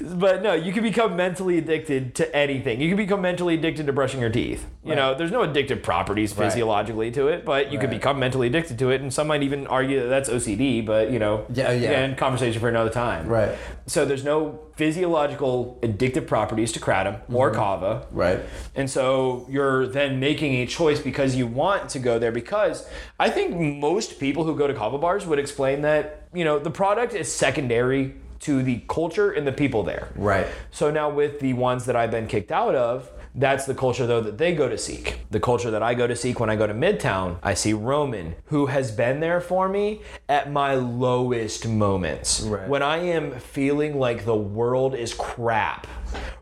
Speaker 5: But no, you can become mentally addicted to anything. You can become mentally addicted to brushing your teeth. You know, there's no addictive properties
Speaker 6: Right.
Speaker 5: physiologically to it, but you can
Speaker 6: Right.
Speaker 5: become mentally addicted to it. And some might even argue that that's OCD, but you know,
Speaker 6: Yeah, yeah.
Speaker 5: And conversation for another time.
Speaker 6: Right.
Speaker 5: So there's no physiological addictive properties to kratom or mm-hmm. kava.
Speaker 6: Right.
Speaker 5: And so you're then making a choice because you want to go there because I think most people who go to kava bars would explain that, you know, the product is secondary to the culture and the people there.
Speaker 6: Right.
Speaker 5: So now with the ones that I've been kicked out of, that's the culture though that they go to seek. The culture that I go to seek when I go to Midtown, I see Roman, who has been there for me at my lowest moments.
Speaker 6: Right.
Speaker 5: When I am feeling like the world is crap.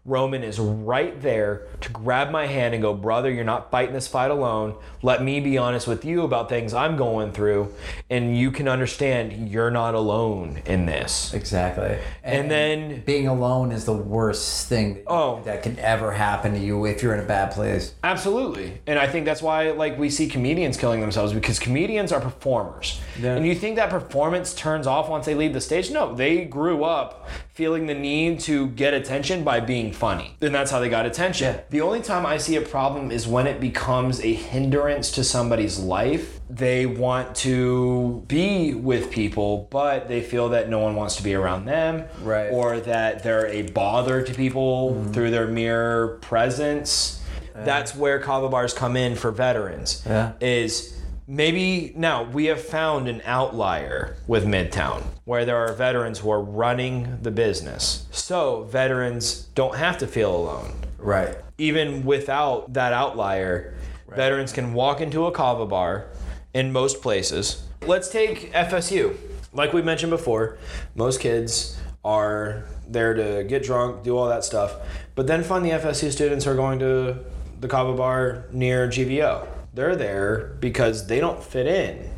Speaker 5: Roman is right there to grab my hand and go, Brother, you're not fighting this fight alone. Let me be honest with you about things I'm going through, and you can understand you're not alone in this.
Speaker 6: Exactly.
Speaker 5: And then-
Speaker 6: being alone is the worst thing that,
Speaker 5: Oh.
Speaker 6: that can ever happen to you if you're in a bad place.
Speaker 5: Absolutely. And I think that's why like we see comedians killing themselves because comedians are performers.
Speaker 6: Yeah.
Speaker 5: And you think that performance turns off once they leave the stage? No, they grew up feeling the need to get attention by being funny. And that's how they got attention.
Speaker 6: Yeah.
Speaker 5: The only time I see a problem is when it becomes a hindrance to somebody's life. They want to be with people, but they feel that no one wants to be around them.
Speaker 6: Right.
Speaker 5: Or that they're a bother to people mm-hmm. through their mere presence. That's where kava bars come in for veterans.
Speaker 6: Yeah.
Speaker 5: Is maybe now we have found an outlier with Midtown where there are veterans who are running the business. So veterans don't have to feel alone.
Speaker 6: Right.
Speaker 5: Even without that outlier, veterans can walk into a kava bar in most places. Let's take FSU. Like we mentioned before, most kids are there to get drunk, do all that stuff, but then find the FSU students who are going to the kava bar near GVO. They're there because they don't fit in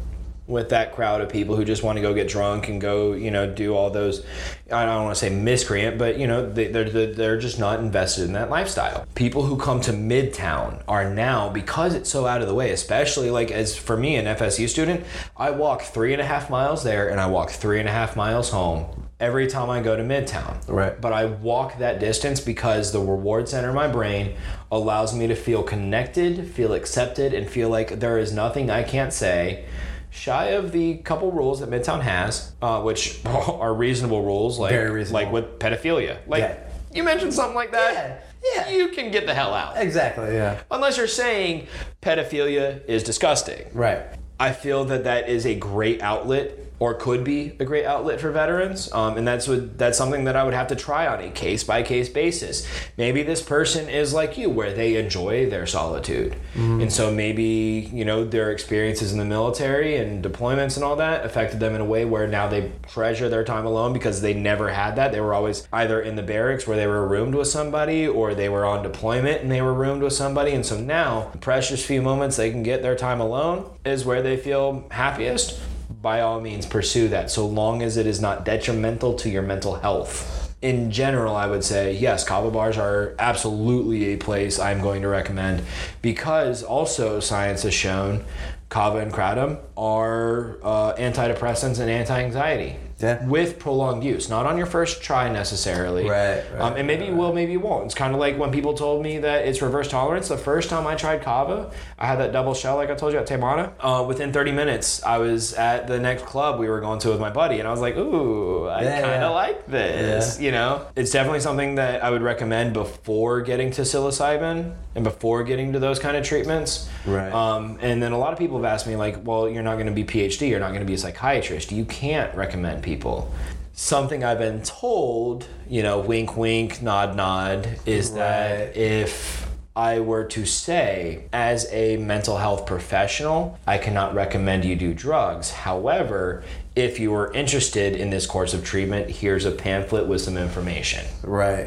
Speaker 5: with that crowd of people who just want to go get drunk and go, you know, do all those. I don't want to say miscreant, but you know, they, they're they're they're just not invested in that lifestyle. People who come to Midtown are now because it's so out of the way. Especially like as for me, an FSU student, I walk three and a half miles there and I walk three and a half miles home every time I go to Midtown.
Speaker 6: Right.
Speaker 5: But I walk that distance because the reward center in my brain allows me to feel connected, feel accepted, and feel like there is nothing I can't say shy of the couple rules that Midtown has, uh, which are reasonable rules, like
Speaker 6: Very reasonable.
Speaker 5: like with pedophilia. Like
Speaker 6: Yeah.
Speaker 5: you mentioned something like that,
Speaker 6: Yeah, yeah.
Speaker 5: you can get the hell out.
Speaker 6: Exactly. Yeah.
Speaker 5: Unless you're saying pedophilia is disgusting.
Speaker 6: Right.
Speaker 5: I feel that that is a great outlet or could be a great outlet for veterans, um, and that's what that's something that I would have to try on a case by case basis. Maybe this person is like you, where they enjoy their solitude, and so maybe you know their experiences in the military and deployments and all that affected them in a way where now they treasure their time alone because they never had that. They were always either in the barracks where they were roomed with somebody, or they were on deployment and they were roomed with somebody, and so now the precious few moments they can get their time alone is where they feel happiest by all means pursue that so long as it is not detrimental to your mental health. In general, I would say yes, kava bars are absolutely a place I'm going to recommend because also science has shown kava and kratom are uh, antidepressants and anti-anxiety.
Speaker 6: Yeah.
Speaker 5: With prolonged use, not on your first try necessarily.
Speaker 6: Right, right,
Speaker 5: um, and maybe you will, maybe you won't. It's kind of like when people told me that it's reverse tolerance. The first time I tried kava, I had that double shell, like I told you at Temana. Uh, within 30 minutes, I was at the next club we were going to with my buddy, and I was like, "Ooh, I
Speaker 6: Yeah,
Speaker 5: kind of like this." You know, it's definitely something that I would recommend before getting to psilocybin and before getting to those kind of treatments.
Speaker 6: Right.
Speaker 5: Um, and then a lot of people have asked me, like, "Well, you're not going to be PhD. You're not going to be a psychiatrist. You can't recommend people." Something I've been told, you know, wink, wink, nod, nod, is
Speaker 6: Right.
Speaker 5: that if I were to say, as a mental health professional, I cannot recommend you do drugs. However, if you are interested in this course of treatment, here's a pamphlet with some information,
Speaker 6: Right.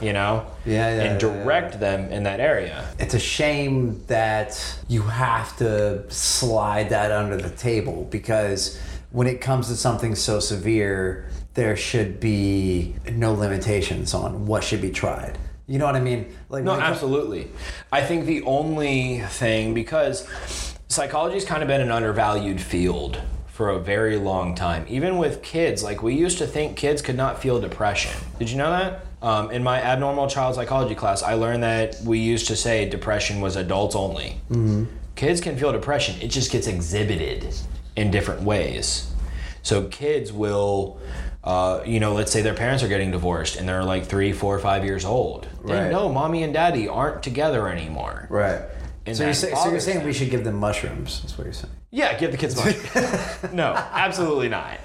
Speaker 5: you know?
Speaker 6: Yeah, yeah,
Speaker 5: And
Speaker 6: yeah, yeah.
Speaker 5: direct them in that area.
Speaker 6: It's a shame that you have to slide that under the table because when it comes to something so severe, there should be no limitations on what should be tried. You know what I mean? Like
Speaker 5: No,
Speaker 6: when it com-
Speaker 5: absolutely. I think the only thing, because psychology's kind of been an undervalued field for a very long time. Even with kids, like we used to think kids could not feel depression. Did you know that? Um, in my abnormal child psychology class, I learned that we used to say depression was adults only. Kids can feel depression, it just gets exhibited in different ways. So kids will, uh, you know, let's say their parents are getting divorced and they're like three, four, five years old. They
Speaker 6: Right.
Speaker 5: know mommy and daddy aren't together anymore.
Speaker 6: Right.
Speaker 5: And
Speaker 6: So you're, say, so you're saying
Speaker 5: them.
Speaker 6: we should give them mushrooms? That's what you're saying.
Speaker 5: Yeah, give the kids mushrooms. no, absolutely not.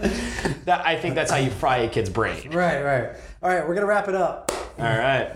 Speaker 5: That, I think that's how you fry a kid's brain.
Speaker 6: Right, right. All right, we're gonna wrap it up.
Speaker 5: All right.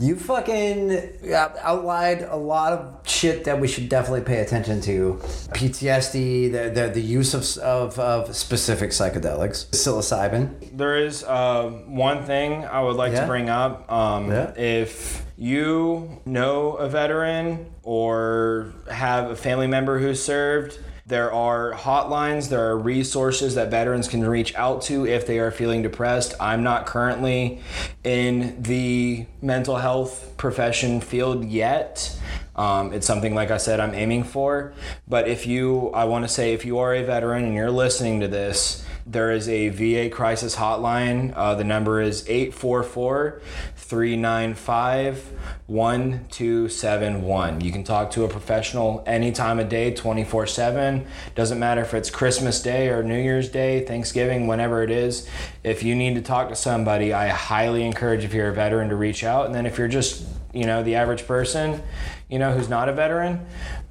Speaker 6: You fucking outlined a lot of shit that we should definitely pay attention to. PTSD, the the, the use of, of of specific psychedelics, psilocybin.
Speaker 5: There is uh, one thing I would like
Speaker 6: Yeah.
Speaker 5: to bring up. Um,
Speaker 6: Yeah.
Speaker 5: If you know a veteran or have a family member who served, there are hotlines, there are resources that veterans can reach out to if they are feeling depressed. I'm not currently in the mental health profession field yet. Um, it's something, like I said, I'm aiming for. But if you, I want to say, if you are a veteran and you're listening to this, there is a VA crisis hotline. Uh, the number is 844 395 1271. You can talk to a professional any time of day, 24 7. Doesn't matter if it's Christmas Day or New Year's Day, Thanksgiving, whenever it is. If you need to talk to somebody, I highly encourage if you're a veteran to reach out. And then if you're just, you know, the average person, you know, who's not a veteran,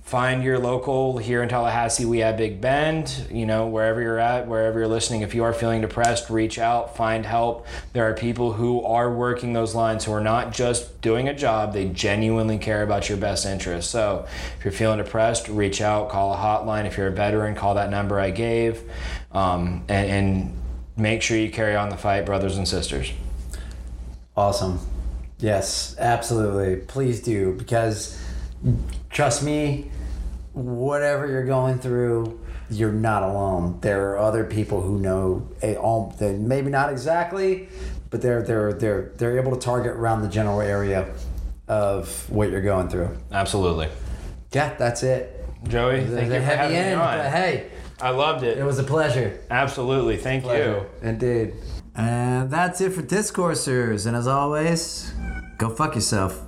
Speaker 5: find your local here in Tallahassee. We have Big Bend, you know, wherever you're at, wherever you're listening. If you are feeling depressed, reach out, find help. There are people who are working those lines who are not just doing a job, they genuinely care about your best interest. So if you're feeling depressed, reach out, call a hotline. If you're a veteran, call that number I gave. Um, and, and make sure you carry on the fight, brothers and sisters.
Speaker 6: Awesome. Yes, absolutely. Please do because trust me, whatever you're going through, you're not alone. There are other people who know a, all, they- maybe not exactly, but they're they're they're they're able to target around the general area of what you're going through.
Speaker 5: Absolutely.
Speaker 6: Yeah, that's it.
Speaker 5: Joey,
Speaker 6: was
Speaker 5: thank
Speaker 6: a
Speaker 5: you for having
Speaker 6: end,
Speaker 5: me on.
Speaker 6: but hey,
Speaker 5: I loved it.
Speaker 6: it was a pleasure.
Speaker 5: Absolutely. Thank you.
Speaker 6: Indeed. And that's it for Discoursers. And as always, go fuck yourself.